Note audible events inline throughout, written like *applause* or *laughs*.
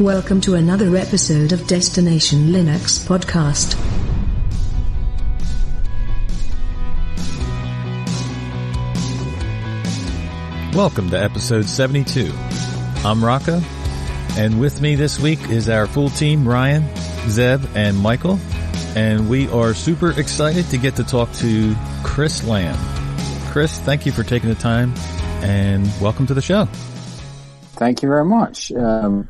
Welcome to another episode of Destination Linux Podcast. Welcome to episode 72. I'm Rocco, and with me this week is our full team, Ryan, Zeb, and Michael. And we are super excited to get to talk to Chris Lamb. Chris, thank you for taking the time and welcome to the show. Thank you very much. Um,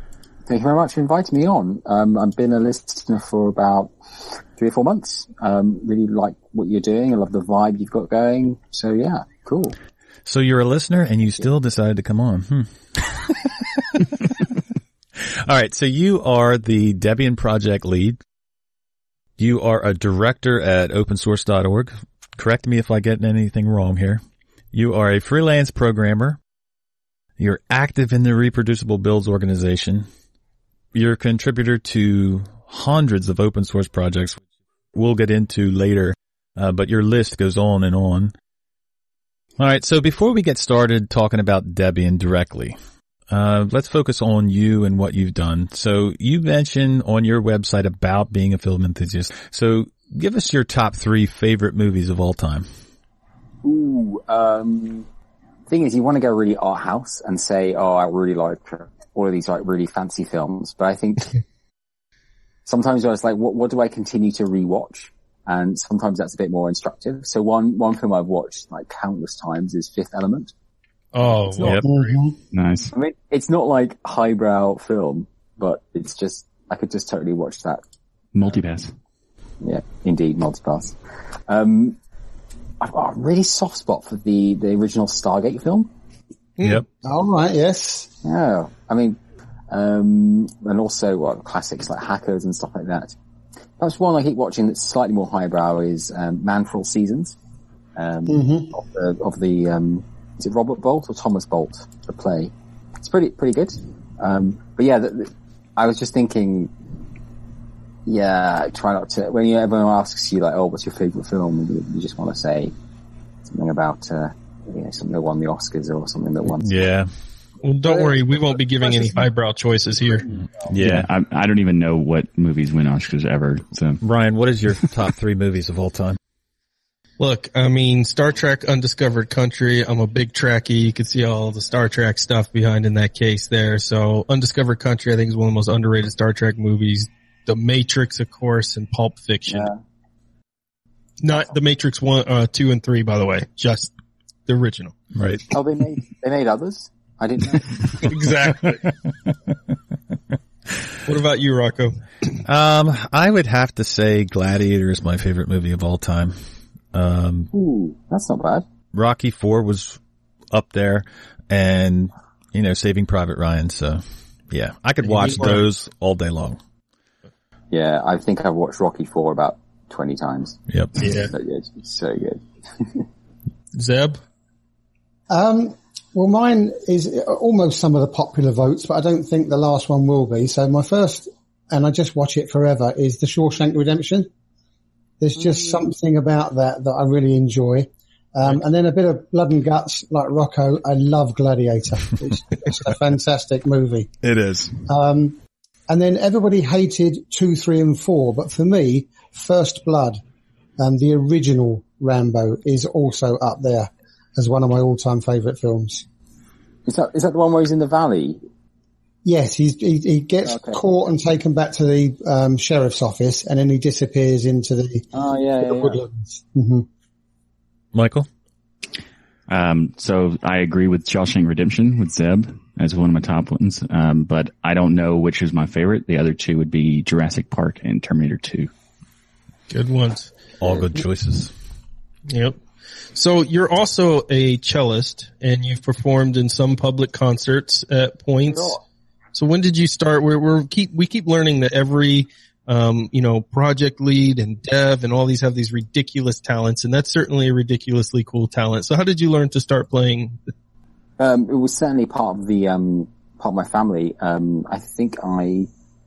thank you very much for inviting me on. Um, I've been a listener for about three or four months. Um, really like what you're doing. I love the vibe you've got going. So yeah, cool. So you're a listener and you still decided to come on. Hmm. *laughs* All right. So you are the Debian project lead. You are a director at opensource.org. Correct me if I get anything wrong here. You are a freelance programmer. You're active in the reproducible builds organization. You're a contributor to hundreds of open source projects we'll get into later, uh, but your list goes on and on. All right. So before we get started talking about Debian directly, uh, let's focus on you and what you've done. So you mentioned on your website about being a film enthusiast. So give us your top three favorite movies of all time. Ooh, um, thing is, you want to go really art house and say, "Oh, I really like all of these like really fancy films," but I think *laughs* sometimes I was like, "What, what do I continue to rewatch?" And sometimes that's a bit more instructive. So one one film I've watched like countless times is Fifth Element. Oh, not- Yep. Nice. I mean, it's not like highbrow film, but it's just I could just totally watch that. Multipass. Yeah, indeed, multipass. Um, I've got a really soft spot for the the original Stargate film. Yep. All right, yes. Yeah, I mean, um, and also what classics like Hackers and stuff like that. Perhaps one I keep watching that's slightly more highbrow is um, Man for All Seasons. Um, Mhm. of the, of the um, is it Robert Bolt or Thomas Bolt? The play. It's pretty pretty good. Um, but yeah, the, the, I was just thinking. Yeah, try not to. When you, everyone asks you like, "Oh, what's your favorite film?" You, you just want to say something about uh, you know something that won the Oscars or something that won. Yeah. well, don't worry. We won't be giving any highbrow choices here. Yeah. I, I don't even know what movies win Oscars ever. So Ryan, what is your top three movies of all time? Look, I mean, Star Trek Undiscovered Country. I'm a big Trekkie. You can see all the Star Trek stuff behind in that case there. So Undiscovered Country, I think is one of the most underrated Star Trek movies. The Matrix, of course, and Pulp Fiction. Yeah. Not the Matrix one, uh, two and three, by the way. Just the original. Right. Oh, they made they made others. I didn't know. *laughs* exactly. what about you, Rocco? Um, I would have to say Gladiator is my favorite movie of all time. Um, Ooh, that's not bad. Rocky Four was up there, and you know, Saving Private Ryan. So, yeah, I could watch You are- those all day long. Yeah, I think I've watched Rocky Four about twenty times. Yep. Yeah. So good, it's so good. *laughs* Zeb? Um, well, mine is almost some of the popular votes, but I don't think the last one will be. So my first, and I just watch it forever, is The Shawshank Redemption. There's just something about that that I really enjoy. Um, and then a bit of blood and guts, like Rocco. I love Gladiator. It's, *laughs* it's a fantastic movie. It is. Um, and then everybody hated two, three, and four, but for me, First Blood, um, the original Rambo, is also up there as one of my all-time favourite films. Is that is that the one where he's in the valley? Yes, he's, he, he gets Okay. caught and taken back to the um, sheriff's office, and then he disappears into the, Oh yeah, yeah, the yeah. woodlands. hmm Michael. Um, so I agree with Shawshank Redemption with Zeb as one of my top ones. Um, but I don't know which is my favorite. The other two would be Jurassic Park and Terminator 2. Good ones. All good choices. Yep. So you're also a cellist and you've performed in some public concerts at points. Sure. So when did you start? We're, we're keep, we keep learning that every, um, you know, project lead and dev and all these have these ridiculous talents and that's certainly a ridiculously cool talent. So how did you learn to start playing? Um, it was certainly part of the um, part of my family. Um, I think I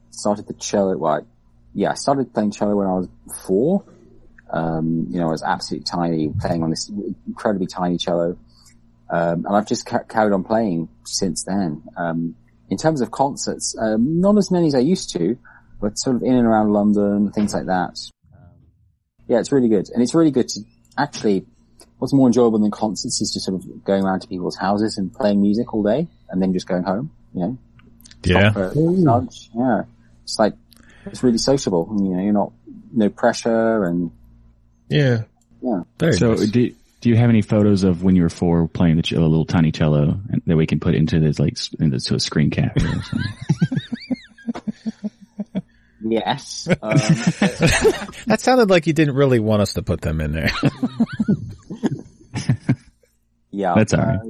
started the cello. Well, yeah, I started playing cello when I was four. Um, you know, I was absolutely tiny, playing on this incredibly tiny cello, um, and I've just ca- carried on playing since then. Um, in terms of concerts, um, not as many as I used to, but sort of in and around London, things like that. Um, yeah, it's really good. And it's really good to actually, what's more enjoyable than concerts is just sort of going around to people's houses and playing music all day and then just going home, you know? Yeah. lunch. Yeah. It's like, it's really sociable. You know, you're not, no pressure and Yeah. Very So nice. do, do you have any photos of when you were four playing the cello, a little tiny cello and- that we can put into this like into a screen cap or something? *laughs* yes. Um, *laughs* that sounded like you didn't really want us to put them in there. *laughs* yeah. That's all right. uh,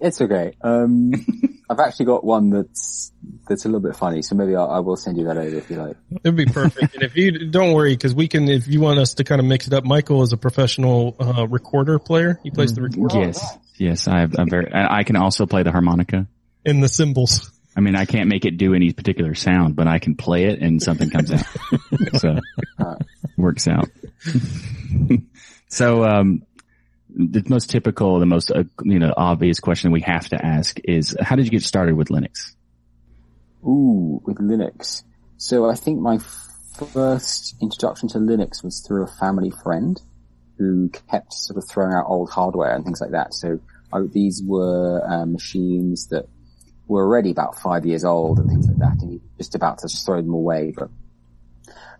It's okay. Um, *laughs* I've actually got one that's, that's a little bit funny. So maybe I, I will send you that over if you like. It'd be perfect. and if you don't worry, because we can, if you want us to kind of mix it up, Michael is a professional uh, recorder player. He plays the recorder yes. Yes. I have, I'm very, I I can also play the harmonica. and the cymbals. I mean, I can't make it do any particular sound, but I can play it and something comes out. *laughs* so works out. *laughs* so, um, the most typical, the most, uh, you know, obvious question we have to ask is, how did you get started with Linux? Ooh, with Linux. So I think my first introduction to Linux was through a family friend who kept sort of throwing out old hardware and things like that. So I, these were uh, machines that were already about five years old and things like that, and he was just about to throw them away. But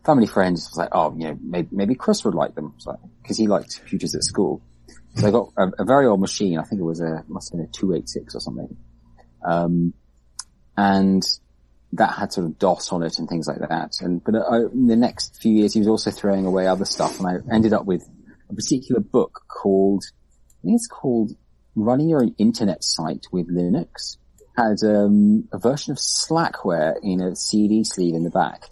family friends was like, oh, you know, maybe, maybe Chris would like them, because he liked computers at school. So I got a, a very old machine. I think it was a must have been a two eight six or something. Um, and that had sort of DOS on it and things like that. And but uh, in the next few years, he was also throwing away other stuff, and I ended up with a particular book called I think it's called Running Your Own Internet Site with Linux. Had um, a version of Slackware in a CD sleeve in the back,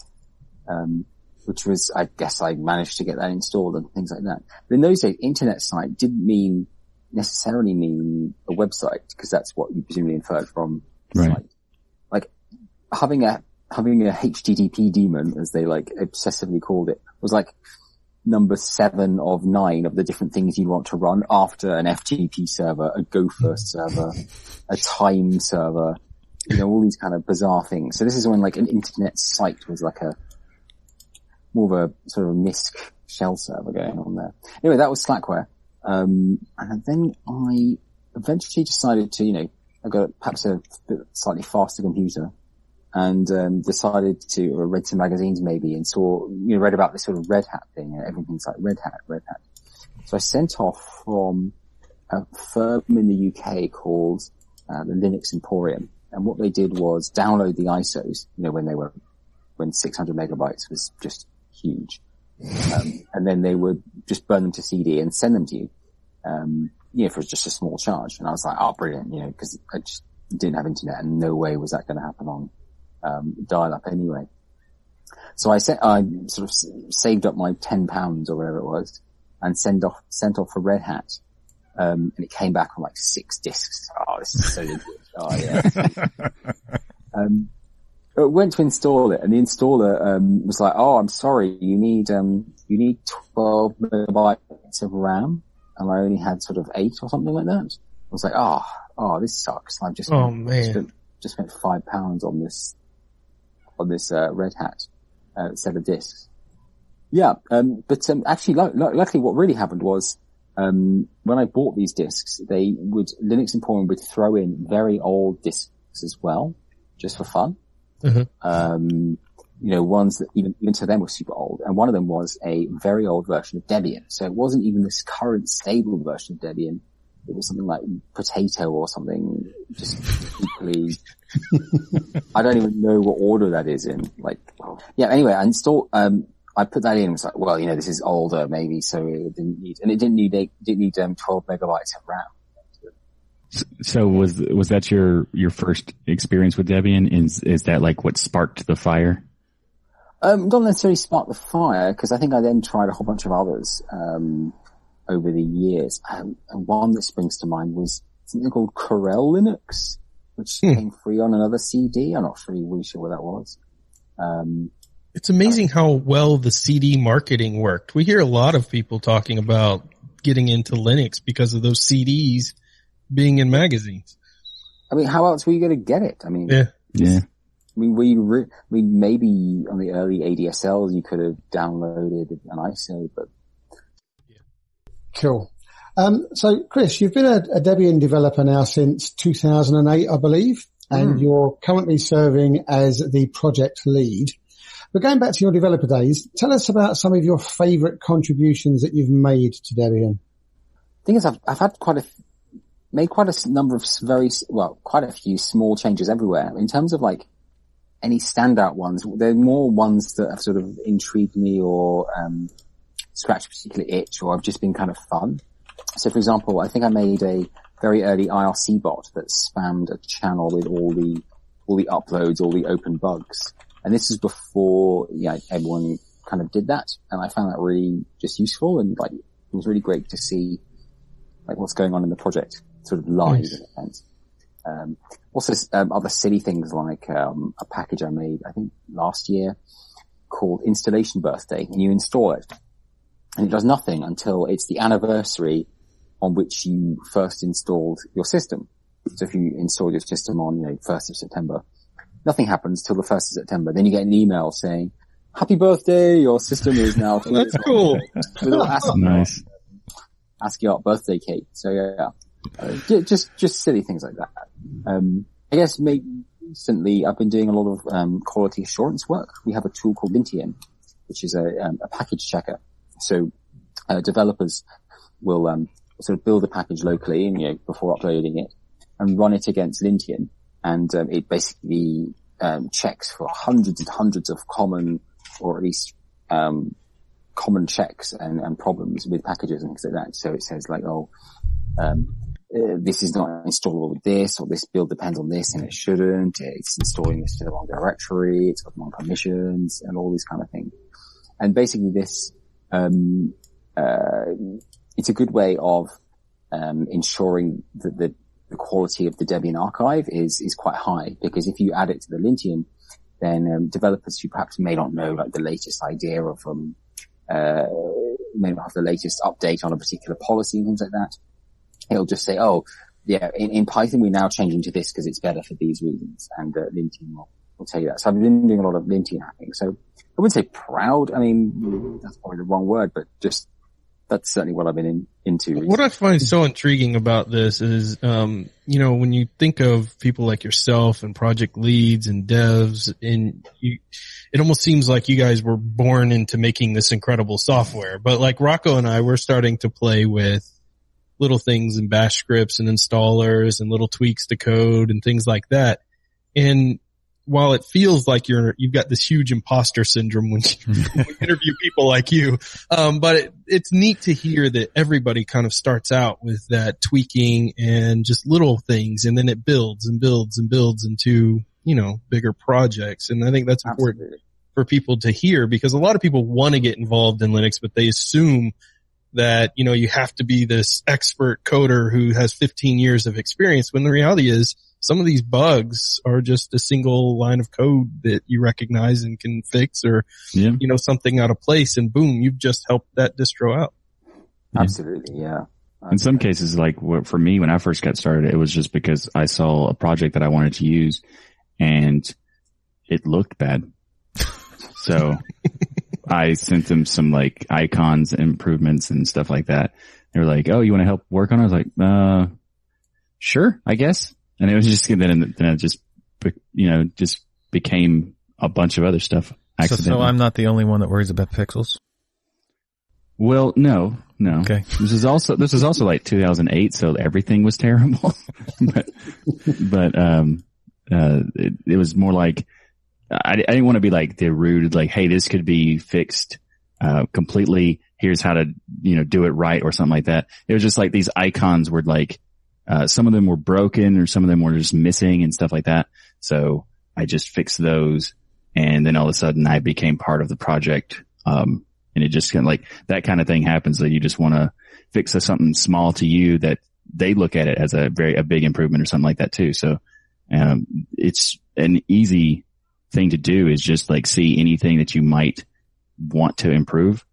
um, which was I guess I managed to get that installed and things like that. But in those days, internet site didn't mean necessarily mean a website because that's what you presumably inferred from Right. site. Like having a having a HTTP daemon, as they like obsessively called it, was like number seven of nine of the different things you want to run after an FTP server, a Gopher server, a time server, you know, all these kind of bizarre things. So this is when like an internet site was like a more of a sort of a MISC shell server going on there. Anyway, that was Slackware. Um, and then I eventually decided to, you know, I got perhaps a slightly faster computer and um, decided to read some magazines maybe and saw you know read about this sort of Red Hat thing and everything's like Red Hat, Red Hat. So I sent off from a firm in the UK called uh, the Linux Emporium, and what they did was download the ISOs. You know when they were when 600 megabytes was just huge, um, and then they would just burn them to CD and send them to you. Um, you know, for just a small charge. And I was like, oh, brilliant, you know, because I just didn't have internet and no way was that going to happen on um, dial up anyway. So I set, I sort of saved up my ten pounds or whatever it was, and sent off sent off for Red Hat, um, and it came back on like six discs. Oh, this is so *laughs* good. Oh yeah. *laughs* um, went to install it, and the installer um, was like, "Oh, I'm sorry, you need um, you need 12 megabytes of RAM," and I only had sort of eight or something like that. I was like, "Oh, oh, this sucks. I've just Oh, spent- man. spent, just spent five pounds on this on this uh, Red Hat uh, set of discs." Yeah, um, but um, actually, lu- lu- luckily, what really happened was um, when I bought these discs, they would Linux and Emporium would throw in very old discs as well, just for fun. Mhm. Um, you know, ones that even even to them were super old, and one of them was a very old version of Debian. So it wasn't even this current stable version of Debian. It was something like Potato or something, just equally. *laughs* I don't even know what order that is in. Like, yeah. Anyway, I installed. Um, I put that in. and was like, well, you know, this is older, maybe, so it didn't need, and it didn't need, it didn't need um, 12 megabytes of RAM. So was was that your your first experience with Debian? Is is that like what sparked the fire? Um, not necessarily spark the fire because I think I then tried a whole bunch of others um, over the years. Um, and one that springs to mind was something called Corel Linux, which came free on another CD. I'm not really, really sure what that was. Um, It's amazing how well the CD marketing worked. We hear a lot of people talking about getting into Linux because of those CDs being in magazines. I mean, how else were you going to get it? I mean, Yeah. Yeah. I mean, we, re- I mean, maybe on the early ADSLs you could have downloaded an ISO, but yeah. Cool. Um, so, Chris, you've been a, a Debian developer now since 2008, I believe, and you're currently serving as the project lead. But going back to your developer days, tell us about some of your favourite contributions that you've made to Debian. The thing is, I've, I've had quite a, f- made quite a number of very, well, quite a few small changes everywhere. In terms of like any standout ones, they're more ones that have sort of intrigued me or, um, scratched a particular itch or have just been kind of fun. So for example, I think I made a very early IRC bot that spammed a channel with all the, all the uploads, all the open bugs. And this is before, yeah, everyone kind of did that. And I found that really just useful and like, it was really great to see like what's going on in the project sort of live Nice. in. Um, also, um, other silly things like, um, a package I made, I think last year called installation birthday and you install it and it does nothing until it's the anniversary on which you first installed your system. So if you installed your system on, you know, 1st of September, nothing happens till the 1st of September. Then you get an email saying, happy birthday, your system is now. *laughs* That's cool. *laughs* With a little ASCII Nice. ASCII art birthday cake. So yeah, uh, just, just silly things like that. Um, I guess maybe recently I've been doing a lot of, um, quality assurance work. We have a tool called Lintian, which is a, um, a package checker. So, uh, developers will, um, sort of build a package locally and, you know, before uploading it and run it against Lintian. And, um, it basically, um, checks for hundreds and hundreds of common or at least, common checks and, and problems with packages and things like that. So it says like, oh, um, uh, this is not installable with this, or this build depends on this and it shouldn't. It's installing this to the wrong directory. It's got the wrong permissions and all these kind of things. And basically this, um, uh, it's a good way of, um, ensuring that the, the quality of the Debian archive is, is quite high because if you add it to the Lintian, then um, developers who perhaps may not know like the latest idea of um, uh, may not have the latest update on a particular policy and things like that. It'll just say, oh, yeah, in, in Python we're now changing to this because it's better for these reasons, and uh, Lintian will, will tell you that. So I've been doing a lot of Lintian hacking. So I wouldn't say proud. I mean, that's probably the wrong word, but just that's certainly what I've been in, into. What I find so intriguing about this is, um, you know, when you think of people like yourself and project leads and devs, and you, it almost seems like you guys were born into making this incredible software. But like Rocco and I, we're starting to play with little things in bash scripts and installers and little tweaks to code and things like that. And while it feels like you're, you've got this huge imposter syndrome when you, *laughs* when you interview people like you, um, but it, it's neat to hear that everybody kind of starts out with that tweaking and just little things and then it builds and builds and builds into, you know, bigger projects. And I think that's important Absolutely. for people to hear because a lot of people want to get involved in Linux, but they assume that, you know, you have to be this expert coder who has 15 years of experience when the reality is some of these bugs are just a single line of code that you recognize and can fix or, Yeah. you know, something out of place and boom, you've just helped that distro out. Absolutely, yeah. In some cases, like for me, when I first got started, it was just because I saw a project that I wanted to use and it looked bad. So *laughs* I sent them some like icons, improvements and stuff like that. They were like, Oh, you want to help work on it? I was like, uh, sure, I guess. And it was just, then, then it just, you know, just became a bunch of other stuff. So, so I'm not the only one that worries about pixels. Well, no, no. Okay. This is also this is also like 2008, so everything was *laughs* terrible. but but um uh it, it was more like I, I didn't want to be like the rude like hey this could be fixed uh completely here's how to you know do it right or something like that. It was just like these icons were like uh some of them were broken or some of them were just missing and stuff like that. So I just fixed those and then all of a sudden I became part of the project. Um and it just kind of like that kind of thing happens that you just want to fix something small to you that they look at it as a very a big improvement or something like that too. So um, it's an easy thing to do is just like see anything that you might want to improve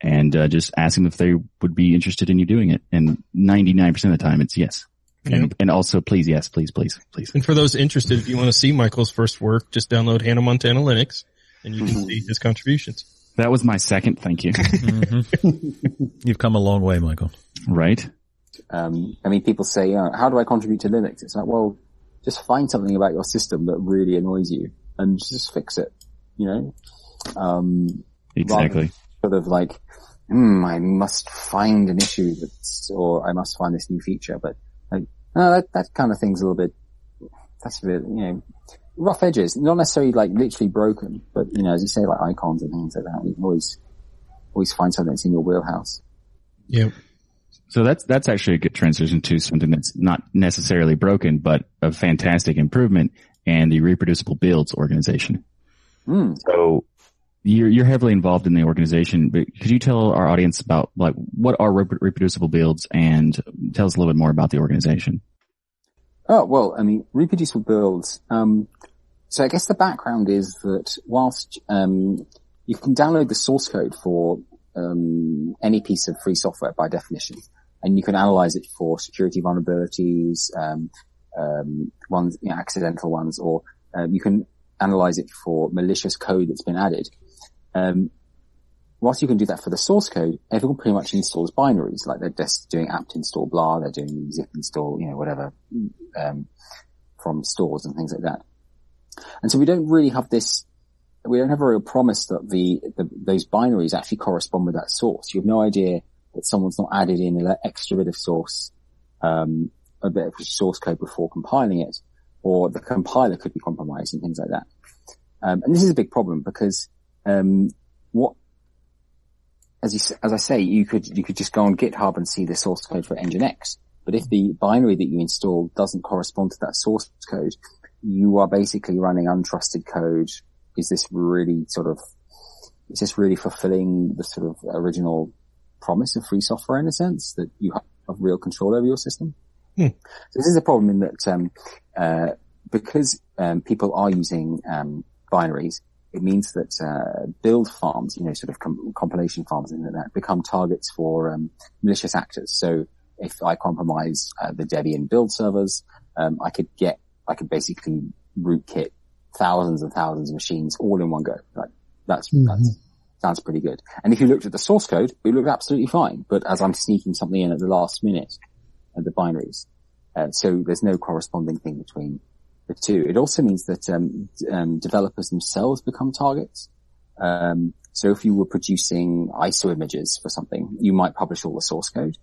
and uh, just ask them if they would be interested in you doing it. And 99% of the time it's yes. And, and also, please, yes, please, please, please. And for those interested, if you want to see Michael's first work, just download Hannah Montana Linux and you can Mhm. see his contributions. That was my second. Thank you. *laughs* You've come a long way, Michael. right? Um, I mean, people say, uh, how do I contribute to Linux? It's like, well, just find something about your system that really annoys you and just fix it, you know? Um, Exactly. sort of like, hmm, I must find an issue that's, or I must find this new feature, but like, no, that, that kind of thing's a little bit, that's a bit, you know, rough edges, not necessarily like literally broken, but you know, as you say, like icons and things like that, you can always, always find something that's in your wheelhouse. Yeah. So that's that's actually a good transition to something that's not necessarily broken, but a fantastic improvement, and the reproducible builds organization. Hmm. So you're you're heavily involved in the organization, but could you tell our audience about like what are rep- reproducible builds and tell us a little bit more about the organization? Oh, well, I mean, reproducible builds. Um, so I guess the background is that whilst, um, you can download the source code for, um, any piece of free software by definition, and you can analyze it for security vulnerabilities, um, ones, you know, accidental ones, or, um, you can analyze it for malicious code that's been added. Um, whilst you can do that for the source code, everyone pretty much installs binaries, like they're just doing apt install blah, they're doing pip install, you know, whatever, um, from stores and things like that. And so we don't really have this, we don't have a real promise that the, the those binaries actually correspond with that source. You have no idea that someone's not added in an extra bit of source, um, a bit of source code before compiling it, or the compiler could be compromised and things like that. Um, and this is a big problem because, um, what as you, as I say, you could, you could just go on GitHub and see the source code for Nginx. But if the binary that you install doesn't correspond to that source code, you are basically running untrusted code. Is this really sort of, is this really fulfilling the sort of original promise of free software in a sense that you have real control over your system? Hmm. So this is a problem in that, um, uh, because, um, people are using, um, binaries, it means that uh, build farms, you know, sort of com- compilation farms and that become targets for um, malicious actors. So if I compromise uh, the Debian build servers, um, I could get, I could basically rootkit thousands and thousands of machines all in one go. Like that's Mhm. that's sounds pretty good. And if you looked at the source code, it looked absolutely fine. But as I'm sneaking something in at the last minute, at the binaries, uh, so there's no corresponding thing between the two. It also means that um, um, developers themselves become targets. Um, so if you were producing ISO images for something, you might publish all the source code.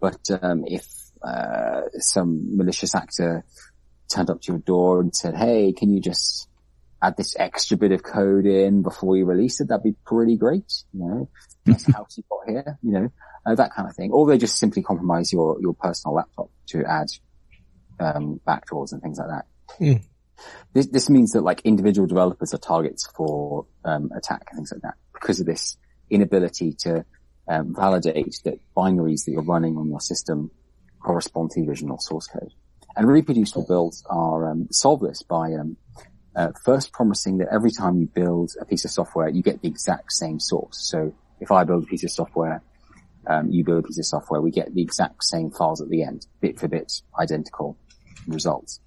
But um, if uh, some malicious actor turned up to your door and said, "Hey, can you just add this extra bit of code in before you release it?" That'd be pretty great. You know, *laughs* that's house you've got here. You know, uh, that kind of thing. Or they just simply compromise your your personal laptop to add um, backdoors and things like that. Hmm. This, this means that like individual developers are targets for um, attack and things like that because of this inability to um, validate that binaries that you're running on your system correspond to the original source code. And reproducible builds are um, solve this by um, uh, first promising that every time you build a piece of software, you get the exact same source. So if I build a piece of software, um, you build a piece of software, we get the exact same files at the end, bit for bit, identical results.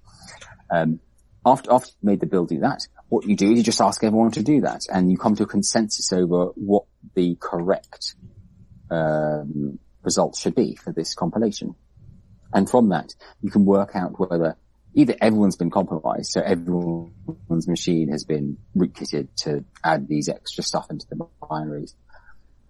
Um, after, after you made the build do that, what you do is you just ask everyone to do that and you come to a consensus over what the correct, um, should be for this compilation. And from that, you can work out whether either everyone's been compromised, so everyone's machine has been rootkitted to add these extra stuff into the binaries,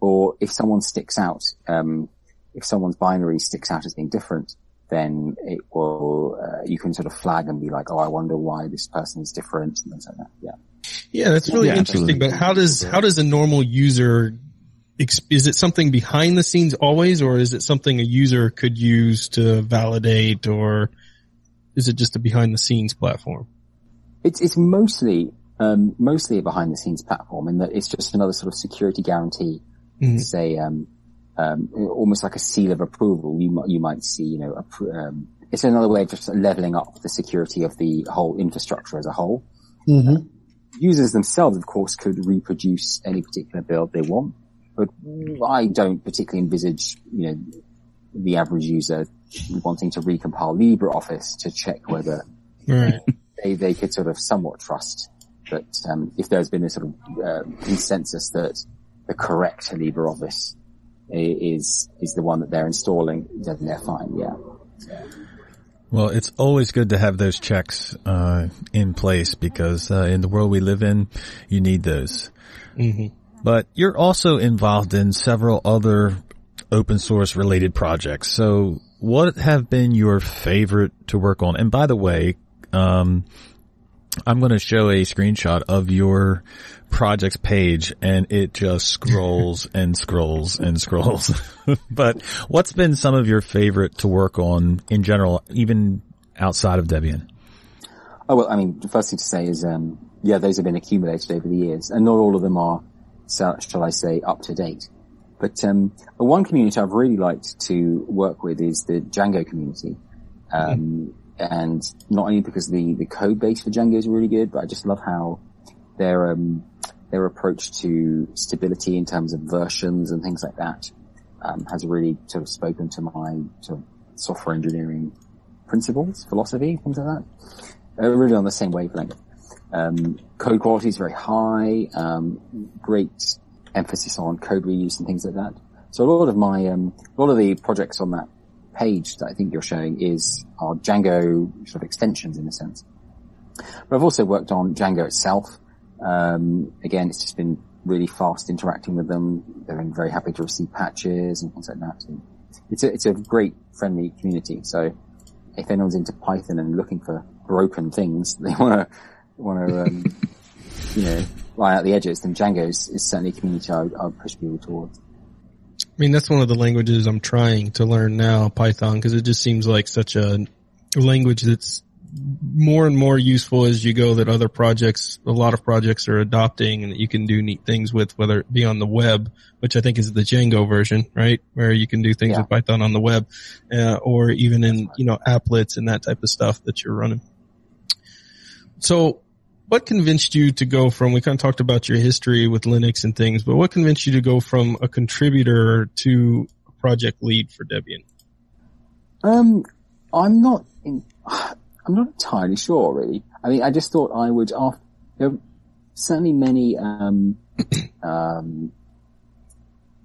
or if someone sticks out, um, if someone's binary sticks out as being different, then it will, uh, you can sort of flag and be like, oh, I wonder why this person is different and things like that. Yeah. Yeah, that's really Yeah, interesting. absolutely. But how does how does a normal user? Is it something behind the scenes always, or is it something a user could use to validate, or is it just a behind the scenes platform? It's, it's mostly, um, mostly a behind the scenes platform in that it's just another sort of security guarantee Mhm. to say, um, um, almost like a seal of approval. You might, you might see, you know, appro- um, it's another way of just leveling up the security of the whole infrastructure as a whole. hmm Users themselves, of course, could reproduce any particular build they want, but I don't particularly envisage, you know, the average user wanting to recompile LibreOffice to check whether Right. they, they could sort of somewhat trust that um, if there's been a sort of uh, consensus that the correct LibreOffice is is the one that they're installing, then they're fine. Yeah. Well, it's always good to have those checks uh, in place because uh, in the world we live in, you need those. hmm But you're also involved in several other open source related projects. So what have been your favorite to work on? And by the way, um, I'm going to show a screenshot of your projects page and it just *laughs* scrolls and scrolls and scrolls. *laughs* but what's been some of your favorite to work on in general, even outside of Debian? Oh well, I mean, the first thing to say is, um, yeah, those have been accumulated over the years, and not all of them are, shall I say, up to date. But um, one community I've really liked to work with is the Django community, um, and not only because the the code base for Django is really good, but I just love how their um, their approach to stability in terms of versions and things like that um, has really sort of spoken to my sort of software engineering principles, philosophy, things like that. Uh, really on the same wavelength. Um, code quality is very high. Um, great emphasis on code reuse and things like that. So a lot of my, um, a lot of the projects on that page that I think you're showing is our Django sort of extensions in a sense. But I've also worked on Django itself. Um, again, it's just been really fast interacting with them. They've been very happy to receive patches and things like that. And it's a, it's a great friendly community. So if anyone's into Python and looking for broken things, *laughs* they want to, want to, um, you know, out the edges, then Django is, is certainly a community I I push people towards. I mean, that's one of the languages I'm trying to learn now, Python, because it just seems like such a language that's more and more useful as you go that other projects, a lot of projects are adopting and that you can do neat things with, whether it be on the web, which I think is the Django version, right? Where you can do things Yeah. with Python on the web, uh, or even in, you know, applets and that type of stuff that you're running. So what convinced you to go from, we kind of talked about your history with Linux and things, but what convinced you to go from a contributor to a project lead for Debian? Um, I'm not in, *sighs* I'm not entirely sure really. I mean, I just thought I would after, there are certainly many, um, *clears throat* um,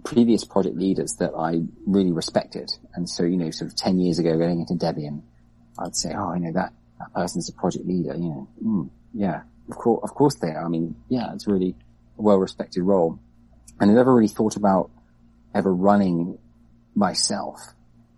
previous project leaders that I really respected. And so, you know, sort of 10 years ago going into Debian, I'd say, oh, you know, that, that person's a project leader, you know, mm, yeah, of course, of course they are. I mean, yeah, it's really a well respected role. And I never really thought about ever running myself.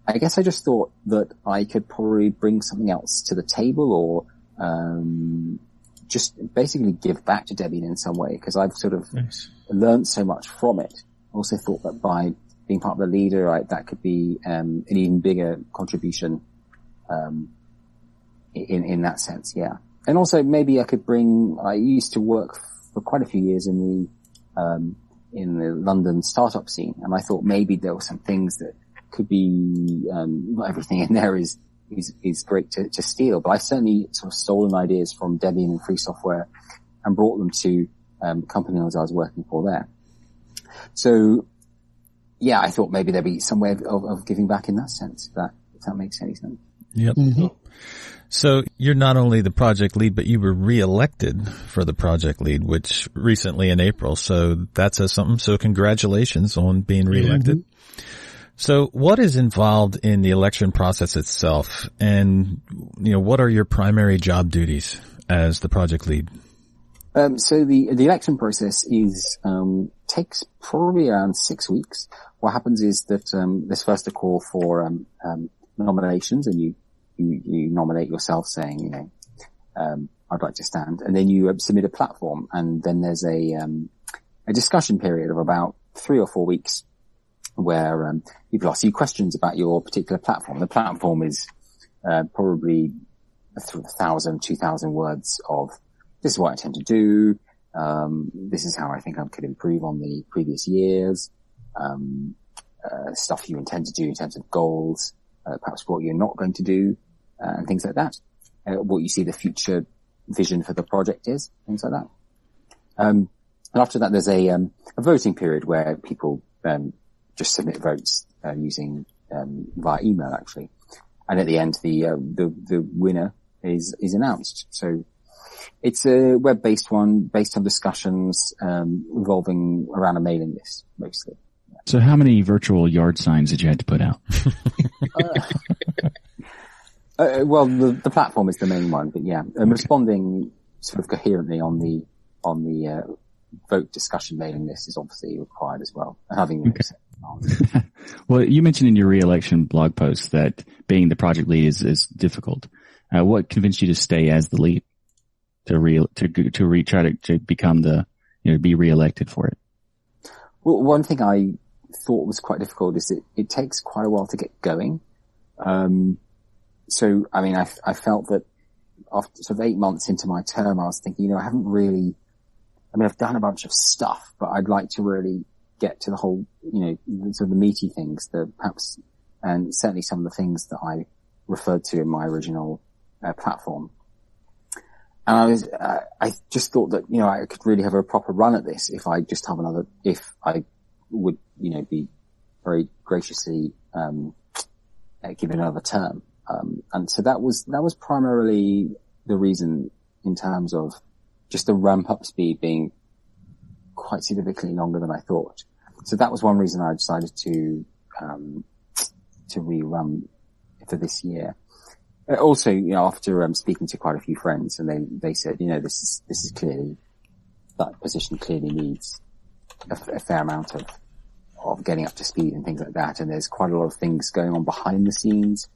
I guess I just thought that I could probably bring something else to the table or, um, just basically give back to Debian in some way because I've sort of Nice. learned so much from it. I also thought that by being part of the leader, I, that could be um, an even bigger contribution um, in in that sense. Yeah, and also maybe I could bring. I used to work for quite a few years in the um, in the London startup scene, and I thought maybe there were some things that could be. Um, not everything in there is is is great to, to steal, but I've certainly sort of stolen ideas from Debian and free software and brought them to um, companies I was working for there. So, yeah, I thought maybe there'd be some way of, of, of giving back in that sense. If that if that makes any sense. Yep. So you're not only the project lead, but you were reelected for the project lead, which recently in April. So that says something. So congratulations on being reelected. So what is involved in the election process itself? And, you know, what are your primary job duties as the project lead? Um, so the the election process is um, takes probably around six weeks. What happens is that um, there's first a call for um, um, nominations, and you, you you nominate yourself, saying you know um, I'd like to stand, and then you uh, submit a platform, and then there's a um, a discussion period of about three or four weeks where um, people ask you questions about your particular platform. The platform is uh, probably a th- thousand, two thousand words of this is what I tend to do. Um, this is how I think I could improve on the previous years. Um, uh, stuff you intend to do in terms of goals, uh, perhaps what you're not going to do, and things like that. Uh, what you see the future vision for the project is, things like that. Um, and after that, there's a, um, a voting period where people um, just submit votes uh, using um, via email actually. And at the end, the, uh, the, the winner is, is announced. So it's a web-based one based on discussions, um, revolving around a mailing list mostly. So how many virtual yard signs did you have to put out? *laughs* *laughs* *laughs* Uh, well, the, the platform is the main one, but yeah, um, responding sort of coherently on the on the uh, vote discussion mailing list is obviously required as well. Having okay. *laughs* well, you mentioned in your re-election blog post that being the project lead is is difficult. Uh, what convinced you to stay as the lead to re to to re try to, to become the you know be re-elected for it? Well, one thing I thought was quite difficult is it it takes quite a while to get going. Um, so, I mean, I, I felt that after sort of eight months into my term, I was thinking, you know, I haven't really, I mean, I've done a bunch of stuff, but I'd like to really get to the whole, you know, sort of the meaty things, the perhaps, and certainly some of the things that I referred to in my original uh, platform. And I was, uh, I just thought that, you know, I could really have a proper run at this if I just have another, if I would, you know, be very graciously, um, uh, given another term. Um, and so that was, that was primarily the reason in terms of just the ramp up speed being quite significantly longer than I thought. So that was one reason I decided to, um, to rerun for this year. Uh, also, you know, after um, speaking to quite a few friends and they, they said, you know, this is, this is clearly, that position clearly needs a, a fair amount of, of getting up to speed and things like that. And there's quite a lot of things going on behind the scenes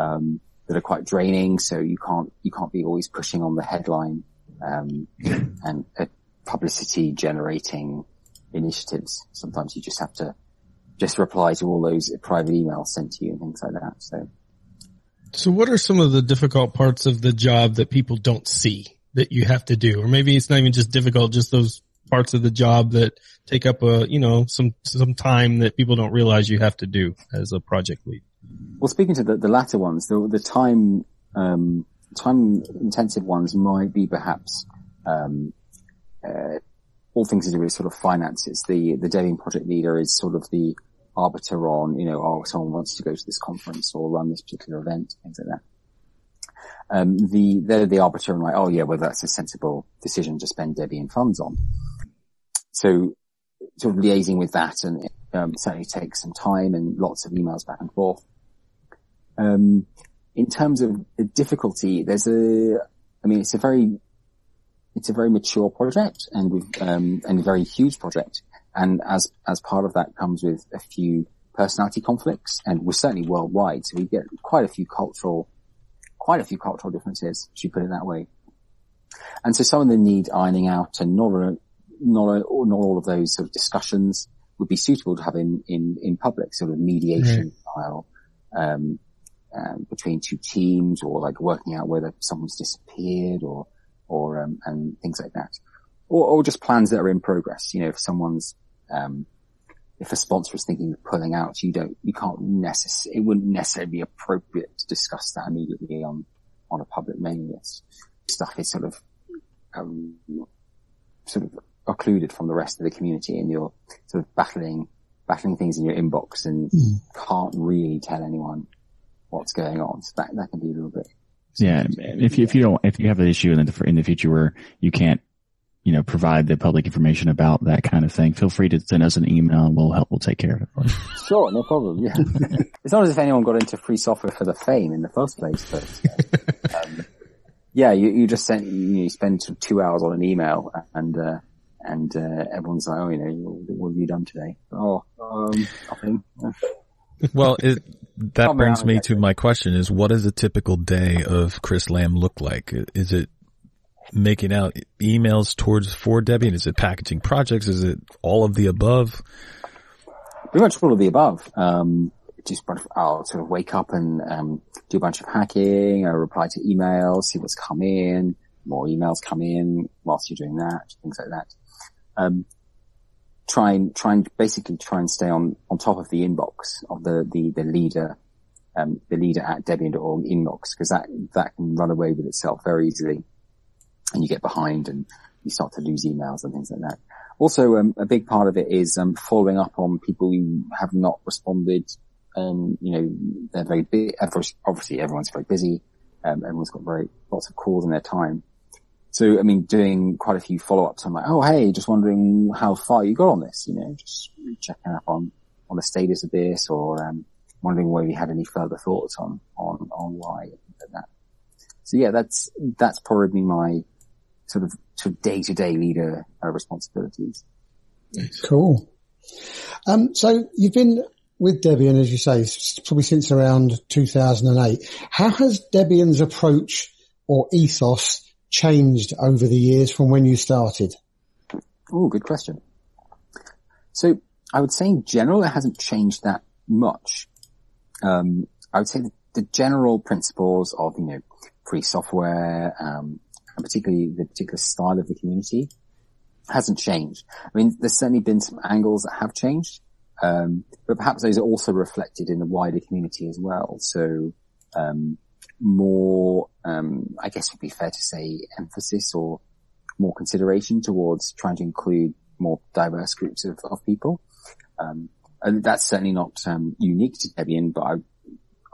um, that are quite draining. So you can't you can't be always pushing on the headline um, *laughs* and uh, publicity generating initiatives. Sometimes you just have to just reply to all those private emails sent to you and things like that. So. So what are some of the difficult parts of the job that people don't see that you have to do? Or maybe it's not even just difficult, just those parts of the job that take up a, you know, some, some time that people don't realize you have to do as a project lead. Well, speaking to the, the latter ones, the, the time, um, time intensive ones might be perhaps, um, uh, all things to do with sort of finances. The, the Debian project leader is sort of the arbiter on, you know, oh, someone wants to go to this conference or run this particular event, things like that. Um, the, they're the arbiter and like, oh yeah, well that's a sensible decision to spend Debian funds on. So sort of liaising with that and um, certainly takes some time and lots of emails back and forth. Um, in terms of the difficulty, there's a, I mean, it's a very, it's a very mature project and with, um, and a very huge project. And as, as part of that comes with a few personality conflicts and we're certainly worldwide. So we get quite a few cultural, quite a few cultural differences, should put it that way. And so some of them need ironing out and not, a, not, a, not all of those sort of discussions would be suitable to have in, in, in public, sort of mediation right. style, um, um, between two teams or like working out whether someone's disappeared or, or, um, and things like that. Or, or just plans that are in progress. You know, if someone's, um, if a sponsor is thinking of pulling out, you don't, you can't necessarily, it wouldn't necessarily be appropriate to discuss that immediately on, on a public mailing list. Stuff is sort of, um, sort of occluded from the rest of the community and you're sort of battling, battling things in your inbox and mm. can't really tell anyone what's going on. So that, that can be a little bit. Yeah. If you, if you don't, if you have an issue in the, in the future where you can't, you know, provide the public information about that kind of thing, feel free to send us an email and we'll help, we'll take care of it. *laughs* Sure. No problem. Yeah. *laughs* it's not as if anyone got into free software for the fame in the first place, but, um, yeah, you, you just send, you, you spend two hours on an email and, uh, and, uh, everyone's like, oh, you know, what have you done today? Oh, um, nothing. Well, it, that brings me to my question is what does a typical day of Chris Lamb look like? Is it making out emails towards for Debian? Is it packaging projects? Is it all of the above? Pretty much all of the above. Um, just I'll sort of wake up and um, do a bunch of hacking, I reply to emails, see what's come in, more emails come in whilst you're doing that, things like that. Um, try and try and basically try and stay on on top of the inbox of the the the leader um, the leader at Debian.org inbox because that that can run away with itself very easily, and you get behind and you start to lose emails and things like that. Also, um, a big part of it is um, following up on people who have not responded and you know they're very. Obviously, everyone's very busy. Um, everyone's got very lots of calls in their time. So, I mean, doing quite a few follow-ups. I'm like, oh, hey, just wondering how far you got on this. You know, just checking up on on the status of this, or um, wondering whether you had any further thoughts on on on why that. So, yeah, that's that's probably my sort of sort of day-to-day leader uh, responsibilities. Cool. Um, so you've been with Debian, as you say, probably since around 2008. How has Debian's approach or ethos changed over the years from when you started? Oh, good question. So I would say in general, it hasn't changed that much. Um, I would say the, the, general principles of, you know, free software, um, and particularly the particular style of the community hasn't changed. I mean, there's certainly been some angles that have changed. Um, but perhaps those are also reflected in the wider community as well. So, um, more, um, I guess would be fair to say emphasis or more consideration towards trying to include more diverse groups of, of people. Um, and that's certainly not, um, unique to Debian, but I,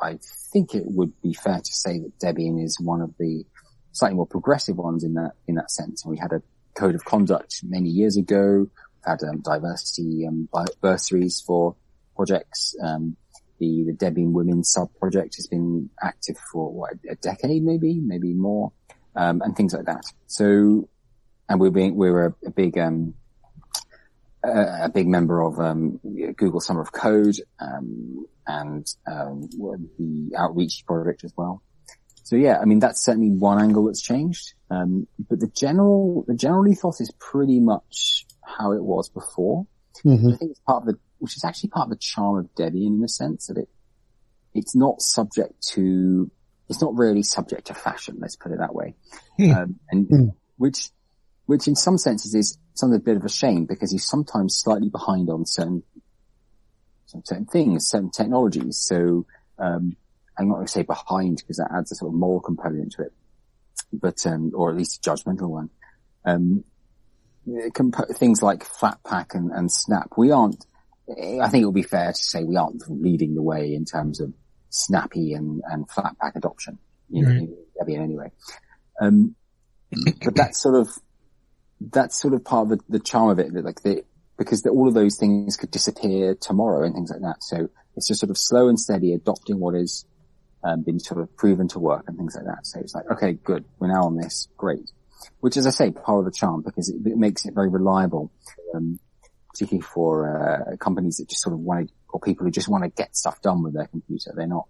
I think it would be fair to say that Debian is one of the slightly more progressive ones in that, in that sense. And we had a code of conduct many years ago We've had um, diversity um, bursaries for projects. Um, the, the Debian Women sub project has been active for what, a decade, maybe, maybe more, um, and things like that. So, and we're being, we're a, a big, um, a, a, big member of, um, Google Summer of Code, um, and, um, the Outreach project as well. So yeah, I mean, that's certainly one angle that's changed. Um, but the general, the general ethos is pretty much how it was before. Mm-hmm. I think it's part of the, which is actually part of the charm of Debian in the sense that it, it's not subject to, it's not really subject to fashion, let's put it that way. Mm. Um, and mm. which, which in some senses is something a bit of a shame because he's sometimes slightly behind on certain, certain things, certain technologies. So, um, I'm not going to say behind because that adds a sort of moral component to it, but, um, or at least a judgmental one. Um, comp- things like Flatpak and, and Snap, we aren't, I think it would be fair to say we aren't leading the way in terms of snappy and, and Flatpak adoption, you know, right. Debian anyway. Um, but that's sort of, that's sort of part of the, the charm of it, that like the, because the, all of those things could disappear tomorrow and things like that. So it's just sort of slow and steady adopting what is um, been sort of proven to work and things like that. So it's like, okay, good. We're now on this. Great which is, I say, part of the charm because it, it makes it very reliable, um, particularly for uh, companies that just sort of want to, or people who just want to get stuff done with their computer. They're not,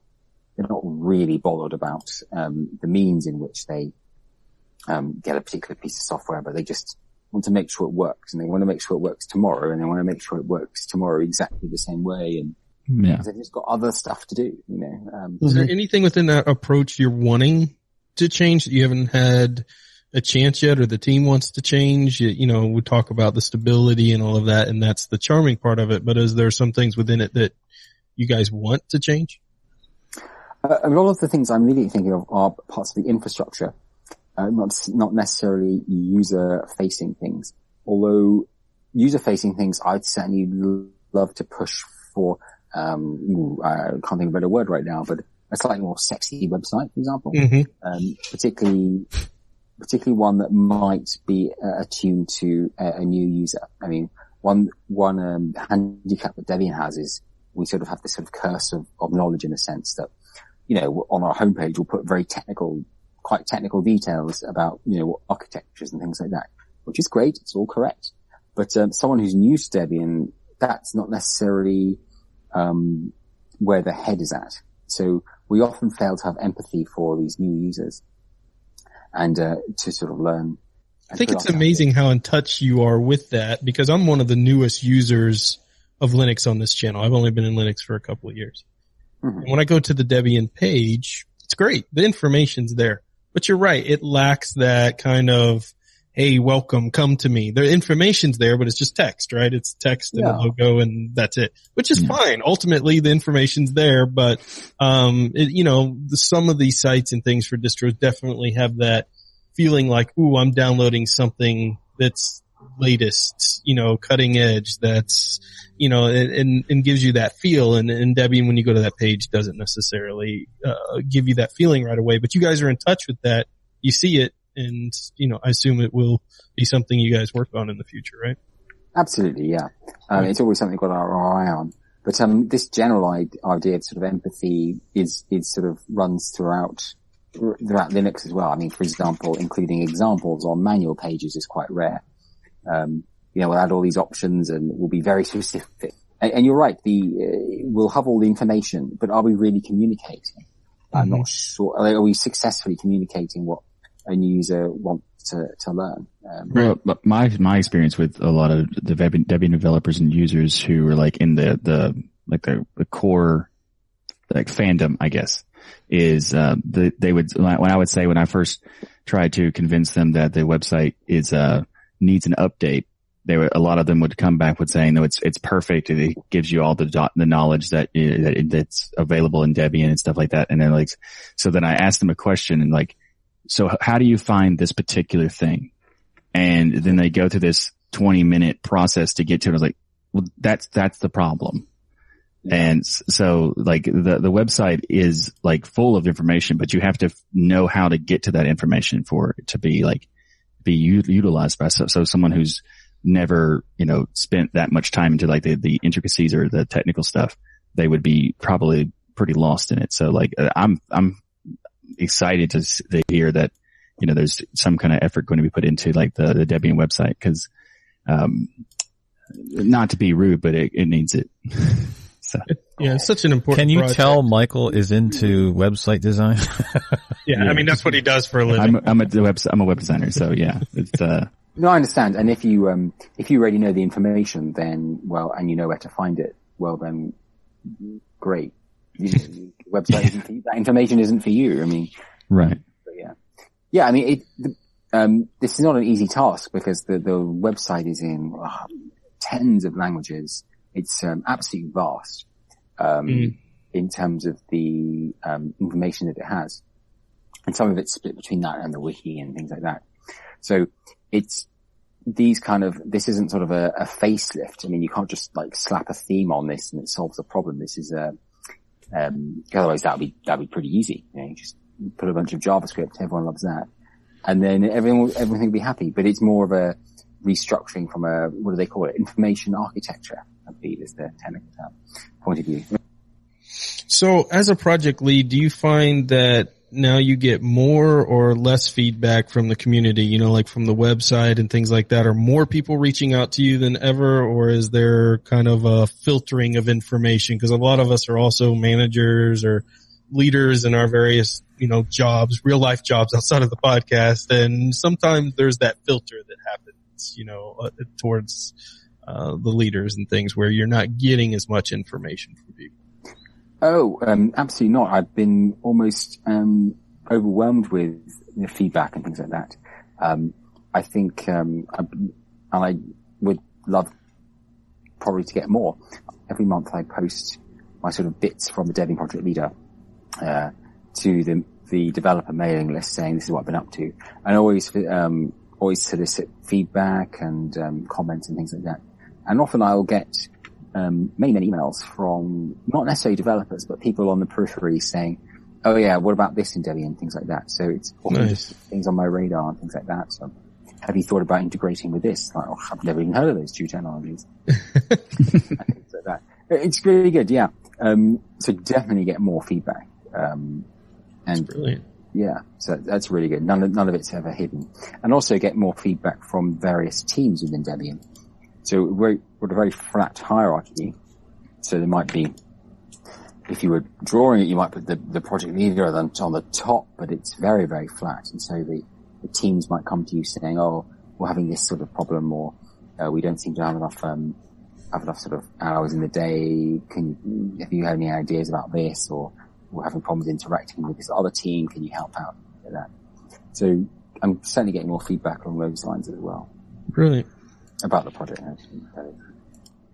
they're not really bothered about um, the means in which they um, get a particular piece of software, but they just want to make sure it works, and they want to make sure it works tomorrow, and they want to make sure it works tomorrow exactly the same way, and yeah. they've just got other stuff to do, you know. Um, is there anything within that approach you're wanting to change that you haven't had a chance yet or the team wants to change. You, you, know, we talk about the stability and all of that and that's the charming part of it. But is there some things within it that you guys want to change? Uh, a lot of the things I'm really thinking of are parts of the infrastructure, uh, not, not necessarily user facing things. Although user facing things, I'd certainly love to push for, um, I can't think of a better word right now, but a slightly more sexy website, for example, mm-hmm. um, particularly particularly one that might be uh, attuned to a, a, new user. I mean, one one um, handicap that Debian has is we sort of have this sort of curse of, of knowledge in a sense that you know on our homepage we'll put very technical, quite technical details about you know architectures and things like that, which is great. It's all correct, but um, someone who's new to Debian, that's not necessarily um, where the head is at. So we often fail to have empathy for these new users and uh, to sort of learn. I think it's amazing how in touch you are with that because I'm one of the newest users of Linux on this channel. I've only been in Linux for a couple of years. Mm-hmm. When I go to the Debian page, it's great. The information's there, but you're right. It lacks that kind of, Hey, welcome, come to me. The information's there, but it's just text, right? It's text and yeah. a logo and that's it, which is yeah. fine. Ultimately, the information's there, but, um, it, you know, the, some of these sites and things for distros definitely have that feeling like, ooh, I'm downloading something that's latest, you know, cutting edge that's, you know, and, and gives you that feel. And, and Debian, when you go to that page, doesn't necessarily, uh, give you that feeling right away, but you guys are in touch with that. You see it and, you know, I assume it will be something you guys work on in the future, right? Absolutely, yeah. Um, it's always something we've got our, eye on. But um, this general idea of sort of empathy is is sort of runs throughout throughout Linux as well. I mean, for example, including examples on manual pages is quite rare. Um, you know, we'll add all these options and we'll be very specific. And, and you're right, the uh, we'll have all the information, but are we really communicating? Mm-hmm. I'm not sure. Are we successfully communicating what a new user wants to, to learn. Um, well, my my experience with a lot of the Debian developers and users who are like in the the like the, the core like fandom, I guess, is uh, the, they would when I would say when I first tried to convince them that the website is uh needs an update, they were a lot of them would come back with saying no, it's it's perfect. It gives you all the dot, the knowledge that, that that's available in Debian and stuff like that. And then like so then I asked them a question and like so how do you find this particular thing? And then they go through this 20 minute process to get to it. I was like, well, that's, that's the problem. And so like the, the website is like full of information, but you have to know how to get to that information for it to be like, be u- utilized by so, so someone who's never, you know, spent that much time into like the, the intricacies or the technical stuff, they would be probably pretty lost in it. So like uh, I'm, I'm excited to, to hear that, you know, there's some kind of effort going to be put into like the, the Debian website because, um, not to be rude, but it, it needs it. *laughs* so. Yeah, it's such an important. Can you project. tell Michael is into website design? *laughs* yeah, I mean that's what he does for a living. I'm, I'm a web, I'm a web designer, so yeah, it's uh. No, I understand. And if you um, if you already know the information, then well, and you know where to find it, well, then great. You, website isn't you. That information isn't for you. I mean, right. yeah, yeah. I mean, it, the, um, this is not an easy task because the the website is in uh, tens of languages. It's um, absolutely vast um, mm. in terms of the um, information that it has, and some of it's split between that and the wiki and things like that. So it's these kind of, this isn't sort of a, a, facelift. I mean, you can't just like slap a theme on this and it solves the problem. This is a, um, otherwise that'd be, that'd be pretty easy. You know, just put a bunch of JavaScript, everyone loves that. And then everyone, everything will be happy, but it's more of a restructuring from a, what do they call it? Information architecture, I believe is the technical term, point of view. So as a project lead, do you find that now you get more or less feedback from the community, you know, like from the website and things like that? Are more people reaching out to you than ever or is there kind of a filtering of information? Cause a lot of us are also managers or leaders in our various, you know, jobs, real life jobs outside of the podcast. And sometimes there's that filter that happens, you know, uh, towards, uh, the leaders and things where you're not getting as much information from people. Oh, um, absolutely not. I've been almost um, overwhelmed with the feedback and things like that. Um, I think, um, I, and I would love probably to get more. Every month I post my sort of bits from the Debian project leader uh, to the the developer mailing list saying this is what I've been up to, and always um, always solicit feedback and um, comments and things like that. And often I'll get um, many, many emails from not necessarily developers, but people on the periphery saying, "Oh yeah, what about this in Debian?" Things like that. So it's nice. just things on my radar and things like that. So, have you thought about integrating with this? Like, oh, I've never even heard of those two technologies. *laughs* like that. It's really good, yeah. Um, so definitely get more feedback. Um, and yeah, so that's really good. None of, none of it's ever hidden. And also get more feedback from various teams within Debian. So we're, we're a very flat hierarchy. So there might be, if you were drawing it, you might put the, the project leader on the top, but it's very, very flat. And so the, the teams might come to you saying, oh, we're having this sort of problem or uh, we don't seem to have enough, um, have enough sort of hours in the day. Can you, have you had any ideas about this or we're having problems interacting with this other team? Can you help out with that? So I'm certainly getting more feedback along those lines as well. Brilliant about the project.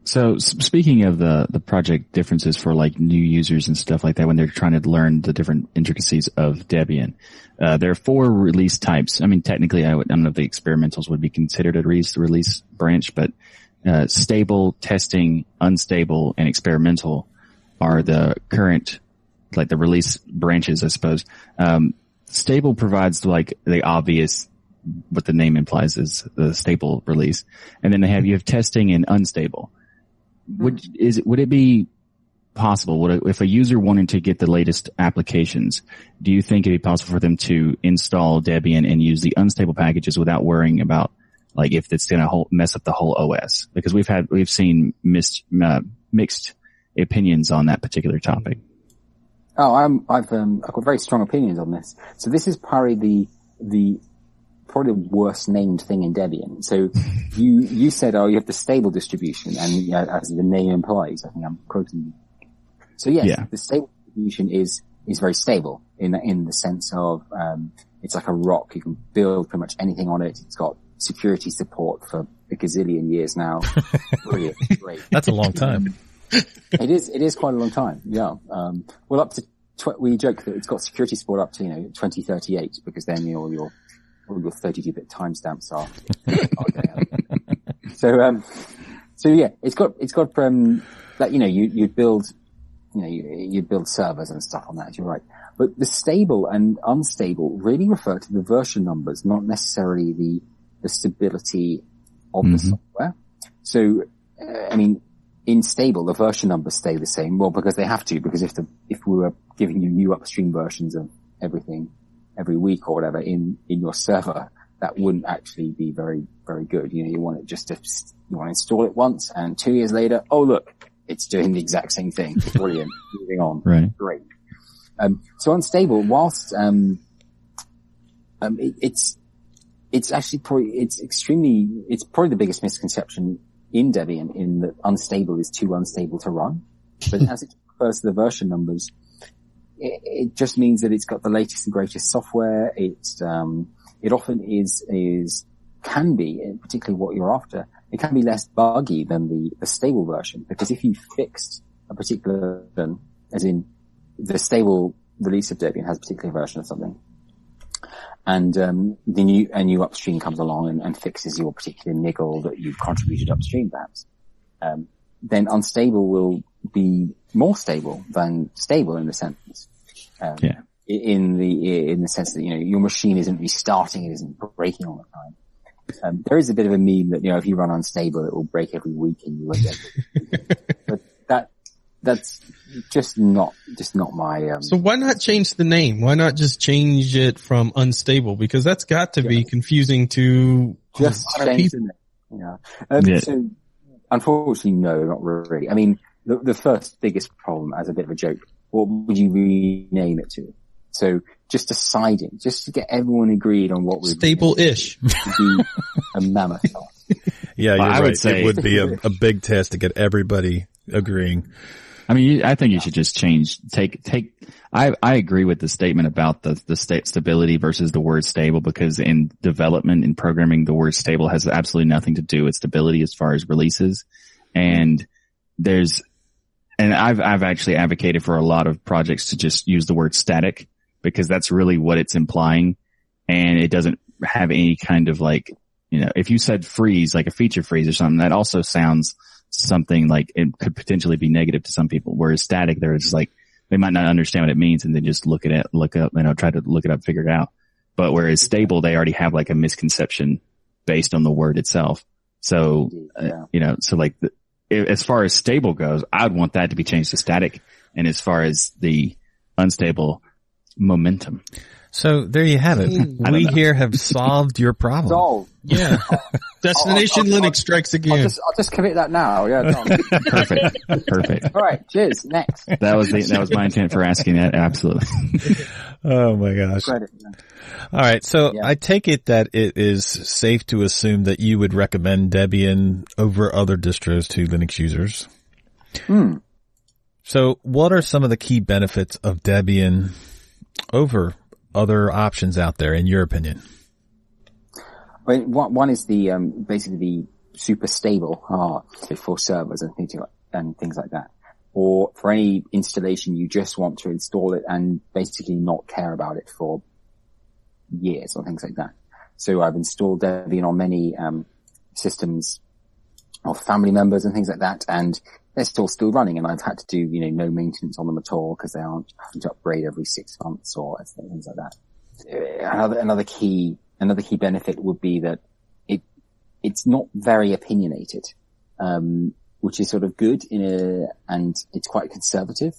So speaking of the, the project differences for like new users and stuff like that, when they're trying to learn the different intricacies of Debian, uh, there are four release types. I mean, technically, I, would, I don't know if the experimentals would be considered a release, release branch, but, uh, stable, testing, unstable, and experimental are the current, like the release branches, I suppose. Um, stable provides like the obvious what the name implies is the stable release. And then they have, you have testing and unstable. Would, is it, would it be possible, would it, if a user wanted to get the latest applications, do you think it'd be possible for them to install Debian and use the unstable packages without worrying about like if it's going to mess up the whole OS? Because we've had, we've seen missed, uh, mixed opinions on that particular topic. Oh, I'm, I've, um, I've got very strong opinions on this. So this is probably the, the probably the worst named thing in Debian. So *laughs* you, you said, oh, you have the stable distribution and you know, as the name implies, I think I'm quoting you. So yes, Yeah. the stable distribution is, is very stable in the, in the sense of, um, it's like a rock. You can build pretty much anything on it. It's got security support for a gazillion years now. *laughs* Brilliant. Great. That's a long time. It is, it is quite a long time. Yeah. Um, well, up to, tw- we joke that it's got security support up to, you know, 2038 because then your, your, all your 32-bit timestamps are, *laughs* are. So, um, so yeah, it's got, it's got, um, like, you know, you, you'd build, you know, you, you'd build servers and stuff on that, you're right. But the stable and unstable really refer to the version numbers, not necessarily the, the stability of the Mhm. software. So, uh, I mean, in stable, the version numbers stay the same. Well, because they have to, because if the, if we were giving you new upstream versions of everything every week or whatever in, in your server, that wouldn't actually be very, very good. You know, you want it just to, you want to install it once and two years later, oh look, it's doing the exact same thing. *laughs* Brilliant. Moving on. Right. Great. Um, so unstable, whilst, um, um, it, it's, it's actually probably, it's extremely, it's probably the biggest misconception in Debian in that unstable is too unstable to run. But as it refers *laughs* to the version numbers, it, just means that it's got the latest and greatest software. It's, um, it often is, is, can be, particularly what you're after, it can be less buggy than the, the stable version because if you fixed a particular, version, as in the stable release of Debian has a particular version of something, and um, the new a new upstream comes along and, and fixes your particular niggle that you've contributed upstream, perhaps, um, then unstable will be more stable than stable in the sense. Um, Yeah. In the in the sense that you know your machine isn't restarting, it isn't breaking all the time. Um, there is a bit of a meme that you know if you run unstable, it will break every week, and you won't get it. *laughs* but that that's just not just not my um, So why not change the name? Why not just change it from unstable? Because that's got to be confusing to just a lot of people. Yeah. Um, Yeah. So, unfortunately, no, not really. I mean, the, the first biggest problem, as a bit of a joke, what would you rename it to? So, just deciding, just to get everyone agreed on what would Stable-ish. be a mammoth. *laughs* Yeah, you're Well, I right. would say- it would be a, a big test to get everybody agreeing. I mean, I think you should just change, take, take, I, I agree with the statement about the, the state stability versus the word stable because in development and programming, the word stable has absolutely nothing to do with stability as far as releases. And there's, and I've, I've actually advocated for a lot of projects to just use the word static because that's really what it's implying. And it doesn't have any kind of like, you know, if you said freeze, like a feature freeze or something, that also sounds something like it could potentially be negative to some people. Whereas static, they're just like, they might not understand what it means and then just look at it, look up, you know, try to look it up, figure it out. But whereas stable, they already have like a misconception based on the word itself. So, uh, you know, so like the, as far as stable goes, I'd want that to be changed to static. And as far as the unstable momentum, So there you have it. We know. here have solved your problem. So, Yeah. *laughs* Destination I'll- I'll- Linux strikes I'll again. just, I'll just commit that now. Yeah. done. *laughs* perfect, perfect. All right. Cheers. Next. That was the, that was my intent for asking that. Absolutely. *laughs* Oh my gosh. Credit. yeah. All right. So Yeah. I take it that it is safe to assume that you would recommend Debian over other distros to Linux users. Hmm. So what are some of the key benefits of Debian over other options out there in your opinion? Mean, one, is the um, basically the super stable for servers and things like, and things like that. Or for any installation, you just want to install it and basically not care about it for years or things like that. So I've installed Debian on many um, systems of family members and things like that, and they're still still running. And I've had to do you know no maintenance on them at all because they aren't having to upgrade every six months or things like that. Another another key another key benefit would be that it it's not very opinionated, um, which is sort of good in a and it's quite conservative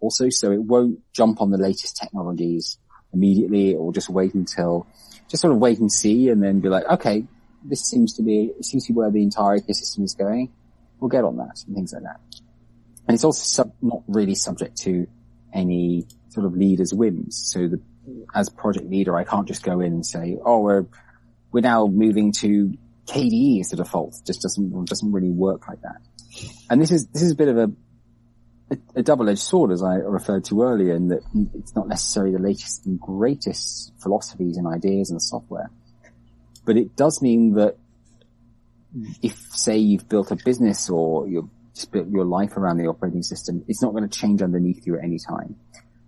also, so it won't jump on the latest technologies immediately or just wait until just sort of wait and see and then be like, okay, this seems to be, seems to be where the entire ecosystem is going. We'll get on that and things like that. And it's also sub, not really subject to any sort of leader's whims. So the, as project leader, I can't just go in and say, oh, we're, we're now moving to KDE as the default. It just doesn't, doesn't really work like that. And this is, this is a bit of a, a, a double-edged sword, as I referred to earlier, in that it's not necessarily the latest and greatest philosophies and ideas and software, but it does mean that if, say, you've built a business or you've built your life around the operating system, it's not going to change underneath you at any time.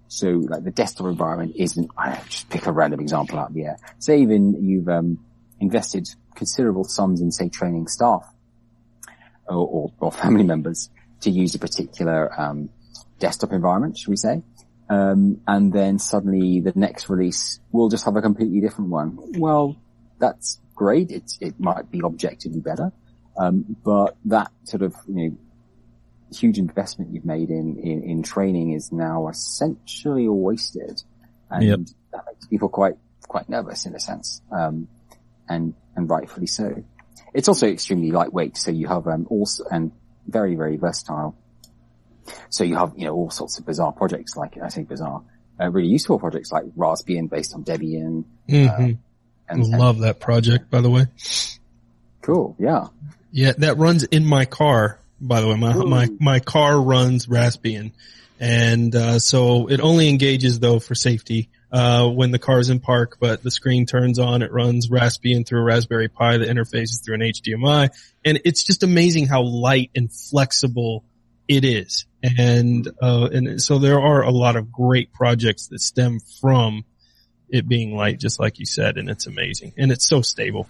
So, like the desktop environment isn't. I just pick a random example out of the air. Say, even you've um, invested considerable sums in, say, training staff or, or, or family members to use a particular um, desktop environment, should we say? Um, and then suddenly the next release will just have a completely different one. Well, that's great. It it might be objectively better, um, but that sort of you know huge investment you've made in in, in training is now essentially wasted, and Yep. that makes people quite quite nervous in a sense, um, and and rightfully so. It's also extremely lightweight, so you have um, also and very very versatile. So you have you know all sorts of bizarre projects like I say bizarre, uh, really useful projects like Raspbian based on Debian. hmm And, and Love that project, by the way. cool, yeah. Yeah, that runs in my car. By the way, my my my car runs Raspbian, and uh, so it only engages though for safety uh, when the car's in park. But the screen turns on, it runs Raspbian through a Raspberry Pi. The interface is through an HDMI, and it's just amazing how light and flexible it is. And uh, and so there are a lot of great projects that stem from it being light, just like you said, and it's amazing, and it's so stable.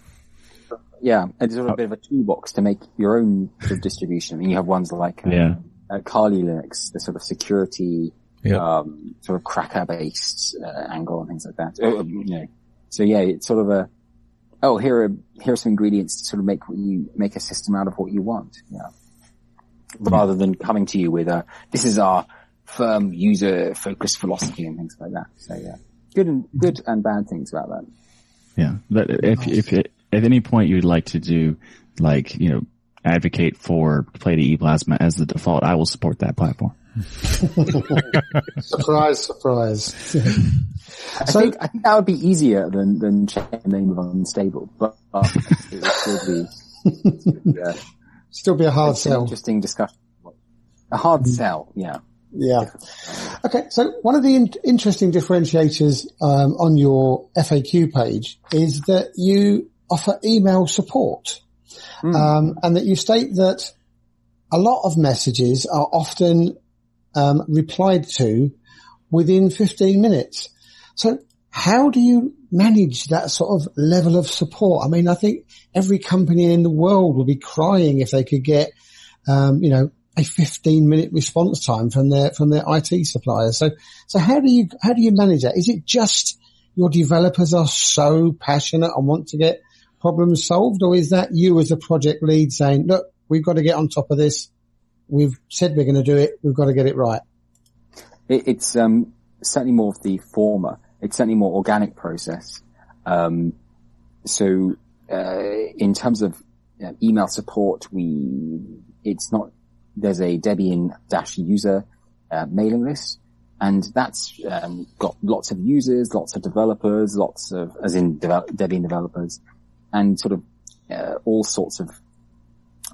Yeah, it's sort of a bit of a toolbox to make your own sort of distribution. I mean, you have ones like uh, Yeah. uh, Kali Linux, the sort of security, Yep. um, sort of cracker-based uh, angle and things like that. Uh, um, you know, so yeah, it's sort of a oh, here are here are some ingredients to sort of make what you make a system out of what you want. Yeah, rather than coming to you with a this is our firm user-focused philosophy and things like that. So yeah, good and good and bad things about that. Yeah. But if, if at any point you'd like to do like, you know, advocate for Play to ePlasma as the default, I will support that platform. *laughs* surprise, surprise. I So- think I think that would be easier than than changing the name of unstable, but uh, it would still be *laughs* yeah, Still be a hard sell. interesting discussion. A hard sell, yeah. Yeah. Okay. So one of the in- interesting differentiators um, on your FAQ page is that you offer email support, um, and that you state that a lot of messages are often um, replied to within 15 minutes. So how do you manage that sort of level of support? I mean, I think every company in the world would be crying if they could get, um, you know, a 15 minute response time from their, from their IT suppliers. So, so how do you, how do you manage that? Is it just your developers are so passionate and want to get problems solved or is that you as a project lead saying, look, we've got to get on top of this. We've said we're going to do it. We've got to get it right. It, it's um, certainly more of the former. It's certainly more organic process. Um, so uh, in terms of uh, email support, we it's not there's a Debian dash user uh, mailing list, and that's um, got lots of users, lots of developers, lots of as in devel- Debian developers, and sort of uh, all sorts of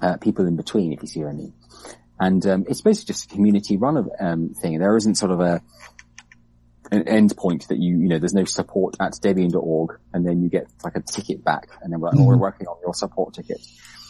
uh, people in between, if you see what I mean. And um, it's basically just a community run um, thing. There isn't sort of a an endpoint that you, you know, there's no support at debian.org and then you get like a ticket back and then we're like, oh, we're working on your support ticket.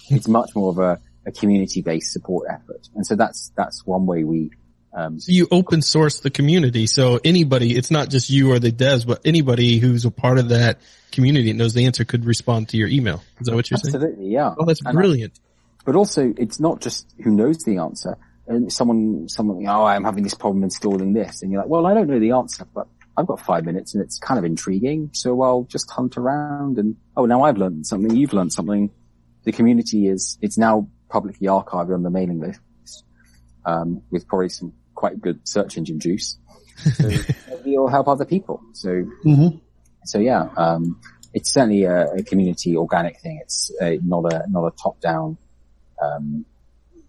it's much more of a, a community-based support effort. And so that's, that's one way we, um, So you open source the community. So anybody, it's not just you or the devs, but anybody who's a part of that community and knows the answer could respond to your email. Is that what you're saying? absolutely, yeah. Oh, that's And I- brilliant. but also it's not just who knows the answer. And someone, someone, oh, I'm having this problem installing this. And you're like, well, I don't know the answer, but I've got five minutes and it's kind of intriguing. So I'll just hunt around and, oh, now I've learned something. You've learned something. The community is, it's now publicly archived on the mailing list, um, with probably some quite good search engine juice. *laughs* So you'll help other people. So Mhm. so yeah, um, it's certainly a, a community organic thing. It's uh not a not a top down um,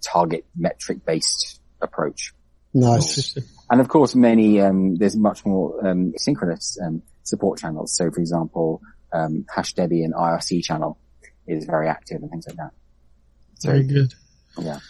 target metric based approach. Nice. *laughs* And of course, many um, there's much more um, synchronous um, support channels. So, for example, um, Hash Debian IRC channel is very active and things like that. Very good. yeah,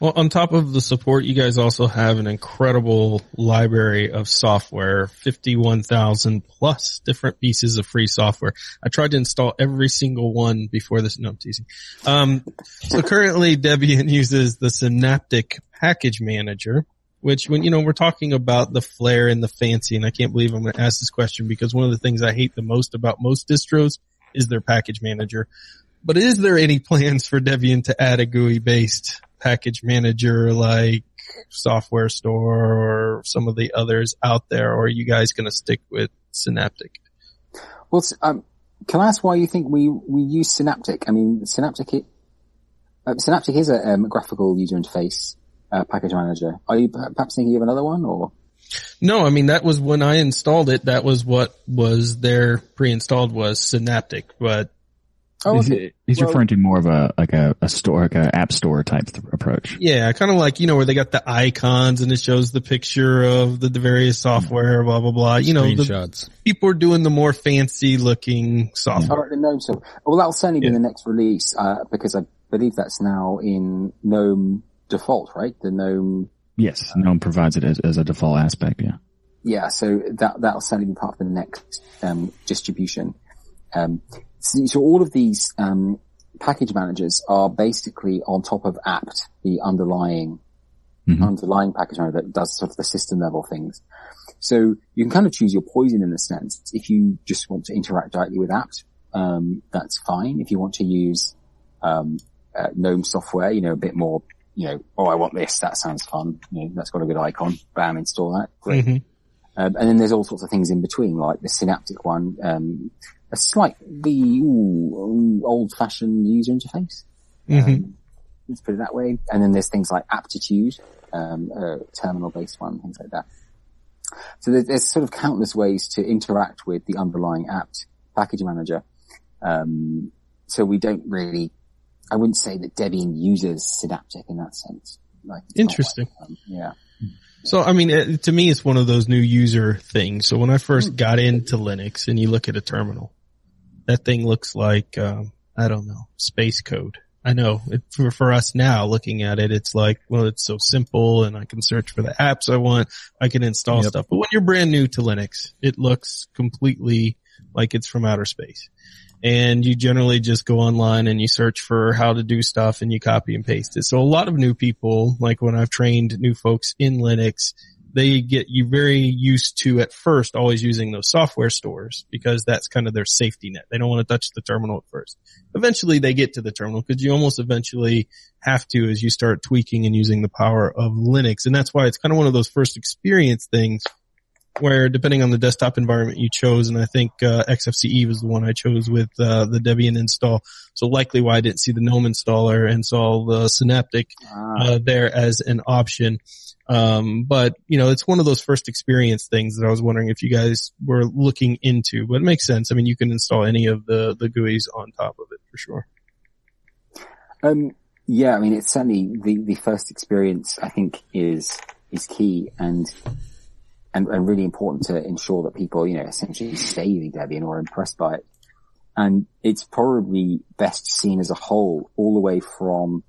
Well, on top of the support, you guys also have an incredible library of software, 51,000 plus different pieces of free software. I tried to install every single one before this. No, I'm teasing. Um, so currently Debian uses the Synaptic package manager, which when, you know, we're talking about the flair and the fancy, and I can't believe I'm going to ask this question because one of the things I hate the most about most distros is their package manager. But is there any plans for Debian to add a GUI based package manager like Software Store or some of the others out there, or are you guys going to stick with Synaptic? Well, um, can I ask why you think we we use Synaptic? I mean, Synaptic i- uh, Synaptic is a um, graphical user interface uh, package manager. Are you perhaps thinking of another one, or No, I mean that was when I installed it. That was what was there pre-installed was Synaptic, but oh, he's okay. he's Well- referring to more of a like a, a store, like a app store type th- approach. yeah, kind of like you know where they got the icons and it shows the picture of the, the various software, blah blah blah. You know, the Screenshots. people are doing the more fancy looking software. All right, the GNOME stuff. Well, that'll certainly Yeah. be the next release uh, because I believe that's now in GNOME default, right? The GNOME. Yes, GNOME provides it as, as a default aspect. Yeah. Yeah, so that that'll certainly be part of the next um, distribution. Um, so, so all of these um, package managers are basically on top of apt, the underlying Mhm. underlying package manager that does sort of the system level things. So you can kind of choose your poison in a sense. If you just want to interact directly with apt, um, that's fine. If you want to use um, uh, GNOME software, you know, a bit more, you know, oh, I want this. That sounds fun. You know, that's got a good icon. Bam, install that. Great. Mhm. Um, and then there's all sorts of things in between, like the Synaptic one, um, a slightly ooh, old-fashioned user interface. Mhm. Um, let's put it that way. And then there's things like Aptitude, um, a terminal-based one, things like that. So there- there's sort of countless ways to interact with the underlying apt package manager. Um, so we don't really, I wouldn't say that Debian uses Synaptic in that sense. Like, Interesting. like, um, yeah. So, I mean, it, to me, it's one of those new user things. So when I first got into Linux and you look at a terminal, that thing looks like, um, I don't know, space code. I know it, for, for us now looking at it, it's like, well, it's so simple and I can search for the apps I want. I can install Yep. stuff. But when you're brand new to Linux, it looks completely like it's from outer space. And you generally just go online and you search for how to do stuff and you copy and paste it. So a lot of new people, like when I've trained new folks in Linux, they get you very used to at first always using those software stores because that's kind of their safety net. They don't want to touch the terminal at first. Eventually they get to the terminal because you almost eventually have to as you start tweaking and using the power of Linux. And that's why it's kind of one of those first experience things where depending on the desktop environment you chose, and I think uh, XFCE was the one I chose with uh, the Debian install. So likely why I didn't see the GNOME installer and saw the Synaptic Ah. uh, there as an option. Um, but you know, it's one of those first experience things that I was wondering if you guys were looking into. But it makes sense. I mean, you can install any of the the GUIs on top of it for sure. Um, yeah, I mean, it's certainly the, the first experience I think is, is key and, and, and really important to ensure that people, you know, essentially stay using Debian or are impressed by it. And it's probably best seen as a whole all the way from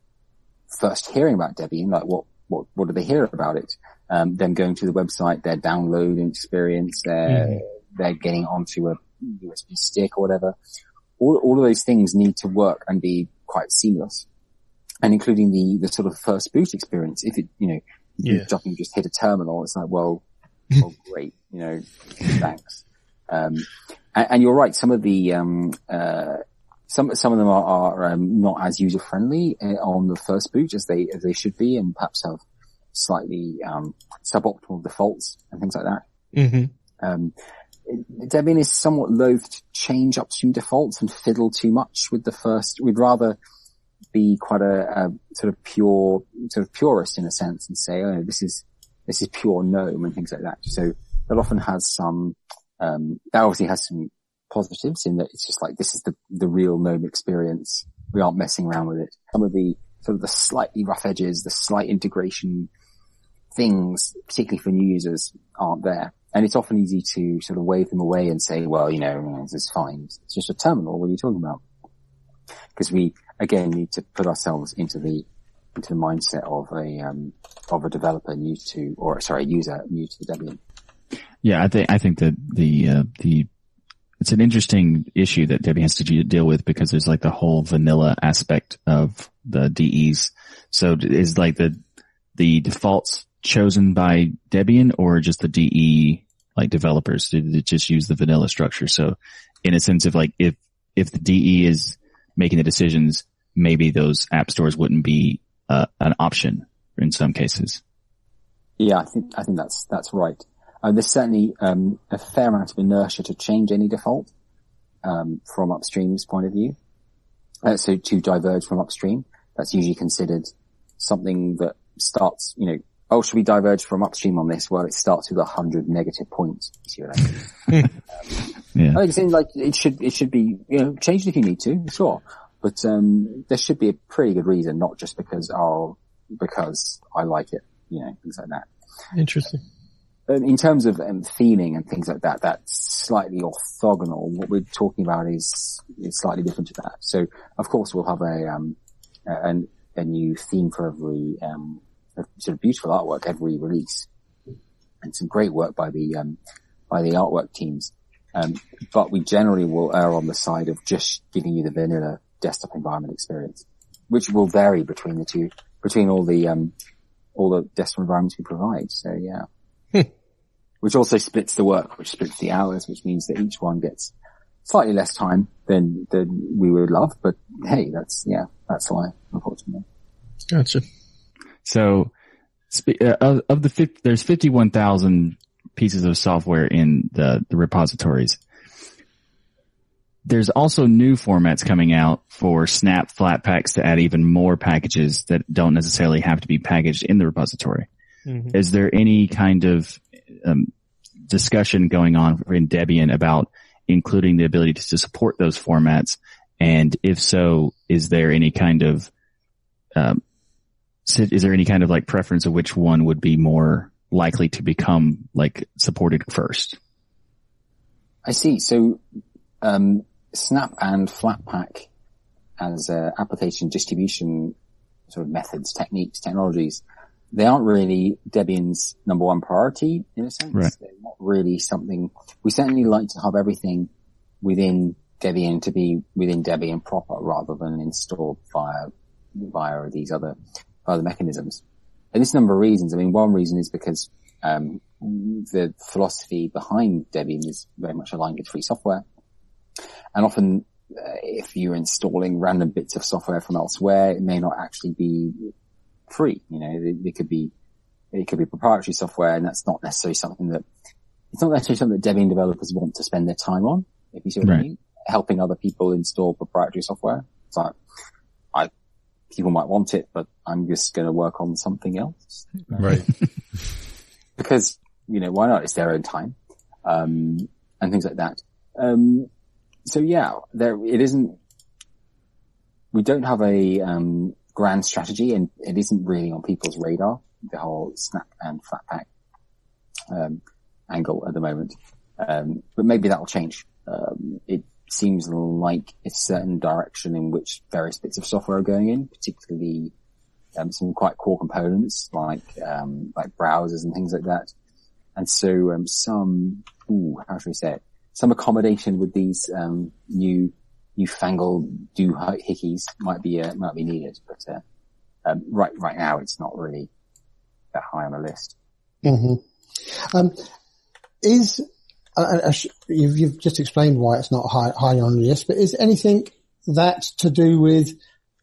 first hearing about Debian, like what, what, what do they hear about it? Um, them going to the website, their downloading experience, their, they're getting onto a USB stick or whatever. All, all of those things need to work and be quite seamless. and including the, the sort of first boot experience. If it, you know, Yeah. you just hit a terminal, it's like, well, well great, you know, thanks. Um, and, and you're right. Some of the, um, uh, some, some of them are, are um, not as user friendly uh, on the first boot as they, as they should be and perhaps have slightly, um, suboptimal defaults and things like that. hmm Um, Debian is somewhat loath to change upstream defaults and fiddle too much with the first. We'd rather be quite a, a sort of pure, sort of purist in a sense and say, oh, this is, this is pure GNOME and things like that. So that often has some, um, that obviously has some positives in that it's just like, this is the, the real GNOME experience. We aren't messing around with it. Some of the, sort of the slightly rough edges, the slight integration things, particularly for new users, aren't there. And it's often easy to sort of wave them away and say, well, you know, this is fine. It's just a terminal. What are you talking about? Because we, again, need to put ourselves into the, into the mindset of a, um, of a developer new to, or sorry, user new to Debian. Yeah, I think I think that the uh, the it's an interesting issue that Debian has to deal with because there's like the whole vanilla aspect of the DEs. So is like the the defaults chosen by Debian or just the DE like developers? to just use the vanilla structure? So in a sense of like if if the DE is making the decisions, maybe those app stores wouldn't be uh, an option in some cases. Yeah, I think, I think that's, that's right. Uh, there's certainly, um, a fair amount of inertia to change any default, um, from upstream's point of view. Uh, so to diverge from upstream, that's usually considered something that starts, you know, oh, should we diverge from upstream on this? Well, it starts with a hundred negative points. See what I mean? *laughs* Yeah. I think it seems like it should, it should be, you know, changed if you need to, sure. But, um, there should be a pretty good reason, not just because, oh, because I like it, you know, things like that. Interesting. Um, in terms of um, theming and things like that, that's slightly orthogonal. What we're talking about is, is slightly different to that. So, of course, we'll have a, um, a, a new theme for every, um, sort of beautiful artwork every release. And some great work by the, um, by the artwork teams. Um, but we generally will err on the side of just giving you the vanilla desktop environment experience, which will vary between the two, between all the, um, all the desktop environments we provide. So yeah. which also splits the work, which splits the hours, which means that each one gets slightly less time than, than we would love. But hey, that's, yeah, that's life, unfortunately. Gotcha. So, spe- uh, of, of the 50, there's 51,000 pieces of software in the, the repositories. There's also new formats coming out for Snap Flatpaks to add even more packages that don't necessarily have to be packaged in the repository. Mhm. Is there any kind of um, discussion going on in Debian about including the ability to, to support those formats? And if so, is there any kind of um, is there any kind of like preference of which one would be more likely to become like supported first? I see. So, um, Snap and Flatpak as uh, application distribution sort of methods, techniques, technologies, they aren't really Debian's number one priority in a sense. Right. They're not really something, we certainly like to have everything within Debian to be within Debian proper rather than installed via, via these other, other mechanisms. And there's a number of reasons. I mean, one reason is because, um, the philosophy behind Debian is very much aligned with free software. And often, uh, if you're installing random bits of software from elsewhere, it may not actually be free. You know, it, it could be, it could be proprietary software and that's not necessarily something that, it's not necessarily something that Debian developers want to spend their time on, if you see what I mean. Helping other people install proprietary software. It's like, I, people might want it, but I'm just going to work on something else Right. *laughs* because, you know, why not? It's their own time. Um, and things like that. Um, so yeah, there, it isn't, we don't have a, um, grand strategy and it isn't really on people's radar, the whole snap and flatpak, um, angle at the moment. Um, but maybe that'll change. Um, it seems like a certain direction in which various bits of software are going in, particularly um, some quite core components like um, like browsers and things like that. And so some, ooh, how should we say it? Some accommodation with these um, new newfangled do hickeys might be uh, might be needed. But uh, um, right right now it's not really that high on the list. hmm Um, is uh, uh, you've, you've just explained why it's not high, high on the list, but is anything that to do with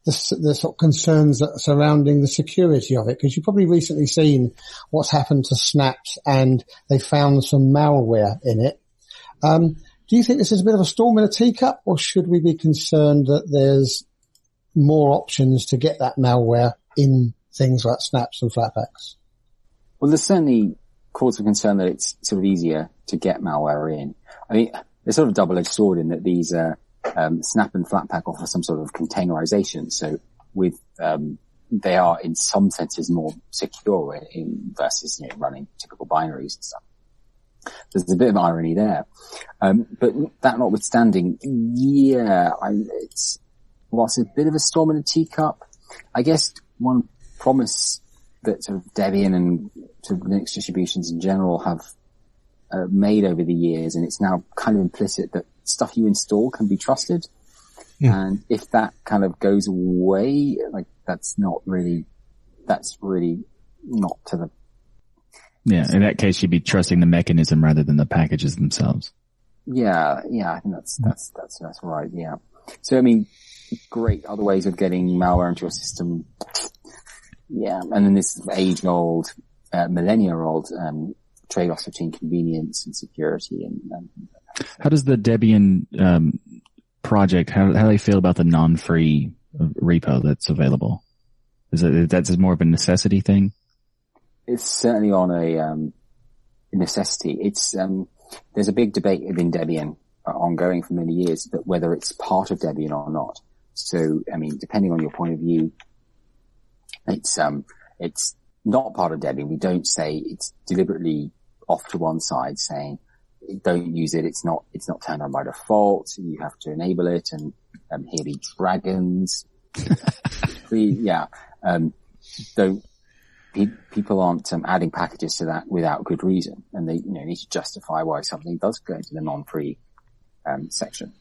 the, the sort of concerns that surrounding the security of it? Because you've probably recently seen what's happened to Snaps and they found some malware in it. Um, do you think this is a bit of a storm in a teacup or should we be concerned that there's more options to get that malware in things like Snaps and Flatpaks? Well, there's certainly cause for concern that it's sort of easier to get malware in. I mean, it's sort of double-edged sword in that these, uh, um, Snap and Flatpak offer some sort of containerization. So with, um, they are in some senses more secure in, in versus, you know, running typical binaries and stuff. There's a bit of irony there. Um, but that notwithstanding, yeah, I, it's, whilst it's a bit of a storm in a teacup, I guess one promise that sort of Debian and sort of Linux distributions in general have uh, made over the years, and it's now kind of implicit that stuff you install can be trusted. And if that kind of goes away, like that's not really, that's really not to the Yeah. In that case, you'd be trusting the mechanism rather than the packages themselves. Yeah, yeah, I think that's that's that's that's right. Yeah. So I mean, great other ways of getting malware into your system. Yeah, and then this age-old, uh, millennia-old um, trade-offs between convenience and security, and, and How does the Debian um, project? How how do they feel about the non-free uh, repo that's available? Is it that's more of a necessity thing? It's certainly on a um, necessity. It's um, there's a big debate within Debian uh, ongoing for many years that whether it's part of Debian or not. So, I mean, depending on your point of view, it's um, it's not part of Debian. We don't say it's deliberately off to one side, saying don't use it. It's not it's not turned on by default. You have to enable it, and um, here be dragons. *laughs* Yeah, um, don't pe- people aren't um, adding packages to that without good reason, and they you know need to justify why something does go into the non-free um, section.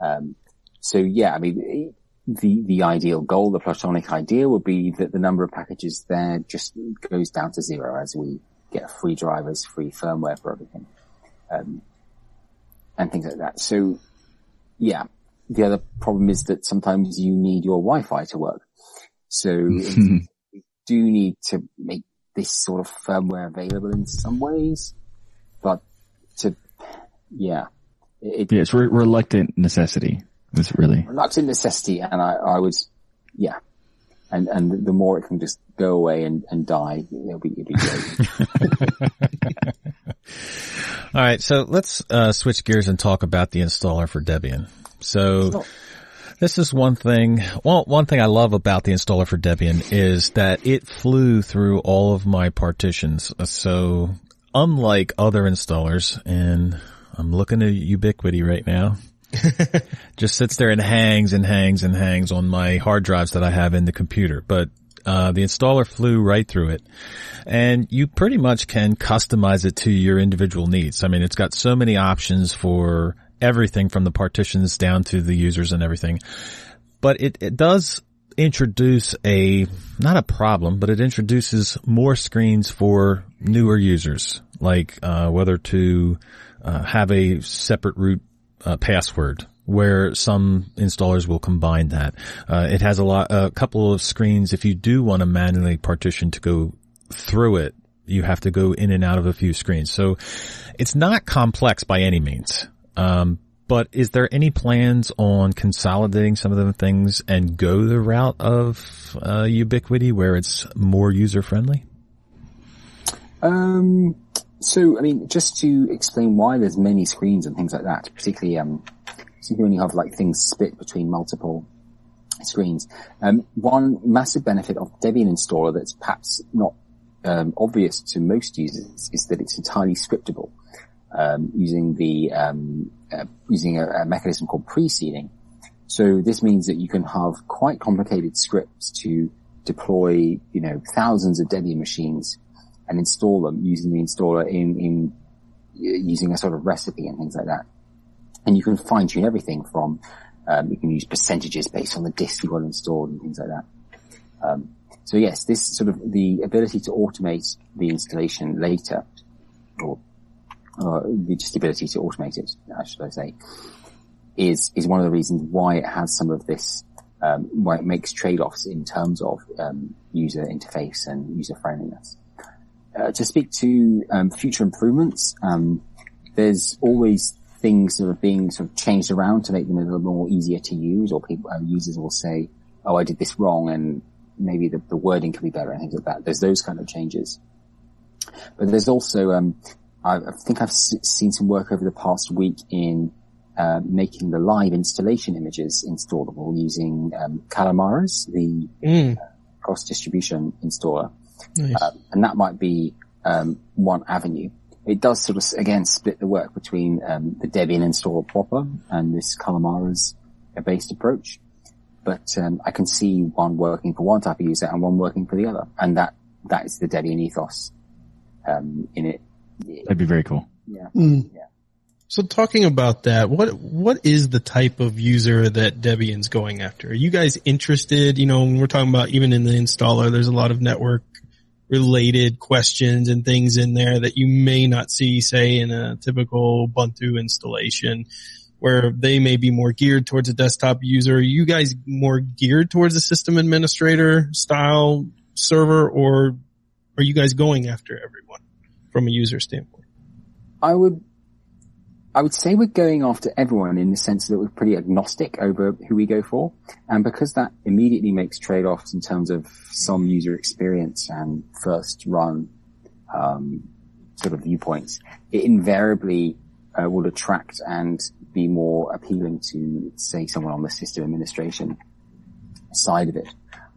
Um, so yeah, I mean the the ideal goal, the platonic ideal, would be that the number of packages there just goes down to zero as we get free drivers, free firmware for everything, um, and things like that. So yeah, the other problem is that sometimes you need your Wi-Fi to work. So *laughs* do need to make this sort of firmware available in some ways, but to, yeah, it, Yeah, it's re- reluctant necessity. It's really reluctant necessity, and I, I was, yeah, and and the more it can just go away and, and die, it'll be it'll be great. *laughs* All right, so let's uh, switch gears and talk about the installer for Debian. So this is one thing. Well, one thing I love about the installer for Debian is that it flew through all of my partitions. So unlike other installers, and I'm looking at Ubiquity right now, *laughs* just sits there and hangs and hangs and hangs on my hard drives that I have in the computer. But uh, the installer flew right through it, and you pretty much can customize it to your individual needs. I mean, it's got so many options for everything from the partitions down to the users and everything. But it, it does introduce a, not a problem, but it introduces more screens for newer users, like, uh, whether to, uh, have a separate root, uh, password where some installers will combine that. Uh, it has a lot, a couple of screens. If you do want to manually partition to go through it, you have to go in and out of a few screens. So it's not complex by any means. Um, but is there any plans on consolidating some of the things and go the route of uh, Ubiquity where it's more user friendly? Um, so, I mean, just to explain why there's many screens and things like that, particularly, um, you have like things split between multiple screens. Um, one massive benefit of Debian installer that's perhaps not um, obvious to most users is that it's entirely scriptable um, using the um, uh, using a, a mechanism called pre-seeding. So this means that you can have quite complicated scripts to deploy, you know, thousands of Debian machines and install them using the installer in, in using a sort of recipe and things like that. And you can fine tune everything from, um, you can use percentages based on the disk you want installed and things like that. Um, so yes, this sort of the ability to automate the installation later, or, or the just ability to automate it, uh, should I say, is is one of the reasons why it has some of this, um, why it makes trade-offs in terms of um, user interface and user friendliness. Uh, to speak to um, future improvements, um, there's always things that are being sort of changed around to make them a little more easier to use, or people uh, users will say, "Oh, I did this wrong," and maybe the, the wording can be better and things like that. There's those kind of changes, but there's also um, I, I think I've s- seen some work over the past week in uh, making the live installation images installable using um, Calamares, the Mm, cross distribution installer nice. um, and that might be um, one avenue. It does sort of again split the work between um, the Debian installer proper and this Calamares based approach. But um, I can see one working for one type of user and one working for the other, and that that is the Debian ethos um, in it. That'd be very cool. Yeah. Mm. So talking about that, what what is the type of user that Debian's going after? Are you guys interested? You know, when we're talking about even in the installer, there's a lot of network related questions and things in there that you may not see, say, in a typical Ubuntu installation, where they may be more geared towards a desktop user. Are you guys more geared towards a system administrator style server, or are you guys going after everyone from a user standpoint? I would, I would say we're going after everyone in the sense that we're pretty agnostic over who we go for. And because that immediately makes trade-offs in terms of some user experience and first run, um, sort of viewpoints, it invariably uh, will attract and be more appealing to, say, someone on the system administration side of it,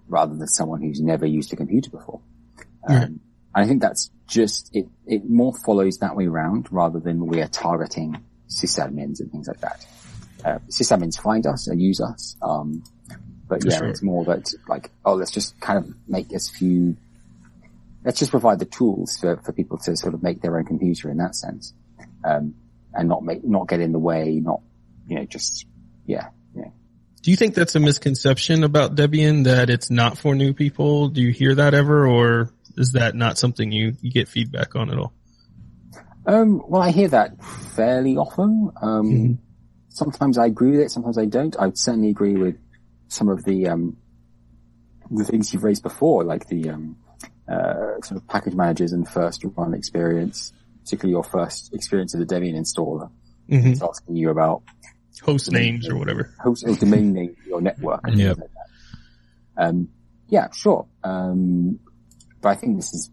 rather than someone who's never used a computer before. Yeah. Um, I think that's just, it, it more follows that way around rather than we are targeting sysadmins and things like that. Uh, sysadmins find us and use us. Um, but yeah, it's more that like, oh, let's just kind of make as few, let's just provide the tools for, for people to sort of make their own computer in that sense. Um, and not make, not get in the way, not, you know, just, yeah, yeah. Do you think that's a misconception about Debian that it's not for new people? Do you hear that ever or is that not something you, you get feedback on at all? Um, well, I hear that fairly often. Um, Mhm. sometimes I agree with it, sometimes I don't. I would certainly agree with some of the, um, the things you've raised before, like the, um, uh, sort of package managers and first run experience, particularly your first experience of the Debian installer. Mm-hmm. It's asking you about Host names or whatever. host or domain name for your network. and *laughs* Yep. like. Um, yeah, sure. Um, but I think this is,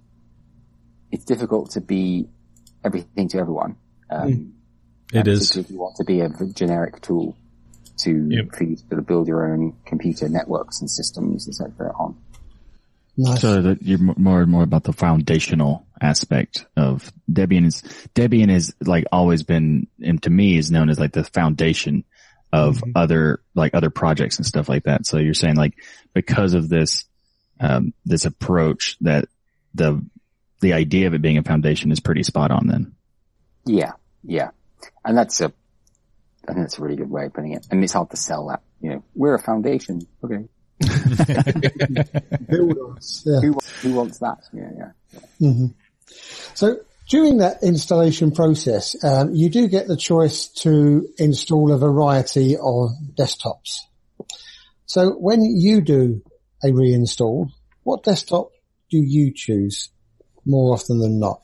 it's difficult to be everything to everyone. Um, Mm. It and is. particularly If you want to be a generic tool to, Yep. for you to sort of build your own computer networks and systems, etc. on. Nice. So that you're more and more about the foundational aspect of Debian is Debian is like always been and to me is known as like the foundation of Mhm. other like other projects and stuff like that. So you're saying like because of this um this approach that the the idea of it being a foundation is pretty spot on then. Yeah, yeah. And that's a, I think that's a really good way of putting it. And it's hard to sell that. You know, we're a foundation. Okay. *laughs* Build us. Yeah. Who, who wants that? Yeah, yeah. hmm So during that installation process, um, you do get the choice to install a variety of desktops. So when you do a reinstall, what desktop do you choose more often than not?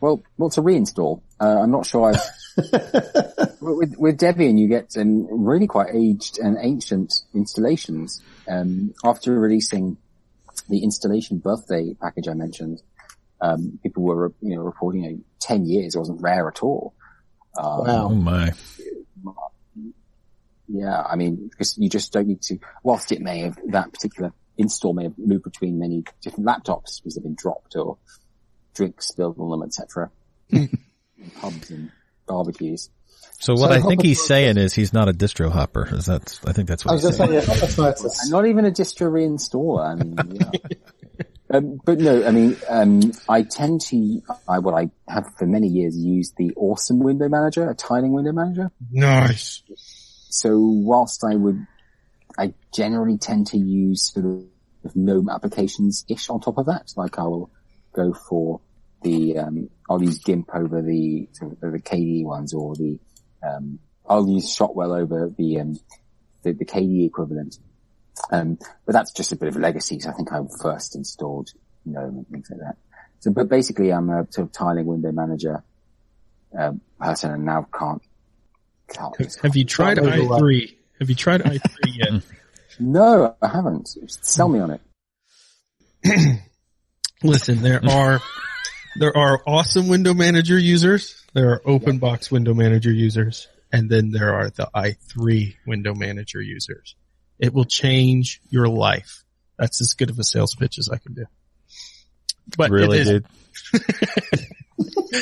Well, well, to reinstall, uh, I'm not sure I've, *laughs* with, with Debian, you get um, really quite aged and ancient installations. Um, after releasing the installation birthday package I mentioned, um, people were, you know, reporting you know, 10 years wasn't rare at all. Um, Oh Wow. my. Yeah, I mean, because you just don't need to, whilst it may have, that particular install may have moved between many different laptops because they've been dropped or drinks spilled on them, etc. *laughs* pubs and barbecues. So what So I think much- he's saying is he's not a distro hopper. Is that? I think that's what I what was he's going to saying. yeah, that's *laughs* And not even a distro reinstaller. I mean, yeah. *laughs* um, but no, I mean, um, I tend to, I, what I have for many years used the awesome window manager, a tiling window manager. Nice. So whilst I would, I generally tend to use sort of GNOME applications ish on top of that. Like I will go for the um, I'll use GIMP over the sort of the KDE ones or the um, I'll use Shotwell over the um, the, the KDE equivalent. Um, but that's just a bit of a legacy. So I think I first installed GNOME and things like that. So, but basically I'm a sort of tiling window manager um, person and now can't. Can't Have you tried Can't move away. i3? Have you tried i3 yet? *laughs* no, I haven't. Sell me on it. *clears throat* Listen, there are there are awesome window manager users, there are Openbox window manager users, and then there are the i3 window manager users. It will change your life. That's as good of a sales pitch as I can do. But really, is- dude? *laughs*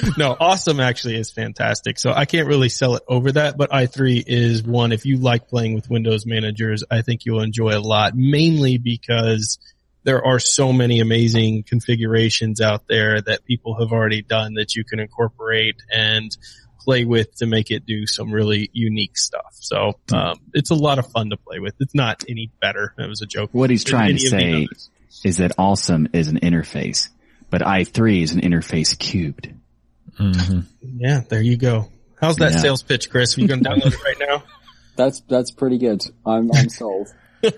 *laughs* no, awesome actually is fantastic. So I can't really sell it over that, but i3 is one. If you like playing with Windows managers, I think you'll enjoy a lot, mainly because there are so many amazing configurations out there that people have already done that you can incorporate and play with to make it do some really unique stuff. So, um, it's a lot of fun to play with. It's not any better. That was a joke. What he's trying to any of the say is that awesome is an interface, but i3 is an interface cubed. Hmm Yeah, there you go. How's that Yeah. sales pitch, Chris? Are you going to download it right now? *laughs* That's, that's pretty good. I'm, I'm sold. *laughs*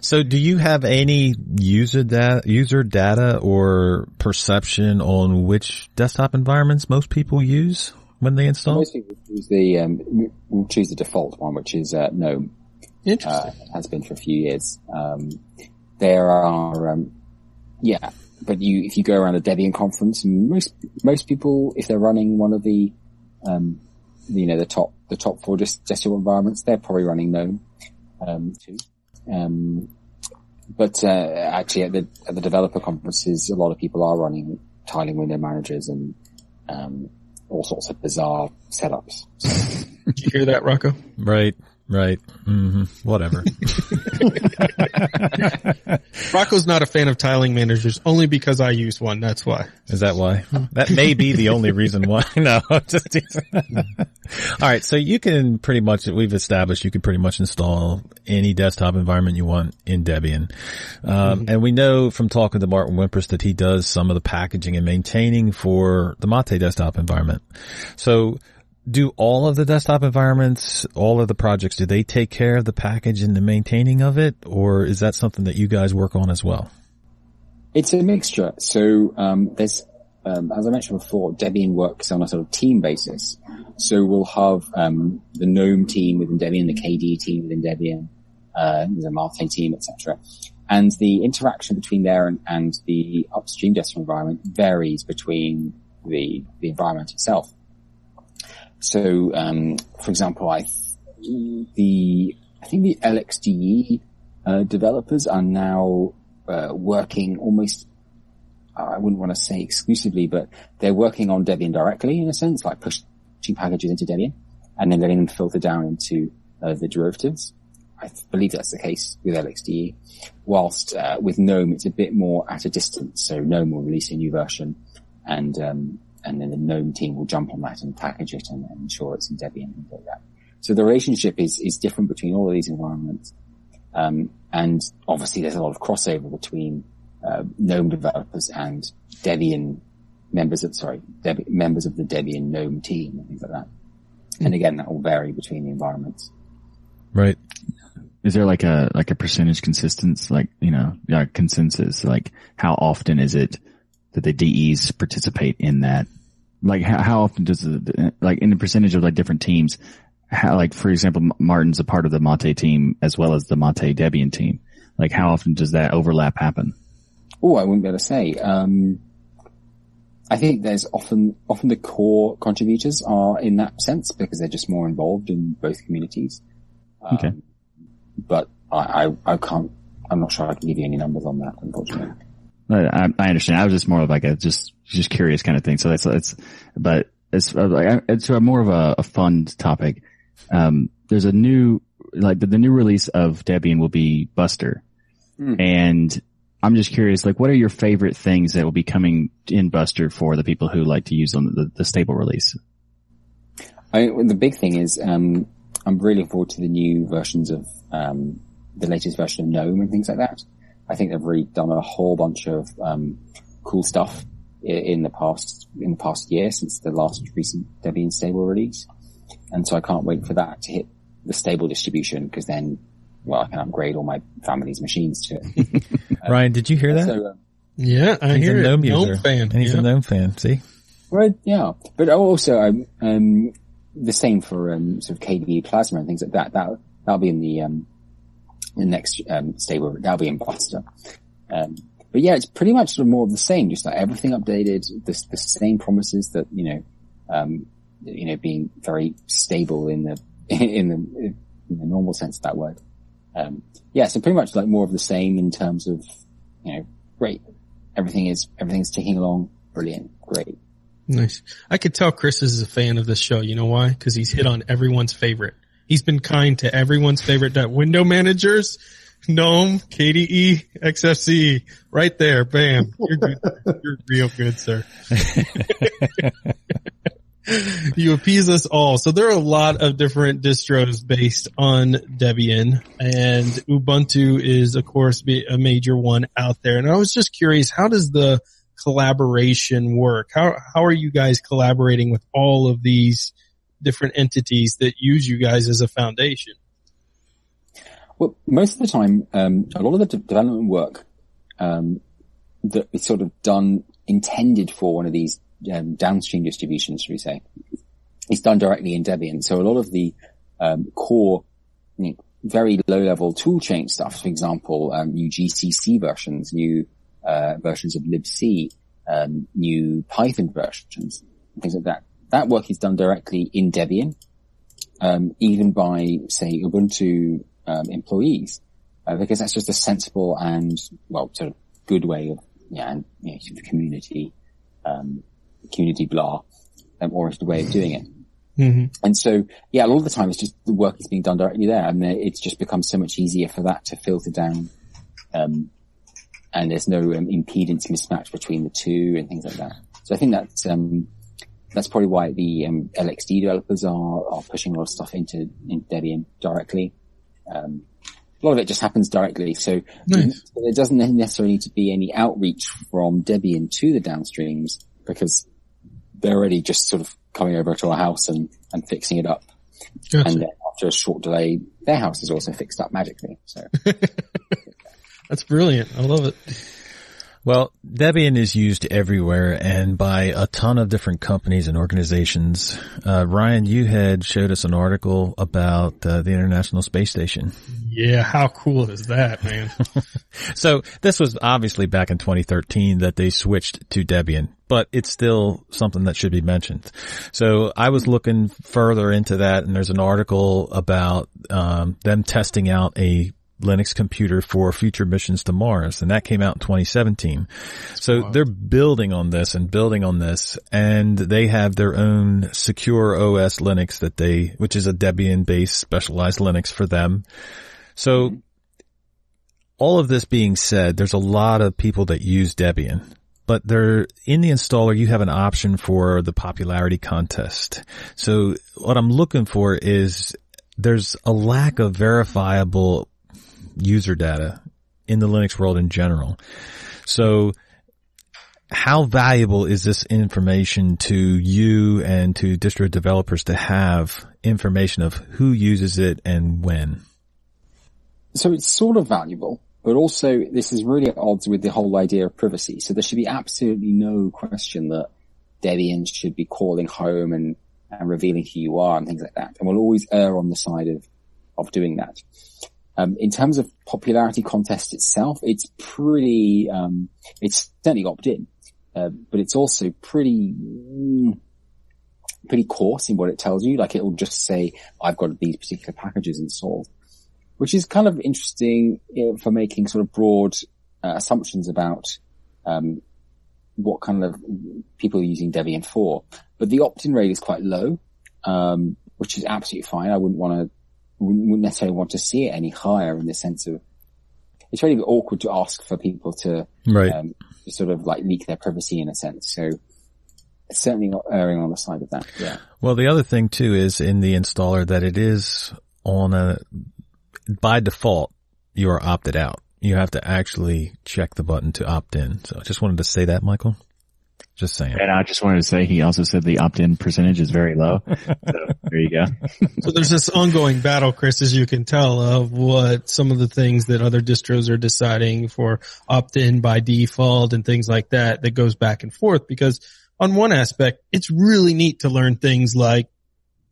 So do you have any user data, user data or perception on which desktop environments most people use when they install? Most people choose the, um, will choose the default one, which is, uh, GNOME. Interesting. uh, has been for a few years. Um, there are, um, yeah, but you, if you go around a Debian conference, most, most people, if they're running one of the, um, you know, the top, the top four dis- desktop environments, they're probably running GNOME, um, too. Um, but, uh, actually at the, at the developer conferences, a lot of people are running tiling window managers and, um, all sorts of bizarre setups. *laughs* Did you hear that, Rocco? Right, right. hmm Whatever. *laughs* Rocco's not a fan of tiling managers only because I use one. That's why. Is that why? That may be the only reason why. *laughs* No, just all right. So you can pretty much we've established you can pretty much install any desktop environment you want in Debian, um, and we know from talking to Martin Wimpress that he does some of the packaging and maintaining for the Mate desktop environment. So. Do all of the desktop environments, all of the projects, do they take care of the package and the maintaining of it, or is that something that you guys work on as well? It's a mixture. So um, there's, um, as I mentioned before, Debian works on a sort of team basis. So we'll have um, the GNOME team within Debian, the KDE team within Debian, uh, the Mate team, etc. And the interaction between there and, and the upstream desktop environment varies between the the environment itself. So, um, for example, I the I think the LXDE uh, developers are now uh, working almost, I wouldn't want to say exclusively, but they're working on Debian directly in a sense, like pushing packages into Debian and then letting them filter down into uh, the derivatives. I believe that's the case with LXDE. Whilst uh, with GNOME, it's a bit more at a distance. So GNOME will release a new version and um, and then the GNOME team will jump on that and package it and, and ensure it's in Debian and things like that. So the relationship is, is different between all of these environments. Um, and obviously there's a lot of crossover between uh, GNOME developers and Debian members of, sorry, Debi- members of the Debian GNOME team and things like that. And again, that will vary between the environments. Right. Is there like a, like a percentage consistency, like, you know, yeah, consensus, like how often is it that the DEs participate in that? Like how, how often does the, like in the percentage of like different teams, how, like for example, Martin's a part of the Mate team as well as the Mate Debian team. Like how often does that overlap happen? Oh, I wouldn't be able to say. Um, I think there's often, often the core contributors are in that sense because they're just more involved in both communities. Um, Okay. But I, I, I can't, I'm not sure I can give you any numbers on that, unfortunately. I, I understand. I was just more of like a just just curious kind of thing. So that's it's, but it's uh, like it's more of a, a fun topic. Um, there's a new like the, the new release of Debian will be Buster, Hmm. and I'm just curious, like, what are your favorite things that will be coming in Buster for the people who like to use on the, the stable release? I, the big thing is, um, I'm really looking forward to the new versions of, um, the latest version of GNOME and things like that. I think they've really done a whole bunch of um, cool stuff i- in the past in the past year since the last recent Debian stable release, and so I can't wait for that to hit the stable distribution because then, well, I can upgrade all my family's machines to it. *laughs* Ryan, did you hear that? So, um, Yeah, I he's hear a it. GNOME Gnome user. fan. And he's yeah. a GNOME fan. See? Right, yeah. But also, um, um, the same for, um, sort of KDE Plasma and things like that. That, that'll be in the, um, the next, um, stable, that'll be in Buster. Um, but yeah, it's pretty much sort of more of the same, just like everything updated, the, the same promises that, you know, um, you know, being very stable in the, *laughs* in the, in the normal sense of that word. Um, yeah, so pretty much like more of the same in terms of, you know, great. Everything is, everything's ticking along. Brilliant. Great. Nice. I could tell Chris is a fan of this show. You know why? Because he's hit on everyone's favorite. He's been kind to everyone's favorite that window managers, GNOME, KDE, XFCE, right there. Bam. You're good. *laughs* You're real good, sir. *laughs* you appease us all. So there are a lot of different distros based on Debian and Ubuntu is of course be- a major one out there. And I was just curious, how does the collaboration work? How, how are you guys collaborating with all of these different entities that use you guys as a foundation? Well, most of the time, um, a lot of the de- development work um, that is sort of done intended for one of these um, downstream distributions, should we say, is done directly in Debian. So a lot of the um, core, you know, very low-level toolchain stuff, for example, um, new GCC versions, new uh, versions of libc, um, new Python versions, things like that. That work is done directly in Debian, um, even by, say, Ubuntu um, employees, uh, because that's just a sensible and, well, sort of good way of, yeah, and, you know, sort of community, um, community blah, um, oriented way of doing it. Mm-hmm. And so, yeah, a lot of the time it's just the work is being done directly there, and it's just becomes so much easier for that to filter down, um, and there's no um, impedance mismatch between the two and things like that. So I think that's um, that's probably why the um, LXD developers are are pushing a lot of stuff into in Debian directly. Um, a lot of it just happens directly, so Nice. there doesn't necessarily need to be any outreach from Debian to the downstreams because they're already just sort of coming over to our house and, and fixing it up. Gotcha. And then after a short delay, their house is also fixed up magically. So *laughs* That's brilliant. I love it. Well, Debian is used everywhere and by a ton of different companies and organizations. Uh, Ryan, you had showed us an article about uh, the International Space Station. Yeah. How cool is that, man? *laughs* So this was obviously back in 2013 that they switched to Debian, but it's still something that should be mentioned. So I was looking further into that and there's an article about, um, them testing out a Linux computer for future missions to Mars and that came out in 2017. So they're building on this and building on this and they have their own secure OS Linux that they, which is a Debian based specialized Linux for them. So all of this being said, there's a lot of people that use Debian, but there in the installer, you have an option for the popularity contest. So what I'm looking for is there's a lack of verifiable user data in the Linux world in general. So how valuable is this information to you and to distro developers to have information of who uses it and when? so it's sort of valuable, but also this is really at odds with the whole idea of privacy. So there should be absolutely no question that Debian should be calling home and, and revealing who you are and things like that. And we'll always err on the side of, of doing that. Um, in terms of popularity contest itself, it's pretty, um, it's certainly opt-in, uh, but it's also pretty, mm, pretty coarse in what it tells you. Like it'll just say, I've got these particular packages installed which is kind of interesting uh, for making sort of broad uh, assumptions about um, what kind of people are using Debian for. But the opt-in rate is quite low, um, which is absolutely fine. I wouldn't want to, wouldn't necessarily want to see it any higher in the sense of it's really awkward to ask for people to Right. um, sort of like leak their privacy in a sense. So certainly not erring on the side of that. Yeah. Well, the other thing too is in the installer that it is on a, by default, you are opted out. You have to actually check the button to opt in. So I just wanted to say that, Michael. Just saying. And I just wanted to say he also said the opt-in percentage is very low. *laughs* So there you go. So there's this ongoing battle, Chris, as you can tell, of what some of the things that other distros are deciding for opt-in by default and things like that, that goes back and forth because on one aspect, it's really neat to learn things like,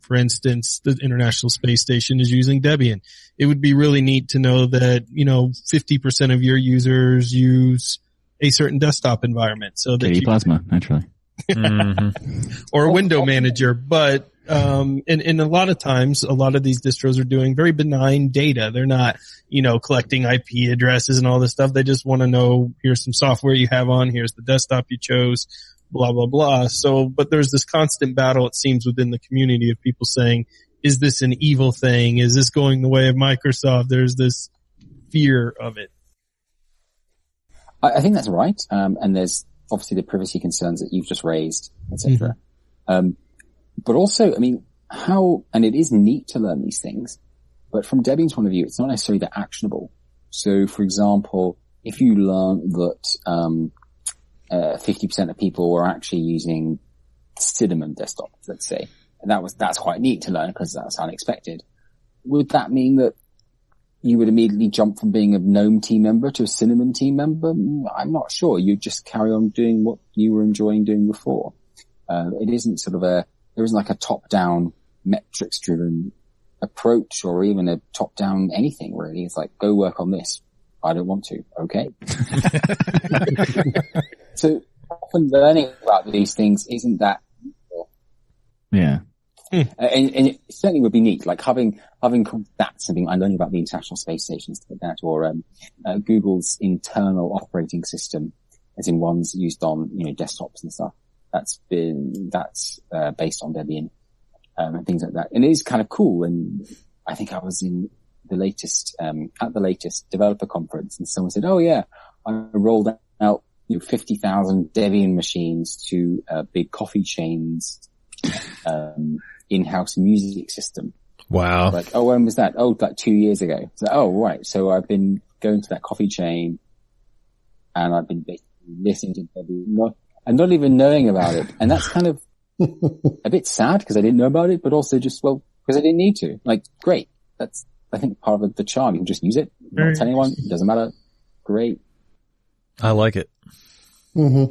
for instance, the International Space Station is using Debian. It would be really neat to know that, you know, 50% of your users use a certain desktop environment so that KD you Plasma, naturally. Mhm. *laughs* or a window manager, but um, and, and a lot of times, a lot of these distros are doing very benign data. They're not, you know, collecting IP addresses and all this stuff. They just want to know here's some software you have on, here's the desktop you chose, blah blah blah. So, but there's this constant battle it seems within the community of people saying, is this an evil thing? Is this going the way of Microsoft? There's this fear of it. I, I think that's right. Um, and there's obviously the privacy concerns that you've just raised, etc. Um, but also, I mean, how, and it is neat to learn these things, but from Debian's point of view, it's not necessarily that actionable. So for example, if you learn that, um, uh, 50% of people were actually using Cinnamon desktop, let's say, and that was, that's quite neat to learn because that's unexpected. Would that mean that you would immediately jump from being a GNOME team member to a Cinnamon team member? Mm, I'm not sure. You just carry on doing what you were enjoying doing before. Uh, it isn't sort of a, there isn't like a top-down metrics driven approach or even a top-down anything really. It's like, go work on this. I don't want to. Okay. *laughs* *laughs* so often learning about these things isn't that Yeah. Uh, and, and it certainly would be neat, like having having that something I'm learning about the International Space Station, stuff like that, or um, uh, Google's internal operating system, as in ones used on you know desktops and stuff. That's been that's uh, based on Debian um, and things like that, and it is kind of cool. And I think I was in the latest um, at the latest developer conference, and someone said, "Oh yeah, I rolled out you know fifty thousand Debian machines to uh, big coffee chains." Um, in-house music system. Wow. Like, oh, when was that? Oh, like two years ago. So, oh, right. So I've been going to that coffee chain and I've been listening to Debbie, not, and not even knowing about it. And that's kind of *laughs* a bit sad because I didn't know about it, but also just, well, because I didn't need to. Like, great. That's, I think part of the charm. You can just use it. Very Not tell anyone. It doesn't matter. Great. I like it. hmm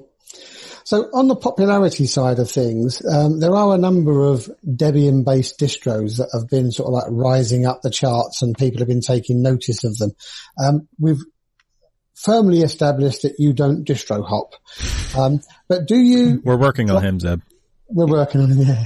So on the popularity side of things, um, there are a number of Debian-based distros that have been sort of like rising up the charts, and people have been taking notice of them. Um, we've firmly established that you don't distro hop, um, but do you? *laughs* We're working on him, Zeb. We're working on it. Yeah.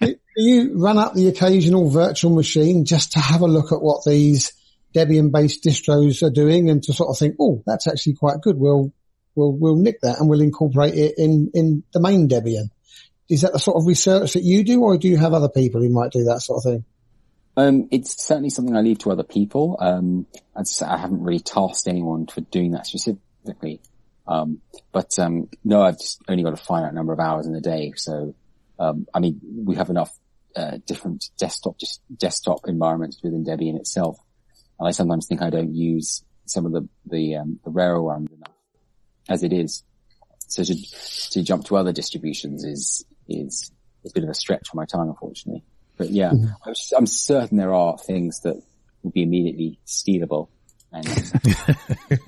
*laughs* do you run up the occasional virtual machine just to have a look at what these Debian-based distros are doing, and to sort of think, oh, that's actually quite good. We'll we'll we'll nick that and we'll incorporate it in in the main Debian. Is that the sort of research that you do, or do you have other people who might do that sort of thing? Um, it's certainly something I leave to other people. Um, I haven't really tasked anyone for doing that specifically. Um, but, um, no, I've just only got a finite number of hours in a day. So, um, I mean, we have enough, uh, different desktop, just desktop environments within Debian itself. And I sometimes think I don't use some of the, the, um, the rarer ones enough as it is. So to, to jump to other distributions is, is, is a bit of a stretch for my time, unfortunately. But yeah, mm-hmm. I'm, s- I'm certain there are things that would be immediately stealable. And *laughs*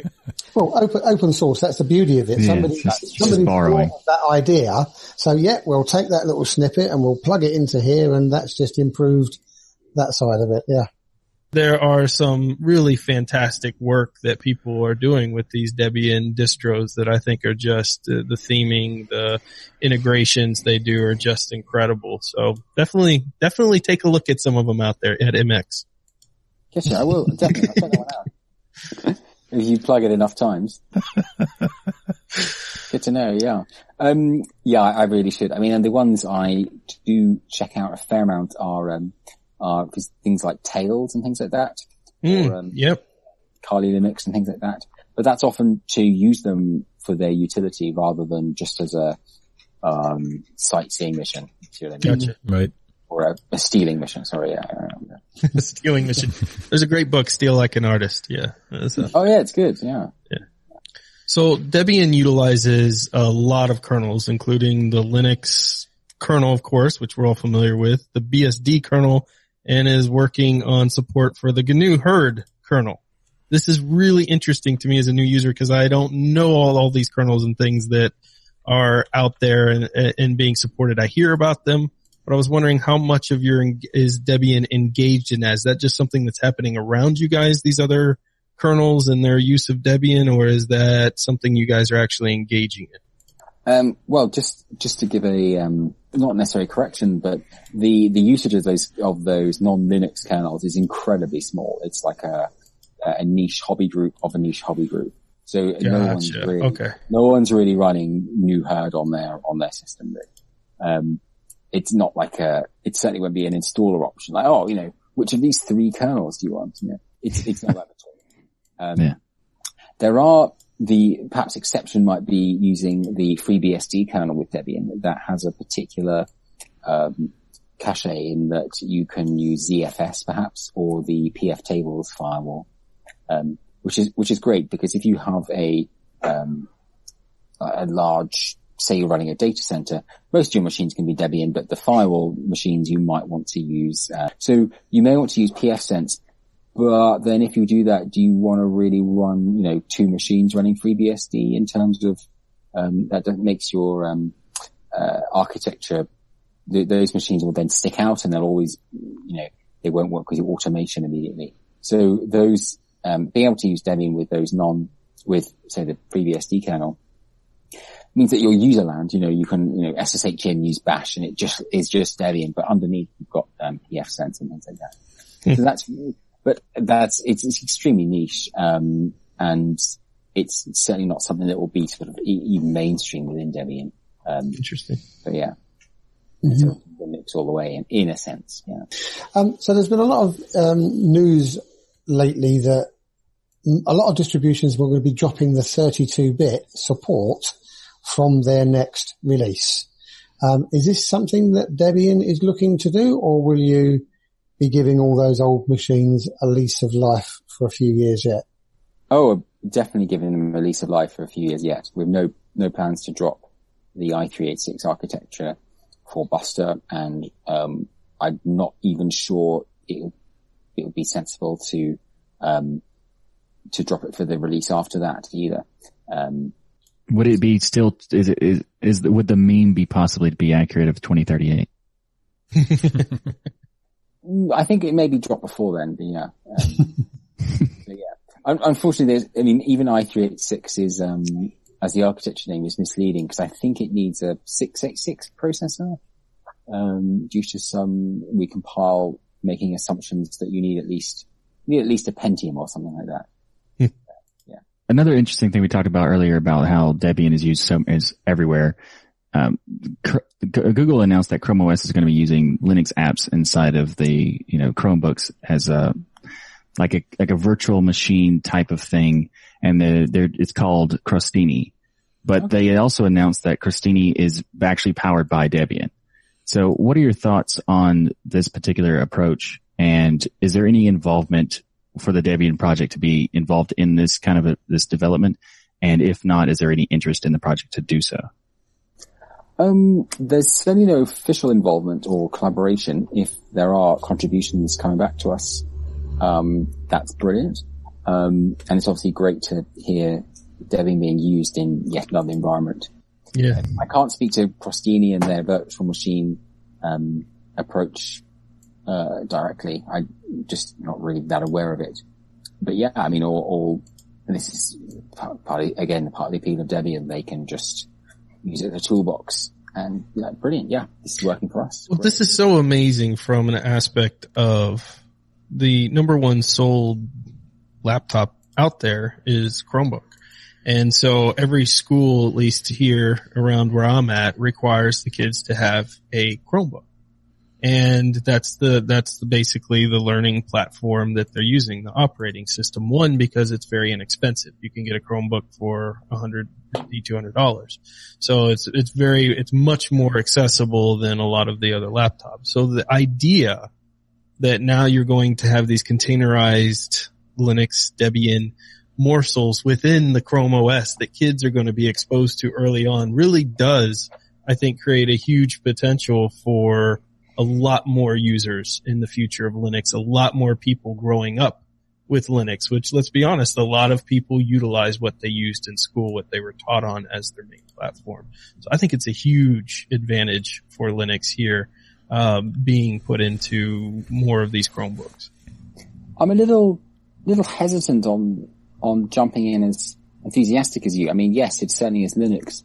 Well, open open source. That's the beauty of it. Yeah, somebody it's just- just somebody borrowing. that idea. So yeah, we'll take that little snippet and we'll plug it into here, and that's just improved that side of it. Yeah. There are some really fantastic work that people are doing with these Debian distros that I think are just uh, the theming, the integrations they do are just incredible. So definitely, definitely take a look at some of them out there at MX. yes, yeah, I will definitely. I'll check that one out. if *laughs* you plug it enough times. *laughs* Good to know. Yeah. Um, yeah, I I really should. I mean, and the ones I do check out a fair amount are, um, are things like Tails and things like that. Mm, Or, um, yep. Kali Linux and things like that. But that's often to use them for their utility rather than just as a um, sightseeing mission. I mean? Gotcha. Right. Or a, a stealing mission. Sorry. Yeah, *laughs* Stealing machine. There's a great book, Steal Like an Artist. Yeah. A- Oh yeah, it's good. Yeah. Yeah. So Debian utilizes a lot of kernels, including the Linux kernel, of course, which we're all familiar with, the BSD kernel, and is working on support for the GNU Hurd kernel. This is really interesting to me as a new user because I don't know all, all these kernels and things that are out there and, and being supported. I hear about them, but I was wondering how much of your is Debian engaged in that? Is that just something that's happening around you guys, these other kernels and their use of Debian, or is that something you guys are actually engaging in? Um, well, just just to give a um, not necessarily correction, but the the usage of those of those non Linux kernels is incredibly small. It's like a a niche hobby group of a niche hobby group. So no one's Gotcha. really Okay. no one's really running GNU Hurd on their on their system. Really. Um, it's not like a it certainly won't be an installer option. Like oh, you know, which of these three kernels do you want? You know, it's it's not that at all. *laughs* Um, Yeah. There are the perhaps exception might be using the FreeBSD kernel with Debian that has a particular um, cache in that you can use ZFS perhaps or the PF tables firewall, um, which is which is great because if you have a um, a large say you're running a data center, most of your machines can be Debian, but the firewall machines you might want to use. Uh, so you may want to use pfSense but then if you do that, do you want to really run, you know, two machines running FreeBSD in terms of, um, that makes your, um, uh, architecture, th- those machines will then stick out and they'll always, you know, they won't work with your automation immediately. So those, um, being able to use Debian with those non, with say the FreeBSD kernel means that your user land, you know, you can, you know, SSH in, use bash and it just is just Debian, but underneath you've got, um, pfSense and things like that. So that's, but that's, it's, it's extremely niche, um, and it's certainly not something that will be sort of e- even mainstream within Debian. Um, Interesting. But yeah. So Linux all the way in, in a sense, yeah. Um, so there's been a lot of um, news lately that a lot of distributions were going to be dropping the 32-bit support from their next release. Um, is this something that Debian is looking to do, or will you be giving all those old machines a lease of life for a few years yet? Oh, definitely giving them a lease of life for a few years yet. We have no, no plans to drop the i386 architecture for Buster and, um, I'm not even sure it'll, it'll be sensible to, um, to drop it for the release after that either. Um, Would it be still, is it, is, is, would the meme be possibly to be accurate of 2038? *laughs* I think it may be dropped before then, but yeah. Um, *laughs* but yeah. Un- Unfortunately, there's, I mean, even i386 is, um, as the architecture name is misleading because I think it needs a 686 processor, um, due to some, we compile making assumptions that you need at least, you need at least a Pentium or something like that. Yeah. Another interesting thing we talked about earlier about how Debian is used so is everywhere. Um, Google announced that Chrome OS is going to be using Linux apps inside of the you know Chromebooks as a like a like a virtual machine type of thing, and the, they're, it's called Crostini. But they also announced that Crostini is actually powered by Debian. So, what are your thoughts on this particular approach? And is there any involvement for the Debian project to be involved in this kind of a, this development? And if not, is there any interest in the project to do so? Um, there's certainly no official involvement or collaboration. If there are contributions coming back to us, um, that's brilliant. Um, and it's obviously great to hear Debian being used in yet another environment. Yeah. I can't speak to Crostini and their virtual machine um, approach uh, directly. I'm just not really that aware of it. But yeah, I mean, all, all and this is part, partly again part of the appeal of Debian. They can just use it as a toolbox, and yeah, brilliant. Yeah, this is working for us. Well, this is so amazing from an aspect of the number one sold laptop out there is Chromebook. And so every school, at least here around where I'm at, requires the kids to have a Chromebook. And that's the, that's the basically the learning platform that they're using, the operating system. One, because it's very inexpensive. You can get a Chromebook for $150, $200. So it's, it's very, it's much more accessible than a lot of the other laptops. So the idea that now you're going to have these containerized Linux Debian morsels within the Chrome OS that kids are going to be exposed to early on really does, I think, create a huge potential for a lot more users in the future of Linux, a lot more people growing up with Linux, which let's be honest, a lot of people utilize what they used in school, what they were taught on as their main platform. So I think it's a huge advantage for Linux here, um, being put into more of these Chromebooks. I'm a little, little hesitant on, on jumping in as enthusiastic as you. I mean, yes, it certainly is Linux,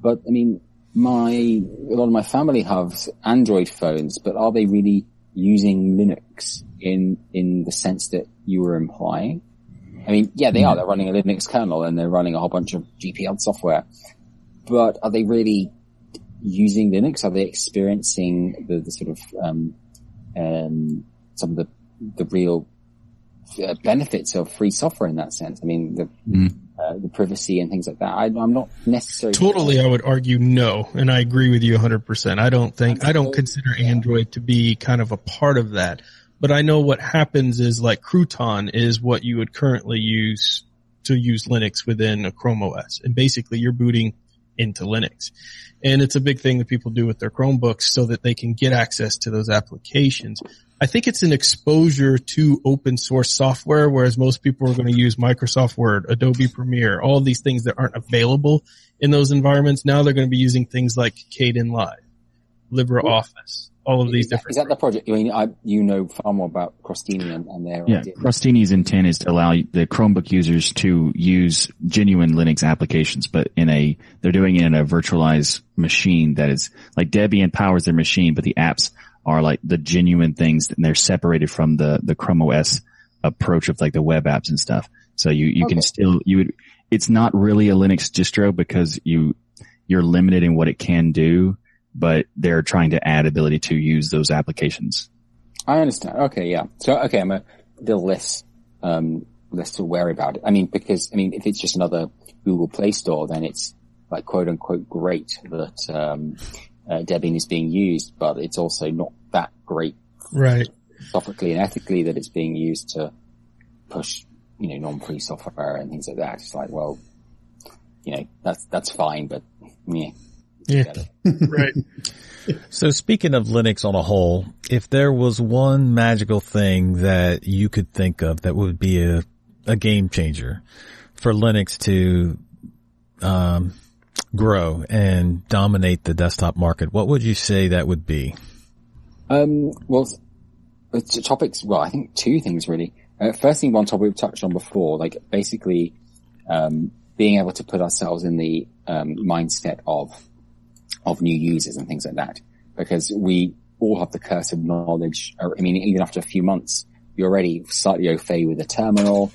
but I mean, my, a lot of my family have Android phones, but are they really using Linux in, in the sense that you were implying? I mean, yeah, they are. They're running a Linux kernel and they're running a whole bunch of GPL software, but are they really using Linux? Are they experiencing the, the sort of, um, um, some of the, the real uh, benefits of free software in that sense? I mean, the, Mm. Uh, the privacy and things like that. I, I'm not necessarily Totally, I would argue no, and I agree with you 100%. I don't think, I don't consider Android to be kind of a part of that. But I know what happens is like Crouton is what you would currently use to use Linux within a Chrome OS. And basically you're booting into Linux. And it's a big thing that people do with their Chromebooks so that they can get access to those applications. I think it's an exposure to open source software, whereas most people are going to use Microsoft Word, Adobe Premiere, all of these things that aren't available in those environments. Now they're going to be using things like Kdenlive, LibreOffice, all of these Is that- different. Is that the project? I mean, I, you know far more about Crostini and, and their Yeah, idea. Crostini's intent is to allow the Chromebook users to use genuine Linux applications, but in a, they're doing it in a virtualized machine that is, like Debian powers their machine, but the apps are like the genuine things and they're separated from the, the Chrome OS approach of like the web apps and stuff. So you, you Okay. can still, you would, it's not really a Linux distro because you, you're limited in what it can do, but they're trying to add ability to use those applications. I understand. Okay, yeah. So, okay, I'm a little less, um, less to worry about it. I mean, because, I mean, if it's just another Google Play Store, then it's like quote unquote great that, um, uh, Debian is being used, but it's also not that great Right. philosophically and ethically that it's being used to push, you know, non-free software and things like that. It's like, well, you know, that's, that's fine, but yeah. Yeah. *laughs* Right. So speaking of Linux on a whole, if there was one magical thing that you could think of that would be a, a game changer for Linux to, um, grow and dominate the desktop market, what would you say that would be? Um, well, it's topics, well, I think two things really. Uh, first thing, one topic we've touched on before, like basically, um, being able to put ourselves in the, um, mindset of, of new users and things like that. Because we all have the curse of knowledge. or, I mean, even after a few months, you're already slightly au fait with a terminal.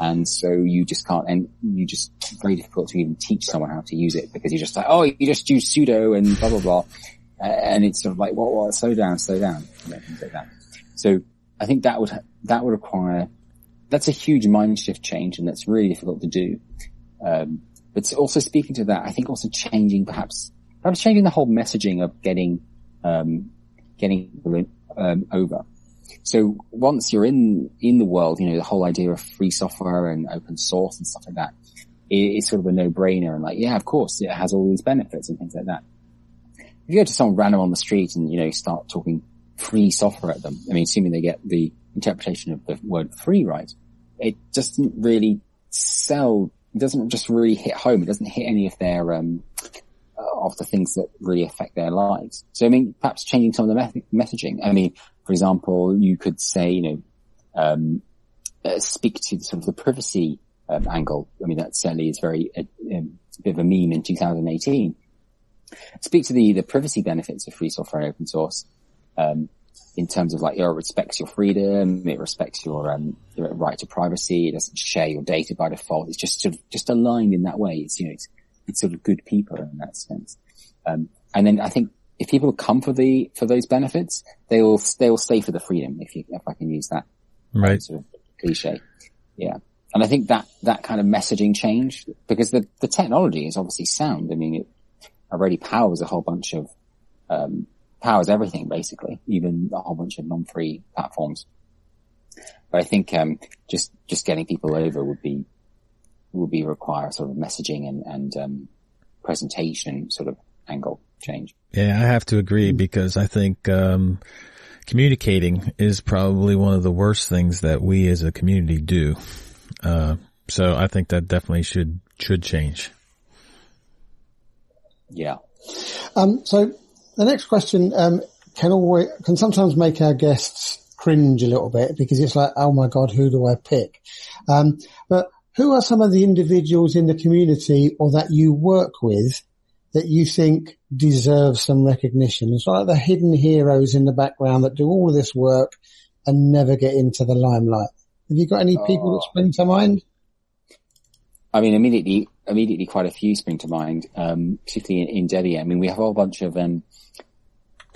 And so you just can't, and you just, very difficult to even teach someone how to use it because you're just like, oh, you just use sudo and blah, blah, blah. And it's sort of like, well, well, slow down, slow down, you know, things like that. So I think that would, that would require, that's a huge mind shift change and that's really difficult to do. Um, but also speaking to that, I think also changing perhaps, perhaps changing the whole messaging of getting, um, getting, um, over. So once you're in, in the world, you know, the whole idea of free software and open source and stuff like that is sort of a no-brainer and like, yeah, of course, it has all these benefits and things like that. If you go to someone random on the street and, you know, start talking free software at them, I mean, assuming they get the interpretation of the word free right, it doesn't really sell, it doesn't just really hit home. It doesn't hit any of their, um, uh, of the things that really affect their lives. So, I mean, perhaps changing some of the messaging. I mean, for example, you could say, you know, um, uh, speak to sort of the privacy um, angle. I mean, that certainly is very uh, um, a bit of a meme in 2018. Speak to the the privacy benefits of free software and open source. Um, in terms of like, it respects your freedom, it respects your, um, your right to privacy, it doesn't share your data by default. It's just sort of, just aligned in that way. It's, you know, it's, it's sort of good people in that sense. Um, and then I think if people come for the, for those benefits, they will, they will stay for the freedom, if you, if I can use that Right. sort of cliche. Yeah. And I think that, that kind of messaging change, because the, the technology is obviously sound. I mean, it already powers a whole bunch of, um, powers everything basically, even a whole bunch of non-free platforms. But I think um, just just getting people over would be would be require sort of messaging and and um, presentation sort of angle change. Yeah, I have to agree because I think um, communicating is probably one of the worst things that we as a community do. Uh, so I think that definitely should should change. Yeah. Um, so the next question um, can always can sometimes make our guests cringe a little bit because it's like, oh my god, who do I pick? Um, but who are some of the individuals in the community or that you work with that you think deserve some recognition? It's like the hidden heroes in the background that do all of this work and never get into the limelight. Have you got any people that spring to mind? I mean, immediately, immediately quite a few spring to mind, um, particularly in, in Debian. I mean, we have a whole bunch of, um,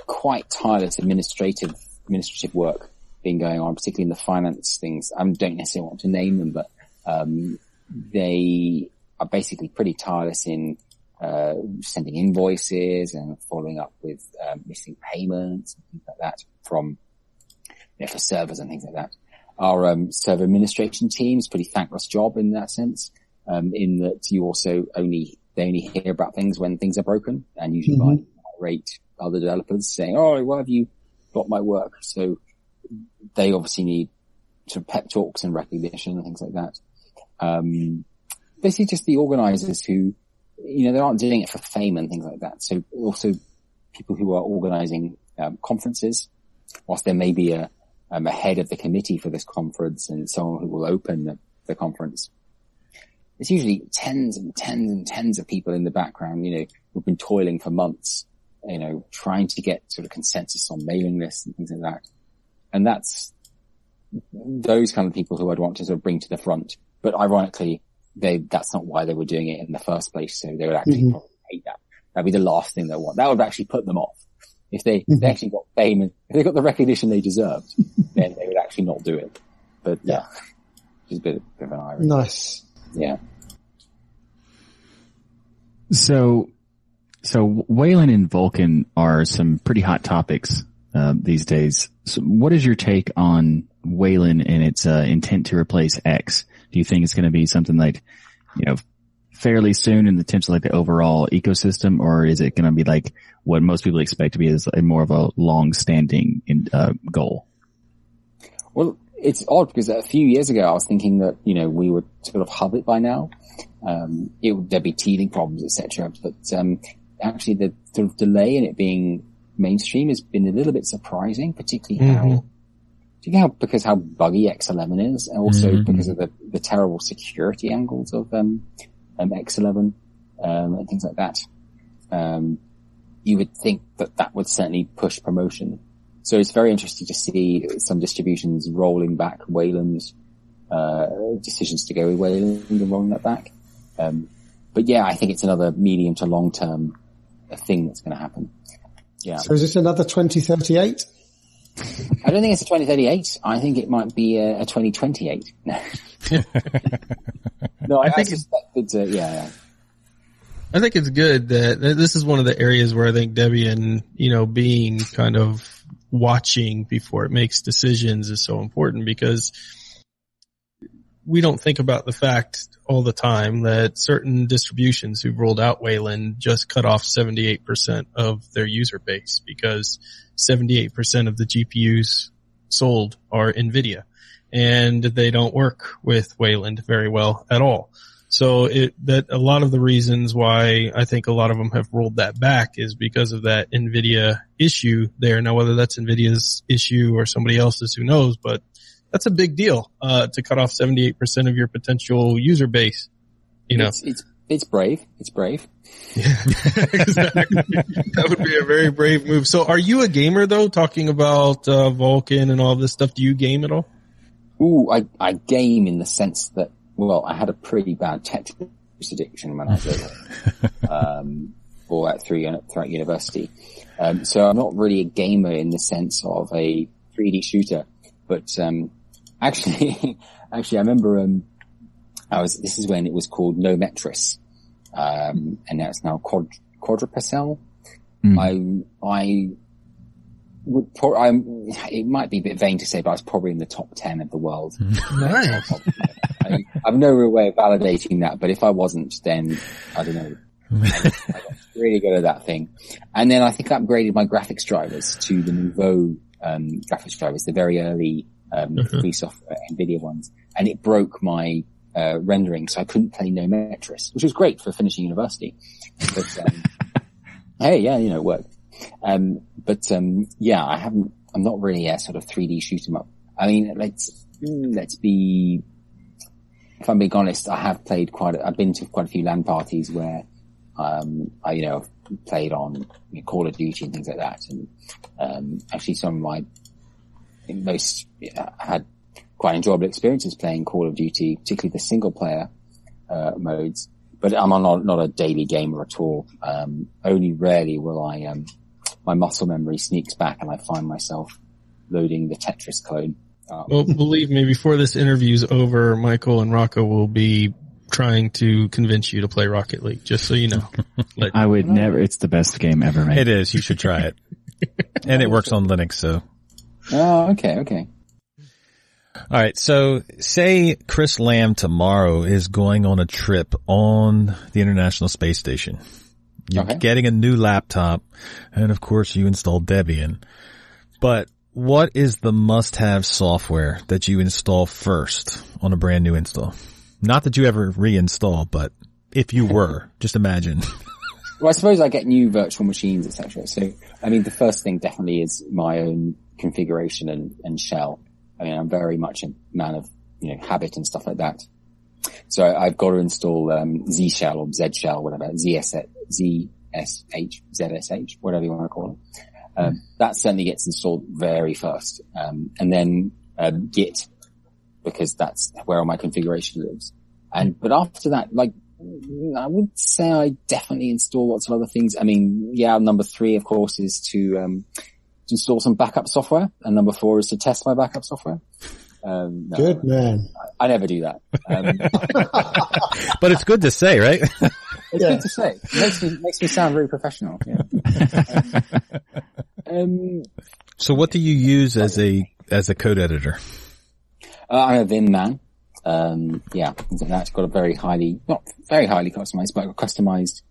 quite tireless administrative, administrative work being going on, particularly in the finance things. I don't necessarily want to name them, but, um, they are basically pretty tireless in, uh, sending invoices and following up with, um, missing payments and things like that from, you know, for servers and things like that. Our, um, server administration team is pretty thankless job in that sense um, in that you also only they only hear about things when things are broken, and usually mm-hmm. by rate other developers saying, "Oh, why have you got my work?" So they obviously need sort of pep talks and recognition and things like that. Um, basically, just the organisers who, you know, they aren't doing it for fame and things like that. So also people who are organising um, conferences, whilst there may be a, um, a head of the committee for this conference and someone who will open the, the conference it's usually tens and tens and tens of people in the background, you know, who've been toiling for months, you know, trying to get sort of consensus on mailing lists and things like that. And that's those kind of people who I'd want to sort of bring to the front. But ironically, they, that's not why they were doing it in the first place. So they would actually mm-hmm. hate that. That'd be the last thing they want. That would actually put them off. If they, mm-hmm. they actually got fame and if they got the recognition they deserved, *laughs* then they would actually not do it. But yeah, just a bit, bit of an irony. Nice. Yeah. So, so Wayland and Vulkan are some pretty hot topics uh, these days. So what is your take on Wayland and its uh, intent to replace X? Do you think it's going to be something like, you know, fairly soon in the terms of like the overall ecosystem, or is it going to be like what most people expect to be a more of a long-standing uh, goal? Well, it's odd because a few years ago I was thinking that you know we would sort of hub it by now, um, it would, there'd be teething problems, etc. But um, actually, the sort of delay in it being mainstream has been a little bit surprising, particularly mm-hmm. how, particularly how because how buggy X11 is, and also mm-hmm. because of the, the terrible security angles of um, um X11 um, and things like that. Um, you would think that that would certainly push promotion. So it's very interesting to see some distributions rolling back Wayland's uh, decisions to go with Wayland and rolling that back. Um, but yeah, I think it's another medium to long term thing that's going to happen. Yeah. So is this another 2038? I don't think it's a 2038. I think it might be a, a 2028. *laughs* no, I, I think I it's, uh, yeah, yeah. I think it's good that this is one of the areas where I think Debian, you know, being kind of watching before it makes decisions is so important because we don't think about the fact all the time that certain distributions who've rolled out Wayland just cut off 78% of their user base because 78% of the GPUs sold are NVIDIA and they don't work with Wayland very well at all. So it, that a lot of the reasons why I think a lot of them have rolled that back is because of that NVIDIA issue there. Now, whether that's NVIDIA's issue or somebody else's, who knows, but that's a big deal uh, to cut off 78% of your potential user base. You know, it's, it's, it's brave. It's brave. Yeah, *laughs* exactly. that would be a very brave move. So are you a gamer though? Talking about uh, Vulkan and all this stuff. Do you game at all? Ooh, I, I game in the sense that, well, I had a pretty bad Tetris addiction when I was little, *laughs* um, or at three, throughout university. Um, so I'm not really a gamer in the sense of a 3D shooter, but, um, Actually, *laughs* actually, I remember, um, I was, this is when it was called Gnometris. Um, and now it's now Quad, Quadrapassel. Mm. I, I would pro- I'm, it might be a bit vain to say, but I was probably in the top 10 of the world. *laughs* Nice. I, I've no real way of validating that, but if I wasn't, then I don't know. I got really good at that thing. And then I think I upgraded my graphics drivers to the Nouveau, um, graphics drivers, the very early, um, free software NVIDIA ones. And it broke my, uh, rendering, so I couldn't play Gnometris, which was great for finishing university. But, um, *laughs* hey, yeah, you know, it worked. Um, but, um, yeah, I haven't, I'm not really a sort of 3D shoot 'em up. I mean, let's, let's be, if I'm being honest, I have played quite, a, I've been to quite a few LAN parties where, um, I, you know, played on Call of Duty and things like that. And, um, actually some of my most yeah, had quite enjoyable experiences playing Call of Duty, particularly the single player, uh, modes. But I'm not, not a daily gamer at all. Um, only rarely will I, um, my muscle memory sneaks back and I find myself loading the Tetris clone. Uh, Well, *laughs* believe me, before this interview's over, Michael and Rocco will be trying to convince you to play Rocket League, just so you know. *laughs* Let- I would never. It's the best game ever made. It is. You should try it. *laughs* and it works on Linux, so. Oh, okay, okay. All right. So say Chris Lamb tomorrow is going on a trip on the International Space Station. You're Okay. getting a new laptop and of course you install Debian. But what is the must have software that you install first on a brand new install? Not that you ever reinstall, but if you were, *laughs* just imagine. Well, I suppose I get new virtual machines, etc. So, I mean, the first thing definitely is my own configuration and, and shell. I mean, I'm very much a man of, you know, habit and stuff like that. So I, I've got to install, um, Z shell or Z shell, whatever, ZS, ZSH, ZSH, whatever you want to call it. Um, that certainly gets installed very first. Um, and then, um, Git, because that's where all my configuration lives. And, but after that, like, I would say I definitely install lots of other things. I mean, yeah, number three, of course, is to, um, to install some backup software, and number four is to test my backup software. Um, no, Good man. I never do that. Um, *laughs* but it's good to say, right? *laughs* it's good to say. It makes me makes me sound very professional. Yeah. Um, *laughs* um, so what do you use as a, as a code editor? Uh, I'm a Vim man. Um, yeah, that. It's got a very highly, not very highly customized, but a customized,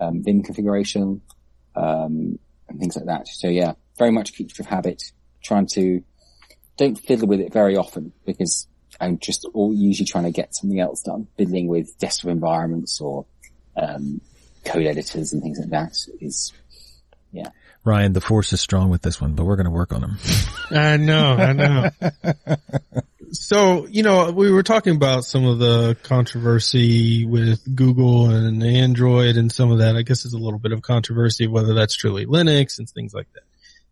um, Vim configuration, um, and things like that. So yeah, very much creature of habit, trying to, don't fiddle with it very often because I'm just all usually trying to get something else done. Fiddling with desktop environments or, um, code editors and things like that is, yeah. Ryan, the force is strong with this one, but we're going to work on him. *laughs* I know, I know. so, you know, we were talking about some of the controversy with Google and Android and some of that. I guess it's a little bit of controversy whether that's truly Linux and things like that.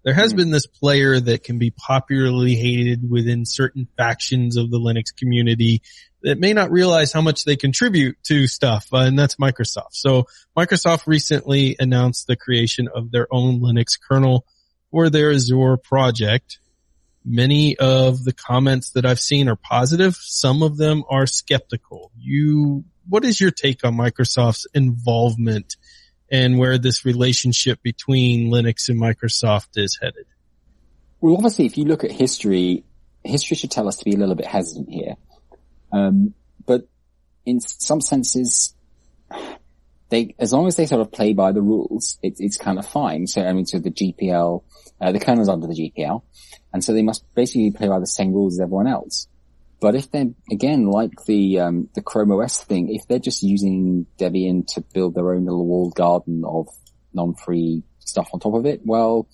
There has been this player that can be popularly hated within certain factions of the Linux community that may not realize how much they contribute to stuff, uh, and that's Microsoft. So Microsoft recently announced the creation of their own Linux kernel for their Azure project. Many of the comments that I've seen are positive. Some of them are skeptical. You, what is your take on Microsoft's involvement and where this relationship between Linux and Microsoft is headed? Well, obviously, if you look at history, history should tell us to be a little bit hesitant here. Um, but in some senses, they, as long as they sort of play by the rules, it, it's kind of fine. So, I mean, so the GPL, uh, the kernel's under the GPL, and so they must basically play by the same rules as everyone else. But if they're, again, like the, um, the Chrome OS thing, if they're just using Debian to build their own little walled garden of non-free stuff on top of it, well,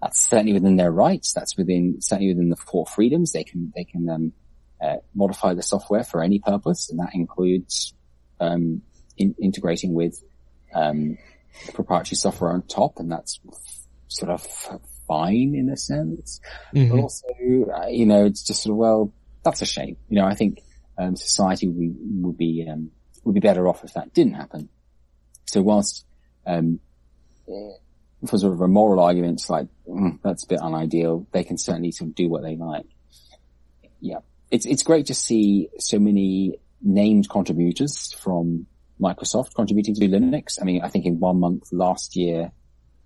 that's certainly within their rights. That's within, certainly within the four freedoms. They can, they can, um, uh, modify the software for any purpose, and that includes, um, in, integrating with, um, proprietary software on top, and that's sort of fine in a sense. But also, uh, you know, it's just sort of, well, that's a shame. You know, I think, um, society would be, would be, um, would be better off if that didn't happen. So whilst, um, eh, for sort of a moral argument, it's like, mm, that's a bit unideal. They can certainly sort of do what they like. Yeah. It's, it's great to see so many named contributors from Microsoft contributing to Linux. I mean, I think in one month last year,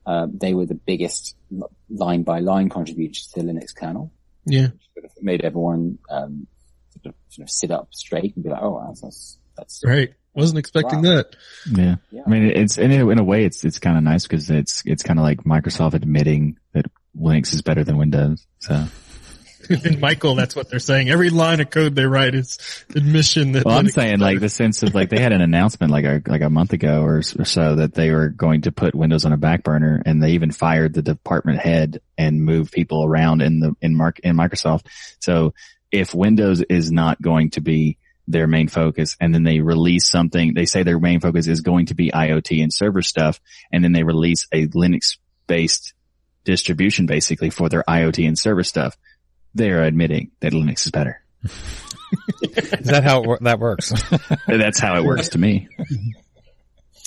uh, they were the biggest line by line contributors to the Linux kernel. Yeah. Sort of made everyone um, sort, of, sort of sit up straight and be like, "Oh, that's that's, that's Right. Wasn't expecting Wow. that. Yeah. Yeah. I mean, it's in a, in a way, it's it's kind of nice because it's it's kind of like Microsoft admitting that Linux is better than Windows. So, *laughs* In Michael, that's what they're saying. Every line of code they write is admission that. well, I'm saying like the sense of like they had an announcement like a like a month ago or, or so that they were going to put Windows on a back burner, and they even fired the department head and moved people around in the in Mark in Microsoft. So, if Windows is not going to be their main focus and then they release something, they say their main focus is going to be IoT and server stuff. And then they release a Linux based distribution basically for their IoT and server stuff. They're admitting that Linux is better. *laughs* Is that how it, that works? *laughs* That's how it works to me.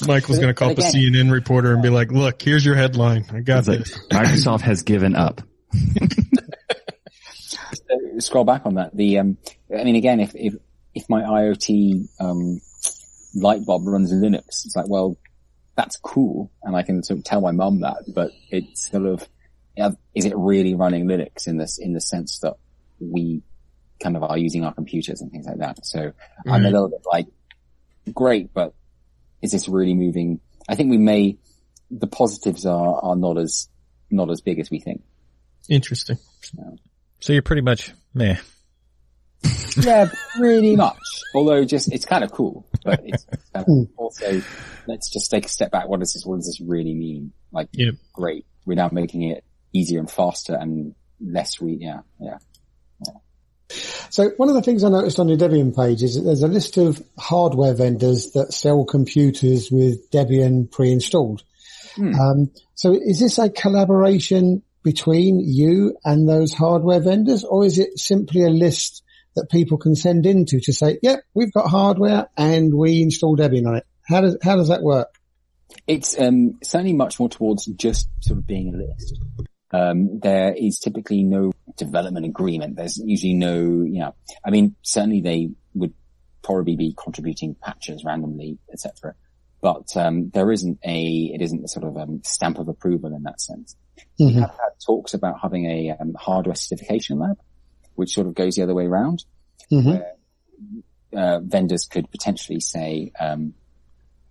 Michael's going to call up a CNN reporter and be like, look, here's your headline. I got It's like. Microsoft has given up. uh, *laughs* scroll back on that. The um, I mean, again, if if if my IoT um, light bulb runs in Linux, it's like, well, that's cool, and I can sort of tell my mum that, but it's sort of, yeah, is it really running Linux in this in the sense that we kind of are using our computers and things like that? So I'm a mm-hmm. little bit like, great, but is this really moving? I think we may. The positives are are not as not as big as we think. Interesting. so you're pretty much meh. *laughs* Yeah, pretty much. Although just, it's kind of cool, but it's kind of also, let's just take a step back. What does this, what does this really mean? Like, Yep. great. We're now making it easier and faster and less re, yeah, yeah. So one of the things I noticed on your Debian page is that there's a list of hardware vendors that sell computers with Debian pre-installed. Hmm. Um, so is this a collaboration between you and those hardware vendors, or is it simply a list that people can send into to say, "Yep, we've got hardware and we install Debian on it"? How does how does that work? It's, um, certainly much more towards just sort of being a list. Um, there is typically no development agreement. There's usually no, you know, I mean, certainly they would probably be contributing patches randomly, etc. But um, there isn't a, it isn't a sort of um, stamp of approval in that sense. We Mhm. have had talks about having a um, hardware certification lab, which sort of goes the other way around, Mhm. where uh, vendors could potentially say, um,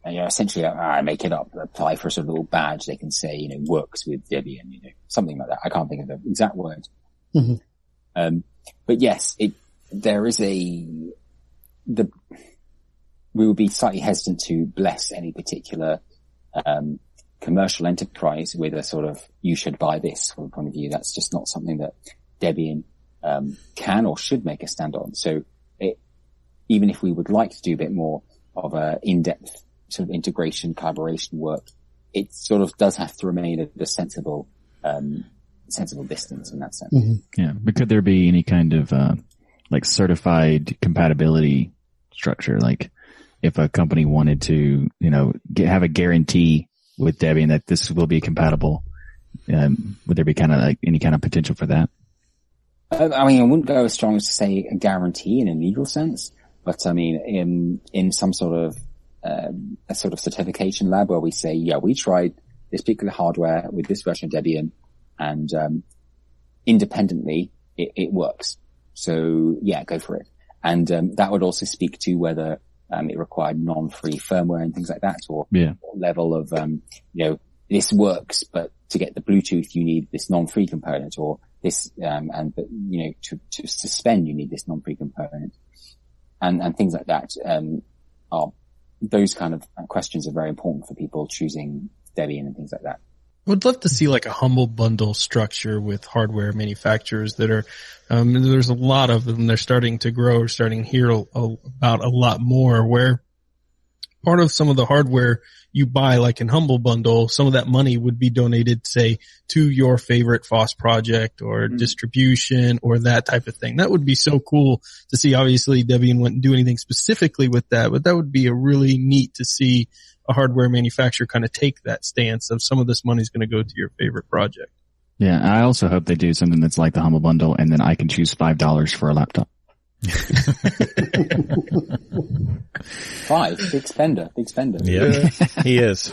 you know, essentially, uh, I make it up, apply for a sort of little badge. They can say, you know, works with Debian, you know, something like that. I can't think of the exact word. Mhm. Um, but yes, it, there is a, the, we would be slightly hesitant to bless any particular, um, commercial enterprise with a sort of, you should buy this from a point of view. That's just not something that Debian, um, can or should make a stand on. So it, even if we would like to do a bit more of a in-depth sort of integration collaboration work, it sort of does have to remain at a sensible, um, sensible distance in that sense. Yeah. But could there be any kind of, uh, like certified compatibility structure? Like if a company wanted to, you know, get, have a guarantee with Debian that this will be compatible, um, would there be kind of like any kind of potential for that? Uh, I mean, I wouldn't go as strong as to say a guarantee in a legal sense, but I mean, in, in some sort of, um, a sort of certification lab where we say, yeah, we tried this particular hardware with this version of Debian and, um, independently it, it works. So yeah, go for it. And, um, that would also speak to whether, um, it required non-free firmware and things like that or Yeah. what level of, um, you know, this works, but to get the Bluetooth, you need this non-free component or this, um, and, but, you know, to, to suspend, you need this non-free component and, and things like that, um, are, those kind of questions are very important for people choosing Debian and things like that. Would love to see like a humble bundle structure with hardware manufacturers that are, um, there's a lot of them. They're starting to grow. We're starting to hear about a lot more where part of some of the hardware you buy, like an Humble Bundle, some of that money would be donated, say, to your favorite FOSS project or Mm. distribution or that type of thing. That would be so cool to see. Obviously, Debian wouldn't do anything specifically with that, but that would be a really neat to see a hardware manufacturer kind of take that stance of some of this money is going to go to your favorite project. Yeah. I also hope they do something that's like the Humble Bundle and then I can choose $5 for a laptop. Five, big spender, big spender. Yeah, *laughs* he is.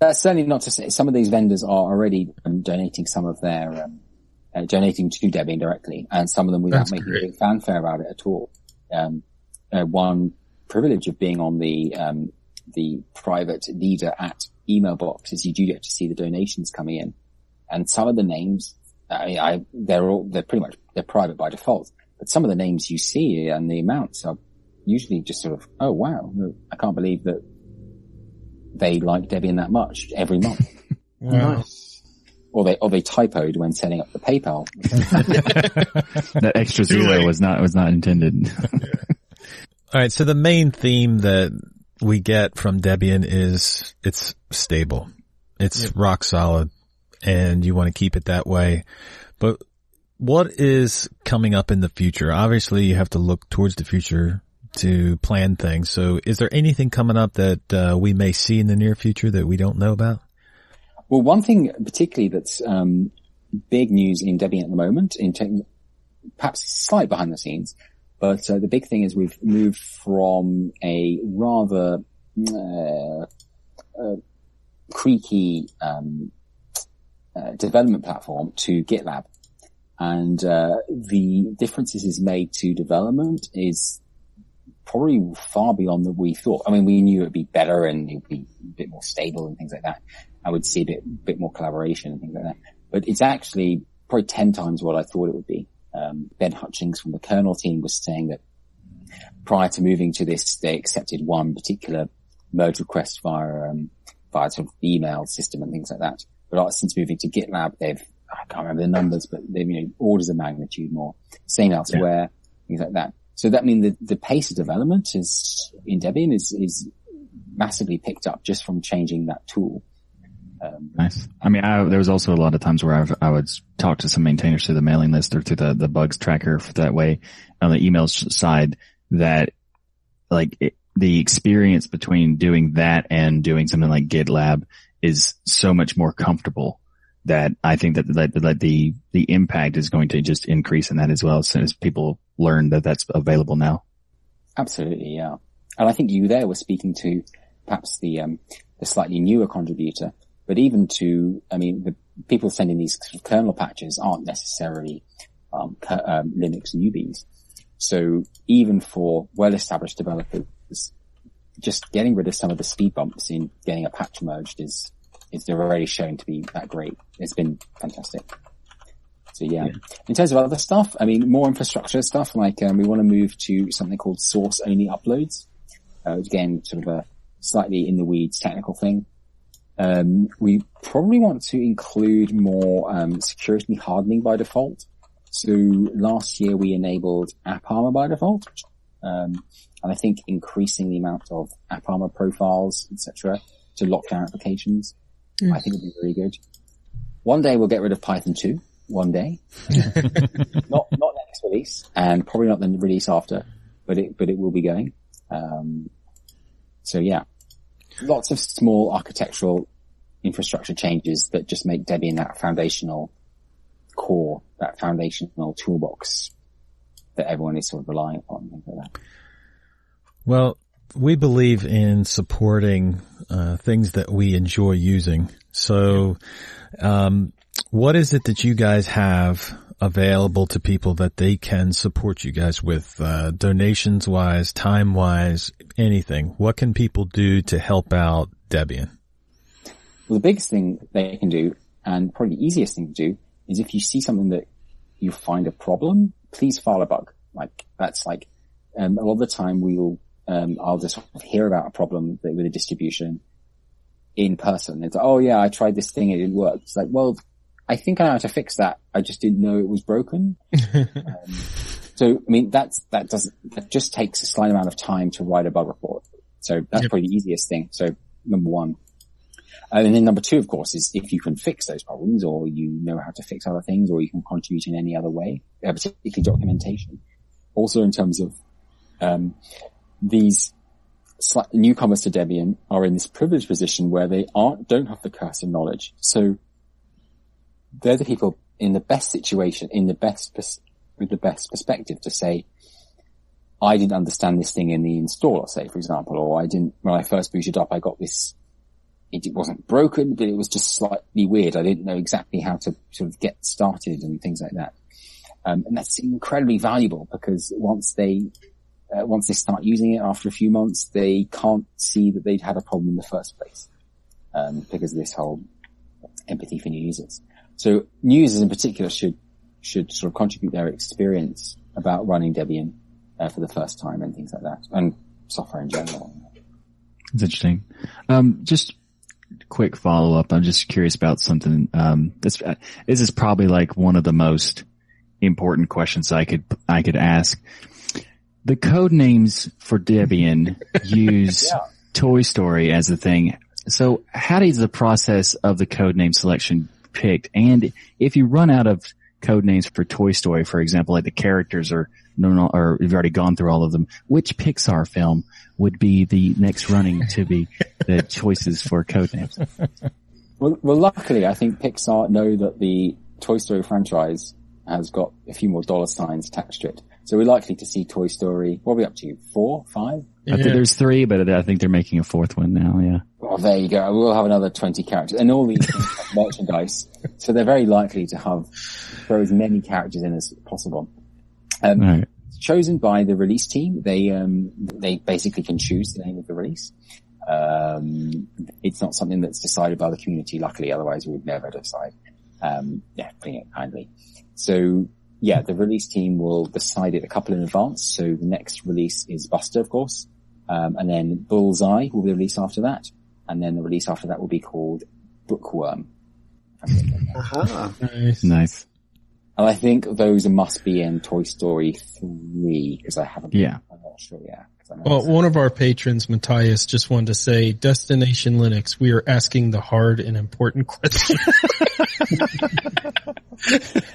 That's certainly not to say some of these vendors are already um, donating some of their um, uh, donating to Debian directly, and some of them without That's making great. a big fanfare about it at all. Um, uh, one privilege of being on the um, the private leader at email box is you do get to see the donations coming in, and some of the names, I, I they're all they're pretty much they're private by default, but some of the names you see and the amounts are usually just sort of oh wow, I can't believe that they like Debian that much every month. *laughs* Nice. or they or they typoed when setting up the PayPal. *laughs* That extra zero was not was not intended. *laughs* All right. So the main theme that we get from Debian is it's stable. It's rock solid and you want to keep it that way. But what is coming up in the future? Obviously you have to look towards the future to plan things. So is there anything coming up that uh, we may see in the near future that we don't know about? Well, one thing particularly that's um, big news in Debian at the moment, in tech, perhaps slight behind the scenes, but uh, the big thing is we've moved from a rather uh, uh, creaky um, uh, development platform to GitLab, and uh, the differences is made to development is probably far beyond what we thought. I mean, we knew it'd be better and it'd be a bit more stable and things like that. I would see a bit, bit more collaboration and things like that. But it's actually probably 10 times what I thought it would be. Um, ben Hutchings from the kernel team was saying that prior to moving to this, they accepted one particular merge request via, um, via sort of email system and things like that. But uh, since moving to GitLab, they've, I can't remember the numbers, but they've, you know, orders of magnitude more. Same elsewhere, things like that. So that means the, the pace of development is in Debian is, is massively picked up just from changing that tool. Um, Nice. I mean, I, there was also a lot of times where I've, I would talk to some maintainers through the mailing list or through the, the bugs tracker for that way on the email side that like it, the experience between doing that and doing something like GitLab is so much more comfortable that I think that, that, that the, the impact is going to just increase in that as well as soon as people learn that that's available now. Absolutely, yeah. And I think you there were speaking to perhaps the um, the slightly newer contributor, but even to, I mean, the people sending these kernel patches aren't necessarily um, um, Linux newbies. So even for well-established developers, just getting rid of some of the speed bumps in getting a patch merged is is already shown to be that great. It's been fantastic. So yeah. In terms of other stuff, I mean, more infrastructure stuff, like um, we want to move to something called source only uploads. Uh, again, sort of a slightly in the weeds technical thing. Um, we probably want to include more um, security hardening by default. So last year we enabled AppArmor by default, um, and I think increasing the amount of AppArmor profiles, etc., to lock down applications, I think would be really good. One day we'll get rid of Python 2. One day, *laughs* not not next release, and probably not the release after, but it but it will be going. Um, so yeah, lots of small architectural infrastructure changes that just make Debian that foundational core, that foundational toolbox that everyone is sort of relying upon. Like. Well, we believe in supporting uh, things that we enjoy using. So, um, what is it that you guys have available to people that they can support you guys with, uh, donations wise, time wise, anything? What can people do to help out Debian? Well, the biggest thing they can do, and probably the easiest thing to do, is if you see something that you find a problem, please file a bug. Like that's like um, a lot of the time we'll um, I'll just hear about a problem with a distribution in person. It's like, oh yeah, I tried this thing, it didn't work. It's like, well, I think I know how to fix that. I just didn't know it was broken. um, *laughs* so I mean, that's that doesn't that just takes a slight amount of time to write a bug report. So that's Yep. probably the easiest thing. So number one. Uh, and then number two, of course, is if you can fix those problems or you know how to fix other things or you can contribute in any other way, uh, particularly documentation. Also in terms of, um, these newcomers to Debian are in this privileged position where they aren't, don't have the curse of knowledge. So they're the people in the best situation, in the best, pers- with the best perspective to say, I didn't understand this thing in the installer, say, for example, or I didn't, when I first booted up, I got this it wasn't broken, but it was just slightly weird. I didn't know exactly how to sort of get started and things like that. Um, and that's incredibly valuable because once they uh, once they start using it after a few months, they can't see that they'd had a problem in the first place um, because of this whole empathy for new users. So new users in particular should should sort of contribute their experience about running Debian uh, for the first time and things like that, and software in general. It's interesting. Um, just quick follow up. I'm just curious about something. Um, this, uh, this is probably like one of the most important questions I could, I could ask. The code names for Debian *laughs* use Yeah. Toy Story as the thing. So how does the process of the code name selection picked? And if you run out of code names for Toy Story, for example, like the characters are no, no, or you've already gone through all of them, which Pixar film would be the next running to be the *laughs* choices for code names? Well, well, luckily, I think Pixar know that the Toy Story franchise has got a few more dollar signs attached to it. So we're likely to see Toy Story. What are we up to? Four, five? I think there's three, but I think they're making a fourth one now. Yeah. Well, there you go. We'll have another 20 characters and all these things *laughs* merchandise. So they're very likely to have throw as many characters in as possible. Um, All right. chosen by the release team. They, um, they basically can choose the name of the release. Um, it's not something that's decided by the community, luckily, otherwise we would never decide. Um, yeah, putting it kindly. So yeah, the release team will decide it a couple in advance. So the next release is Buster, of course. Um, and then Bullseye will be released after that. And then the release after that will be called Bookworm. Aha. Nice. Nice. And I think those must be in Toy Story 3 because I haven't, Yeah. I'm not sure, yeah. 'Cause I know Well, it's- one of our patrons, Matthias, just wanted to say, Destination Linux, we are asking the hard and important *laughs* question.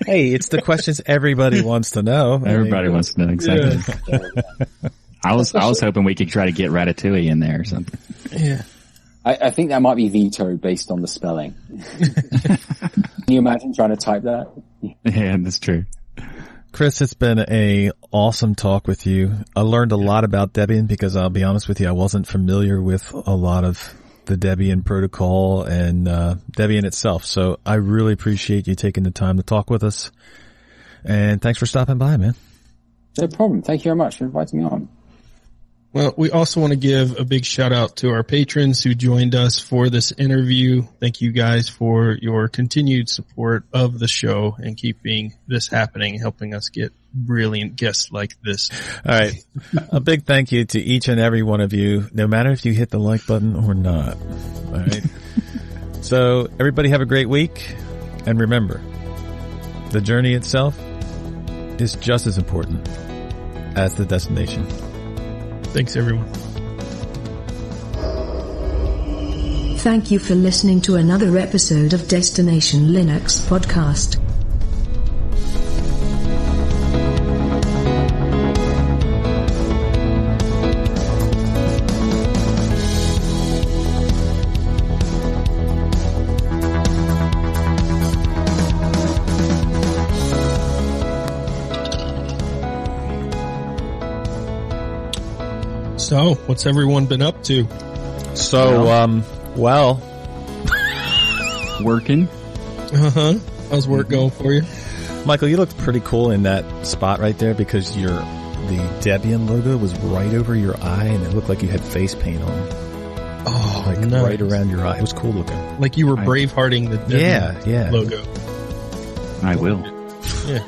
Hey, it's the questions everybody wants to know. I Everybody wants to know exactly. *laughs* I was, I was hoping we could try to get Ratatouille in there or something. yeah. I, I think that might be vetoed based on the spelling. *laughs* Can you imagine trying to type that? Yeah, that's true. Chris, it's been a awesome talk with you. I learned a lot about Debian because I'll be honest with you, I wasn't familiar with a lot of the Debian protocol and uh, Debian itself. So I really appreciate you taking the time to talk with us. And thanks for stopping by, man. No problem. Thank you very much for inviting me on. Well, we also want to give a big shout out to our patrons who joined us for this interview. Thank you guys for your continued support of the show and keeping this happening, helping us get brilliant guests like this. All right. a big thank you to each and every one of you, no matter if you hit the like button or not. All right. *laughs* so everybody have a great week. And remember, the journey itself is just as important as the destination. Thanks everyone. Thank you for listening to another episode of Destination Linux podcast. So, what's everyone been up to? So, um, well, Working. Uh huh. How's work going for you? Michael, you looked pretty cool in that spot right there because your the Debian logo was right over your eye and it looked like you had face paint on, Oh, like nice. right around your eye. It was cool looking. Like you were bravehearting the Debian Yeah, yeah. logo. I will. Yeah.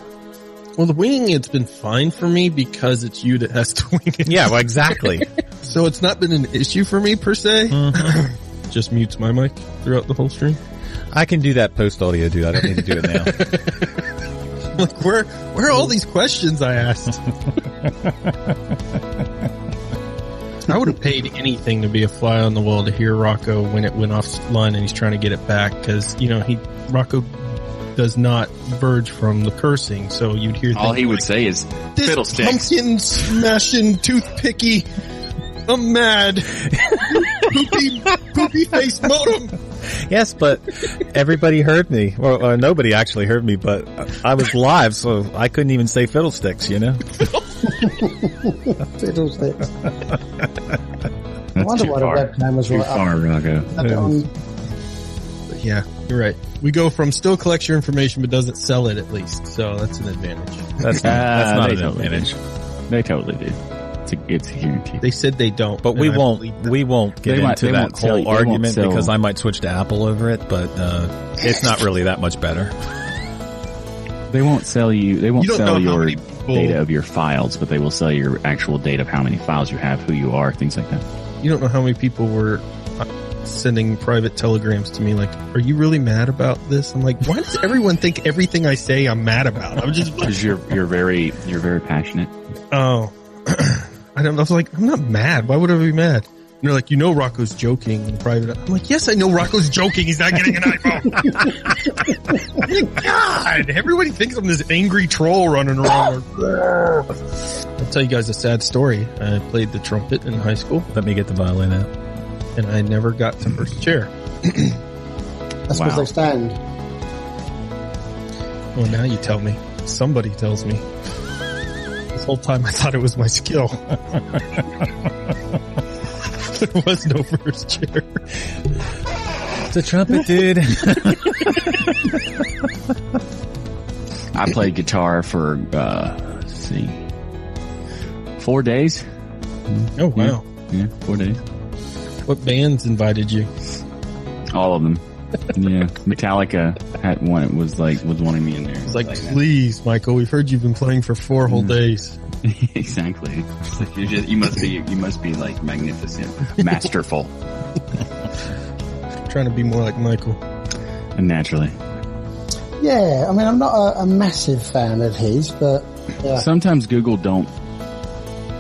Well, the winging it's been fine for me because it's you that has *laughs* to wing it. Yeah, well, exactly. *laughs* So it's not been an issue for me per se. Mm-hmm. *clears throat* Just mutes my mic throughout the whole stream. I can do that post audio, dude. I don't need to do it now. *laughs* Like where where are all these questions I asked? I would have paid anything to be a fly on the wall to hear Rocco when it went offline and he's trying to get it back because you know he Rocco does not verge from the cursing, so you'd hear All things he would like, say is this fiddlesticks. pumpkin smashing toothpicky. I'm mad. poopy, poopy face modem. yes, but everybody heard me. Well, or nobody actually heard me, but I was live, so I couldn't even say fiddlesticks, you know? *laughs* Fiddlesticks. I wonder too why far. the webcam was Too right far, Rocco. Yeah, you're right. We go from still collects your information but doesn't sell it at least, so that's an advantage. That's not, that's Ah, not an totally advantage. They totally do. It's a, it's a guarantee. They said they don't, But we I won't, we won't get They into they that won't sell- whole argument because I might switch to Apple over it, but, uh, it's not really that much better. They won't sell you. They won't You sell your data of your files, but they will sell your actual data of how many files you have, who you are, things like that. You don't know how many people were sending private telegrams to me like, "Are you really mad about this?" I'm like, "Why does everyone think everything I say I'm mad about?" I'm just Because you're you're very you're very passionate. "Oh." *clears throat* I, don't, I was like, "I'm not mad. Why would I be mad?" And they're like, "You know, Rocco's joking in private." I'm like, "Yes, I know Rocco's joking. He's not getting an iPhone." *laughs* God, everybody thinks I'm this angry troll running around. I'll tell you guys a sad story. I played the trumpet in high school, Let me get the violin out. And I never got to first chair. That's because Wow. they stand. Well, now you tell me. Somebody tells me. This whole time I thought it was my skill. *laughs* there was no first chair. The trumpet dude. *laughs* I played guitar for uh, let's see, four days. Oh wow! Yeah, four days. What bands invited you? All of them. yeah, Metallica had one. It Was like was wanting me in there. It's like, please, Michael, we've heard you've been playing for four whole mm. days. *laughs* exactly. *laughs* Like you're just, you must be you must be like magnificent, masterful, *laughs* trying to be more like Michael. and naturally. Yeah, I mean, I'm not a, a massive fan of his, but yeah. Sometimes Google don't.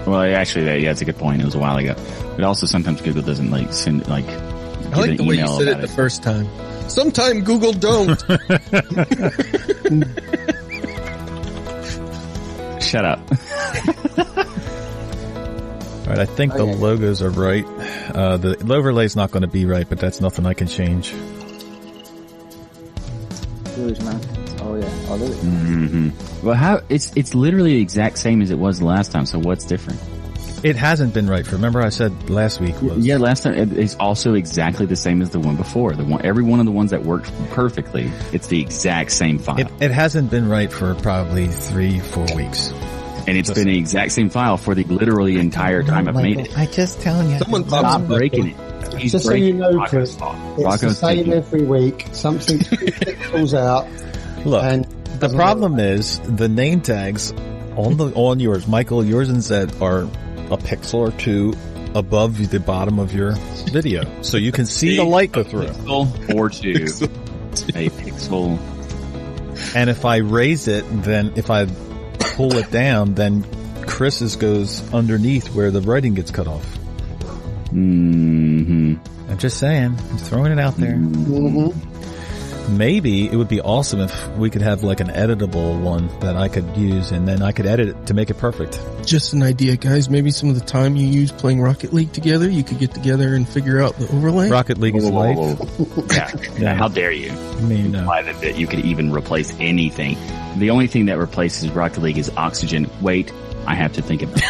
Well, actually, that- yeah, that's a good point. It was a while ago, but also sometimes Google doesn't like send like. I like the way you said it the first time. Sometime Google don't. *laughs* Shut up. *laughs* All right, I think the logos are right. Uh, the overlay's not going to be right, but that's nothing I can change. Huge man. Oh yeah. Oh, look. hmm Well, how it's it's literally the exact same as it was the last time. So what's different? It hasn't been right. Remember I said last week was Yeah, last time it's also exactly the same as the one before. The one, every one of the ones that worked perfectly, it's the exact same file, It, it hasn't been right for probably three, four weeks. and it's been the exact same file for the literally entire time I've made it. I just telling you. Someone Stop breaking it. He's Just so you know, Chris, fault. It's the same taking- every week. Something *laughs* falls out, Look, and the problem is the name tags on the on yours, Michael, yours and Zed are a pixel or two above the bottom of your video, so you can see the light go through. Pixel or two, a pixel. And if I raise it, then if I pull it down, then Chris's goes underneath where the writing gets cut off. hmm I'm just saying, I'm throwing it out there. Mhm. Maybe it would be awesome if we could have like an editable one that I could use and then I could edit it to make it perfect. Just an idea, guys. Maybe some of the time you use playing Rocket League together, you could get together and figure out the overlay. Rocket League is life. *laughs* Yeah. yeah. How dare you? I mean, uh, Imply that, that you could even replace anything. The only thing that replaces Rocket League is oxygen. Wait, I have to think about it.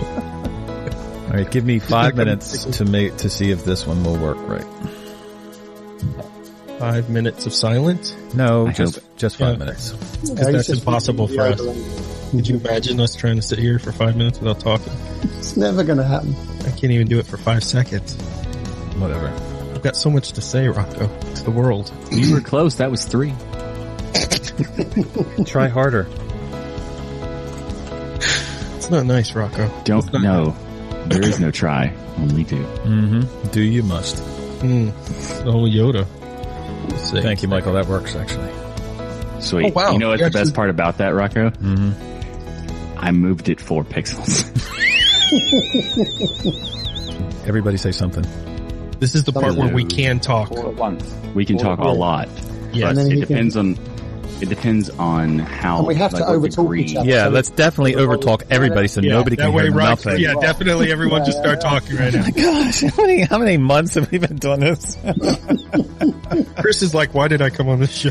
*laughs* all right, give me five *laughs* minutes to make to see if this one will work right. Five minutes of silence. No, I just hope. just five Yeah. minutes. Yeah, he's that's impossible for us. yodeling. Could you imagine us trying to sit here for five minutes without talking? It's never going to happen. I can't even do it for five seconds. Whatever. I've got so much to say, Rocco, to the world. You were close. That was three. *laughs* Try harder. It's not nice, Rocco. Don't know. There is no try. Only do. Mm-hmm. Do you must. Hmm. Oh, Yoda. Say. Thank you, Michael. That works actually. Sweet. Oh, wow. You know what's You the best part about that, Rocco? Mm-hmm. I moved it four pixels. *laughs* Everybody say something. This is the part where we can talk. All at once. we can talk a lot. Yeah. But it you can- depends on it depends on how And we have to like, what overtalk degree- each other. Yeah, So- let's definitely overtalk everybody so nobody that can way, hear Rock- nothing. Yeah, definitely. Everyone just start talking right now. Gosh, *laughs* how many how many months have we been doing this? *laughs* Chris is like, "Why did I come on this show?"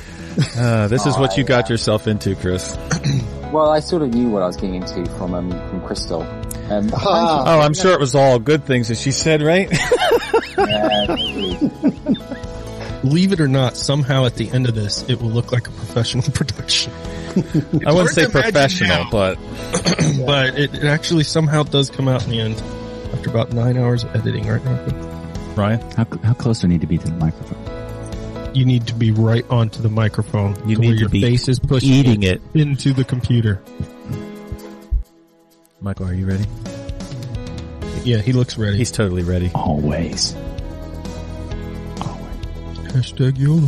Uh, this is what you got yourself into, Chris. *clears throat* Well, I sort of knew what I was getting into from um, from Crystal. Um, Ah. Oh, I'm sure it was all good things that she said, right? *laughs* yeah, totally. Believe it or not, somehow at the end of this, it will look like a professional *laughs* production. I wouldn't say hard to imagine professional, now. but *clears throat* but it, it actually somehow does come out in the end after about nine hours of editing, right now. Ryan, How, how close do I need to be to the microphone? You need to be right onto the microphone. You to need where to your be face is pushing eating it. into the computer. Michael, are you ready? Yeah, he looks ready. He's totally ready. Always. Always. Hashtag YOLO.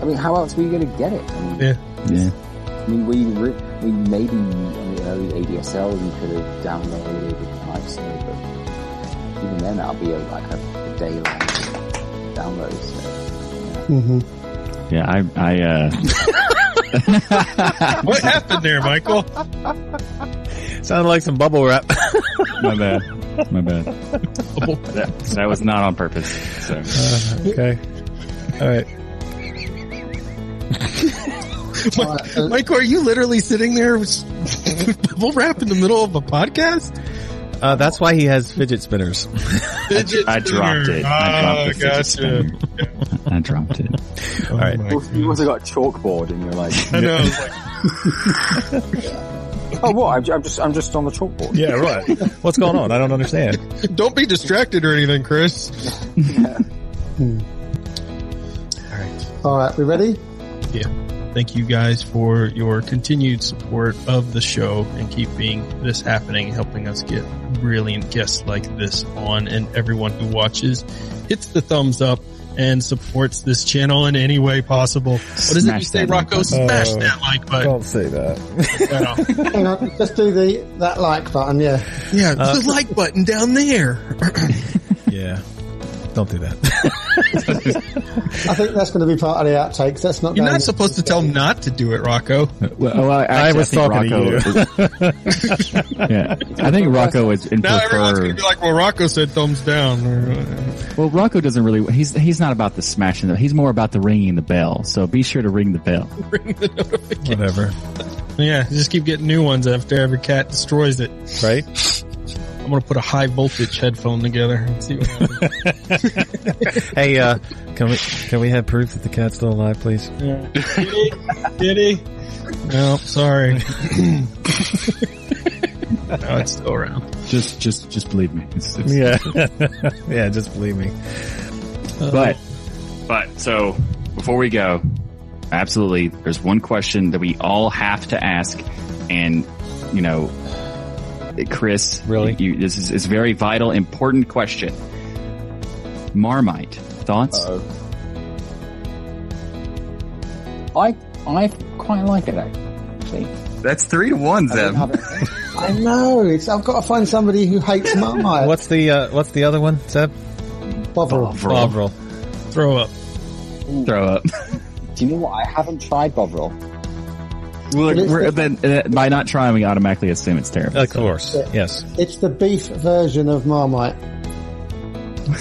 I mean, how else were you going to get it? I mean, Yeah. Yeah. I mean, were you, re- I mean, maybe on the early ADSL you could have downloaded it nicely, but even then that'll be a, like a, a day long download. So, hmm Yeah, I, I, uh, *laughs* What happened there, Michael? *laughs* Sounded like some bubble wrap. *laughs* my bad. *laughs* My bad. That, *laughs* that was not on purpose. So, okay. All right. *laughs* Mike, uh, Michael, are you literally sitting there with bubble wrap in the middle of a podcast? Uh, that's why he has fidget spinners. Fidget I dropped it. I dropped the fidget gotcha. I dropped it. Oh All right. my you God. also got a chalkboard and you're like, I know. It's like, oh, what? I'm, I'm just, I'm just on the chalkboard. yeah, right. *laughs* What's going on? I don't understand. don't be distracted or anything, Chris. *laughs* all right, we ready? Yeah. Thank you guys for your continued support of the show and keeping this happening, helping us get brilliant guests like this on and everyone who watches hits the thumbs up and supports this channel in any way possible. What does it Smash you say, that like Rocco? Smash Oh. that like button. Don't say that. *laughs* Hang on, just do the that like button. Yeah, yeah Uh, the like button down there. *laughs* Yeah. Don't do that. *laughs* I think that's going to be part of the outtakes. That's not. You're not supposed to tell him not to do it, Rocco. Well, well, I, I was think talking Rocco to Is, *laughs* yeah, I think Rocco is in Now everyone's gonna be like, "Well, Rocco said thumbs down." Well, Rocco doesn't really. He's he's not about the smashing. He's more about the ringing the bell. So be sure to ring the bell. *laughs* Whatever. Yeah, just keep getting new ones after every cat destroys it. Right? I'm gonna put a high voltage headphone together and see what happens. *laughs* Hey, uh, can we, can we have proof that the cat's still alive, please? Did he? Did he? No, sorry. *laughs* no, it's still around. Just just just believe me. It's, it's, Yeah. *laughs* yeah, just believe me. But but so before we go, absolutely, there's one question that we all have to ask, and you know, Chris, Really? you, this is it's a very vital, important question. Marmite thoughts? Uh-oh. I, I quite like it actually. That's three to one, I don't have it. *laughs* I know. It's. I've got to find somebody who hates Marmite. What's the, uh, what's the other one, Seb? Bovril. Bovril. Throw up. Throw up. *laughs* Do you know what? I haven't tried Bovril. Look, But it's we're, the- then, uh, by not trying, we automatically assume it's terrible. Of course. Yes. It's the beef version of Marmite. *laughs* God,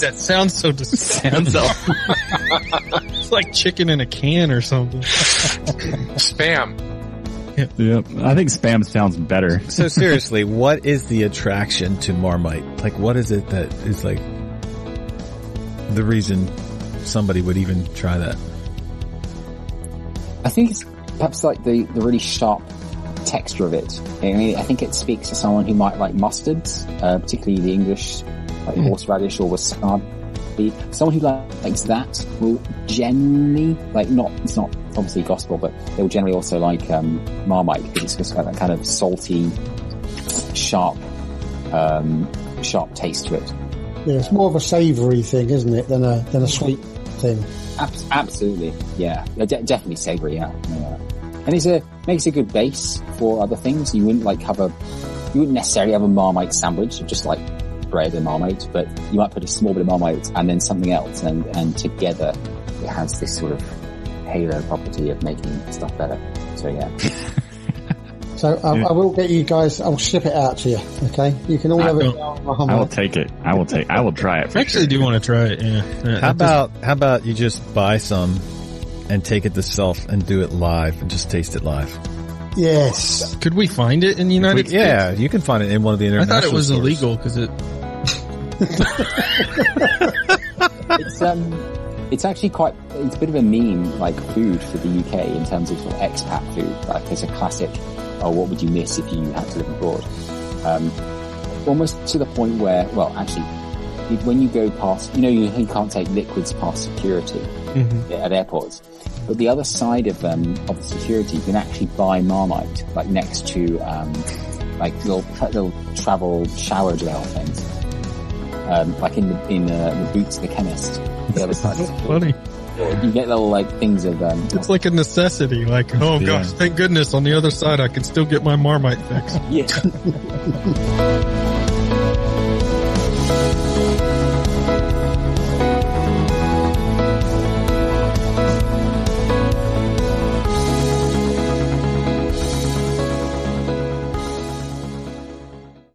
that sounds so disgusting. Sounds *laughs* It's like chicken in a can or something. Spam. Yep. I think spam sounds better. So *laughs* seriously, what is the attraction to Marmite? Like, what is it that is like the reason somebody would even try that? I think it's perhaps like the, the really sharp texture of it. I mean, I think it speaks to someone who might like mustards, uh, particularly the English, like horseradish or wasabi. Someone who likes that will generally, like not, it's not obviously gospel, but they will generally also like, um, Marmite because it's just got that kind of salty, sharp, um, sharp taste to it. Yeah, it's more of a savoury thing, isn't it, than a than a sweet thing. Abs- absolutely, yeah, de- definitely savory, yeah. yeah. And it's a makes a good base for other things. You wouldn't like have a, you wouldn't necessarily have a Marmite sandwich, of just like bread and Marmite, but you might put a small bit of Marmite and then something else, and and together it has this sort of halo property of making stuff better. So yeah, *laughs* So I, I will get you guys. I'll ship it out to you. Okay, you can all I have it. I will take it. I will take. I will try it. For I actually sure. do want to try it. Yeah. Yeah, How I about, how about you just buy some and take it to self and do it live and just taste it live? Yes. Could we find it in the United States? yeah, you can find it in one of the international. I international. thought it was stores. illegal because it. *laughs* It's um, it's actually quite. It's a bit of a meme, like food for the UK in terms of, sort of expat food. Like it's a classic. Oh, what would you miss if you had to live abroad? Um, almost to the point where, well, actually, when you go past, you know, you, you can't take liquids past security at airports. But the other side of um, of the security, you can actually buy Marmite, like next to um, like little little travel shower gel things, um, like in the in uh, the Boots of the chemist. The other *laughs* side. Funny. You get little like things of them. It's like a necessity. Like, oh Yeah. gosh, thank goodness on the other side I can still get my Marmite fix. *laughs* yeah.